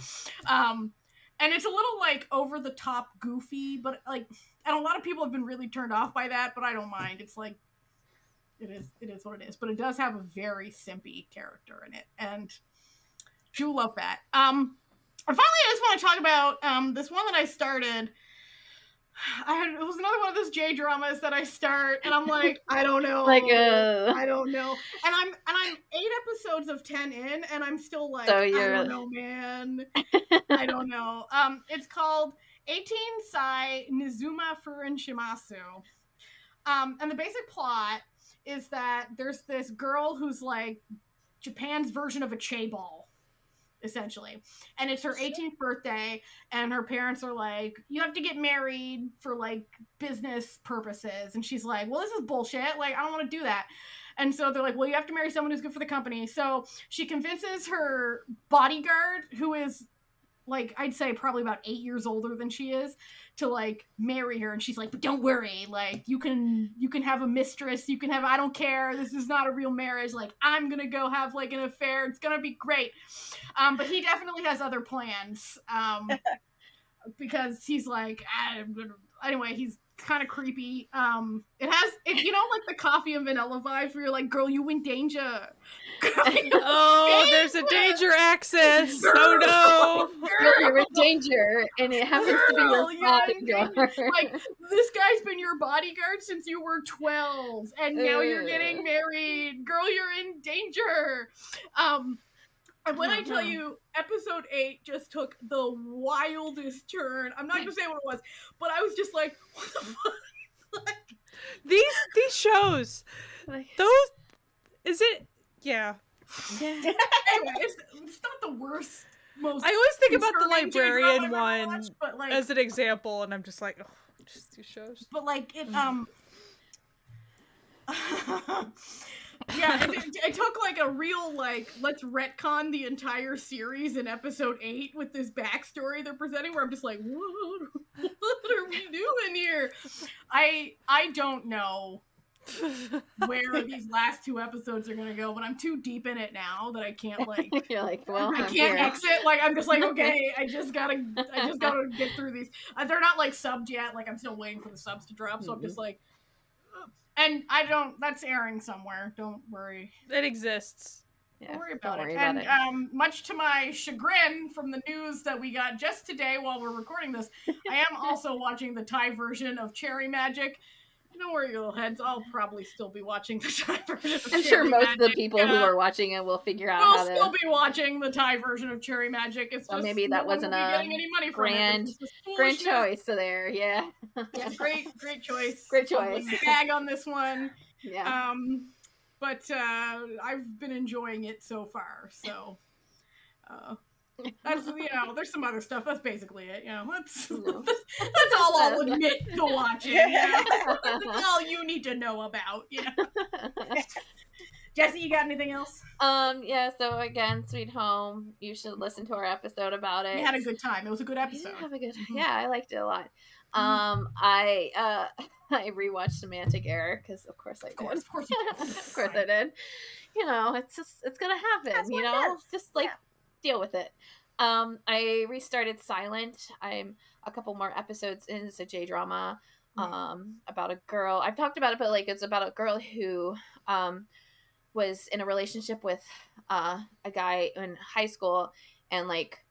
Um, and it's a little like over the top goofy, but like, and a lot of people have been really turned off by that, but I don't mind. It's like, it is, it is what it is. But it does have a very simpy character in it, and do love that. Um, and finally, I just want to talk about um this one that I started. I had it was another one of those J dramas that I start, and I'm like, *laughs* I don't know, Like uh I don't know. And I'm and I'm eight episodes of ten in, and I'm still like, So I don't know, man. *laughs* I don't know. Um, it's called 18 Sai Nizuma Furin Shimasu. Um, and the basic plot is that there's this girl who's like Japan's version of a chaebol, essentially. And it's her 18th birthday, and her parents are like, You have to get married for like business purposes. And she's like, Well, this is bullshit. Like, I don't want to do that. And so they're like, Well, you have to marry someone who's good for the company. So she convinces her bodyguard, who is like I'd say probably about eight years older than she is, to like marry her. And she's like, "But don't worry, like you can you can have a mistress, you can have I don't care. This is not a real marriage. Like I'm gonna go have like an affair. It's gonna be great." Um, but he definitely has other plans. Um, *laughs* because he's like, I'm gonna... anyway, he's kind of creepy. Um, it has it, you know like the coffee and vanilla vibes where you're like, "Girl, you in danger." *laughs* *laughs* Oh, there's a danger access. Oh no. You're, you're in danger, and it happens to be your you're in bodyguard. like this guy's been your bodyguard since you were 12 and now you're getting married girl you're in danger um and when I tell Mhm. you, episode eight just took the wildest turn. I'm not gonna say what it was, but I was just like, *laughs* "What the fuck?" Like, These these shows, Like, those is it? Yeah. *laughs* anyway, it's, it's not the worst, most. I always think about the librarian one watched, like, as an example, and I'm just like, oh, just these shows. but like it Mm. um *laughs* yeah it, it, it took like a real like let's retcon the entire series in episode 8 with this backstory they're presenting where i'm just like what, *laughs* what are we doing here i i don't know *laughs* where these last two episodes are gonna go but i'm too deep in it now that i can't like *laughs* you're like, well, I I'm can't here. exit. Like I'm just like, *laughs* okay, I just gotta, I just gotta get through these. Uh, they're not like subbed yet. Like I'm still waiting for the subs to drop. So I'm just like, ugh. and I don't. That's airing somewhere. Don't worry. It exists. Yeah, Don't worry don't about worry it. about and it. um, much to my chagrin from the news that we got just today while we're recording this, I am also watching the Thai version of Cherry Magic. Don't worry, you little heads. I'll probably still be watching the *laughs* Thai version. Of I'm sure most of the Magic. people who are watching it will figure out We'll still to. be watching the Thai version of Cherry Magic. It's Well, just maybe that no wasn't a getting any money grand- it. Grand choice there, yeah. Yeah, great, great choice. *laughs* Great choice. Gag on this one. Yeah. Um, but uh, I've been enjoying it so far. So, uh, that's you know, there's some other stuff. That's basically it. You know, that's No. that's, that's all I'll *laughs* admit to watching. You know? *laughs* that's all you need to know about. You know, *laughs* Jesse, you got anything else? um, yeah, so again, Sweet Home, you should listen to our episode about it. We had a good time. It was a good We episode. did have a good Mhm. yeah i liked it a lot Mhm. um i uh i rewatched semantic error because of course i Of course, did of course, of course i did you know it's just it's gonna happen That's you know just like Yeah. Deal with it. Um i restarted silent. I'm a couple more episodes in it's a j drama Mhm. um about a girl. I've talked about it but like it's about a girl who um was in a relationship with uh a guy in high school and like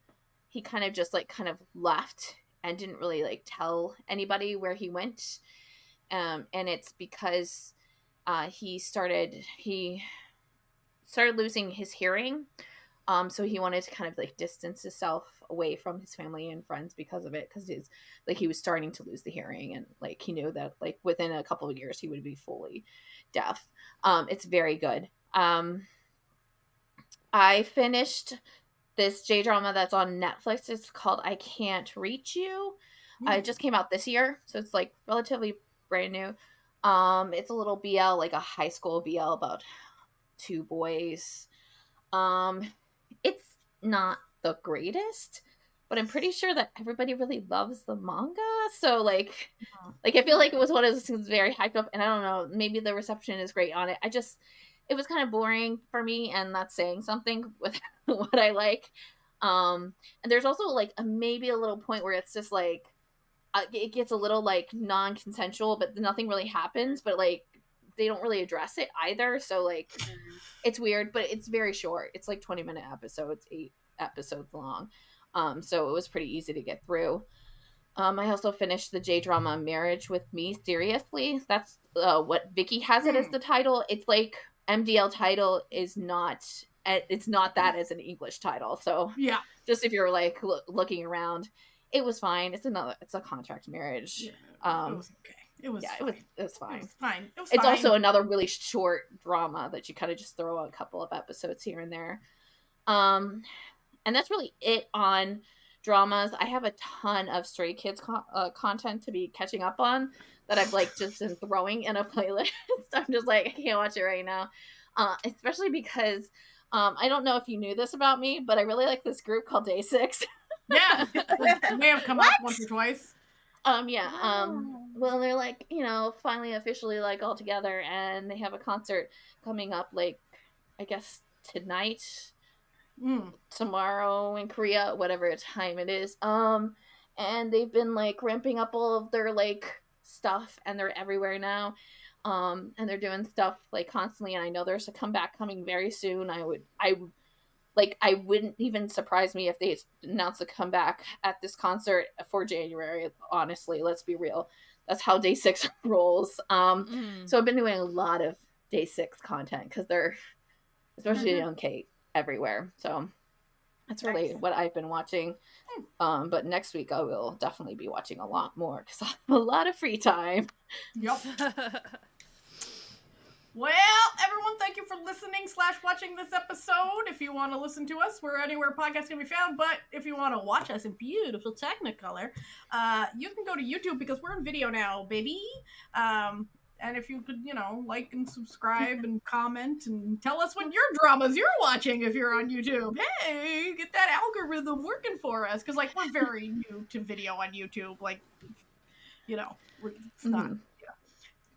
he kind of just like kind of left and didn't really like tell anybody where he went. Um and it's because uh he started he started losing his hearing um so he wanted to kind of like distance himself away from his family and friends because of it because he's like he was starting to lose the hearing and like he knew that like within a couple of years he would be fully deaf um it's very good um i finished this J drama that's on Netflix. It's called I Can't Reach You. Uh, it just came out this year, so it's like relatively brand new. Um, it's a little BL, like a high school BL about two boys. Um, it's not the greatest, but I'm pretty sure that everybody really loves the manga. So like, Uh-huh. like I feel like it was one of those things very hyped up, and I don't know, maybe the reception is great on it. I just, it was kind of boring for me, and that's saying something *laughs* with what I like. Um, and there's also like a, maybe a little point where it's just like uh, it gets a little like non-consensual, but nothing really happens. But like they don't really address it either. So like it's weird, but it's very short. It's like 20 minute episodes, eight episodes long. Um, so it was pretty easy to get through. Um, I also finished the J drama Marriage with Me Seriously. That's uh, what Viki has it as the title. It's like MDL title is not eh, it's not that as an English title. So Yeah. just if you're like loo- looking around, it was fine. It's another it's a contract marriage. yeah. Um, it was okay. It was yeah, it was it was fine. It was fine. It was It's fine. also another really short drama that you kind of just throw a couple of episodes here and there. Um, and that's really it on dramas. I have a ton of Stray Kids co- uh, content to be catching up on that I've like just been throwing in a *laughs* playlist. *laughs* I'm just like I can't watch it right now, uh, especially because um, I don't know if you knew this about me, but I really like this group called Day Six. yeah. *laughs* It may have come up once or twice. Um, yeah. Um, well, they're like, you know, finally officially like all together, and they have a concert coming up, like, I guess tonight, Mm. tomorrow in Korea, whatever time it is. Um, and they've been like ramping up all of their like stuff, and they're everywhere now. Um, and they're doing stuff like constantly, and I know there's a comeback coming very soon. I would, I would. Like I wouldn't even surprise me if they announced a comeback at this concert for January. Honestly, let's be real. That's how DAY6 *laughs* rolls. Um, Mm. so I've been doing a lot of DAY6 content because they're, especially Mhm. on Kate, everywhere. So that's really Nice. what I've been watching. Um, but next week I will definitely be watching a lot more because *laughs* I have a lot of free time. Yep. *laughs* Well, everyone, thank you for listening slash watching this episode. If you want to listen to us, we're anywhere podcasts can be found. But if you want to watch us in beautiful Technicolor, uh, you can go to YouTube because we're in video now, baby. Um, and if you could, you know, like and subscribe and *laughs* comment and tell us what your dramas you're watching if you're on YouTube. Hey, get that algorithm working for us because, like, we're very *laughs* new to video on YouTube. Like, you know, it's not Mhm.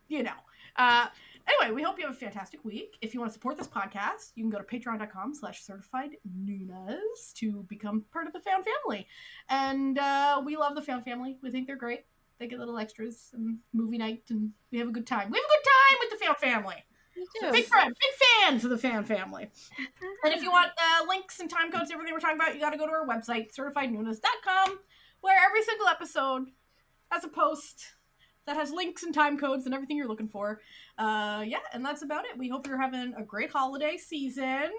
you know. Uh, anyway, we hope you have a fantastic week. If you want to support this podcast, you can go to patreon.com slash certified Noonas to become part of the Found Family. And uh, we love the Found Family. We think they're great. They get little extras and movie night, and we have a good time. We have a good time with the Found Family. Big friend, big fans of the Fan Family. And if you want uh, links and time codes, everything we're talking about, you got to go to our website, certifiednoonas.com, where every single episode has a post that has links and time codes and everything you're looking for. Uh, yeah, and that's about it. We hope you're having a great holiday season.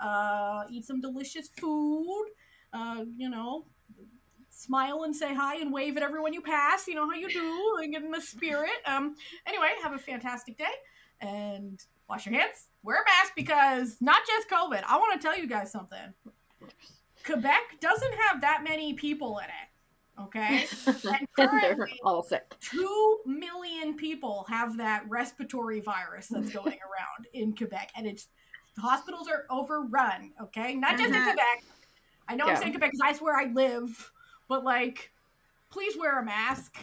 Uh, eat some delicious food. Uh, you know, smile and say hi and wave at everyone you pass. You know how you do and get in the spirit. Um, anyway, have a fantastic day and wash your hands. Wear a mask because not just COVID. I want to tell you guys something. Quebec doesn't have that many people in it. Okay? *laughs* And *laughs* currently, all sick. two million people have that respiratory virus that's *laughs* going around in Quebec, and it's the hospitals are overrun. Okay, not just in Mhm. Quebec. I know I'm saying Quebec because that's where I live, but like, please wear a mask.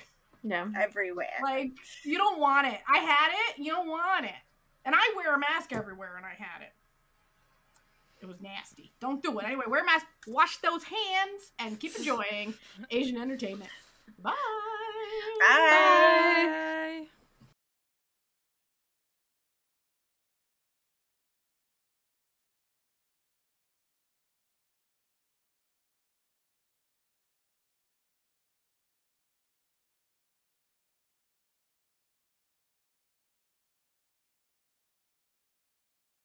Yeah. everywhere. Like, you don't want it. I had it. You don't want it. And I wear a mask everywhere, and I had it. It was nasty. Don't do it. Anyway, wear a mask, wash those hands, and keep enjoying *laughs* Asian entertainment. Bye. Bye. Bye.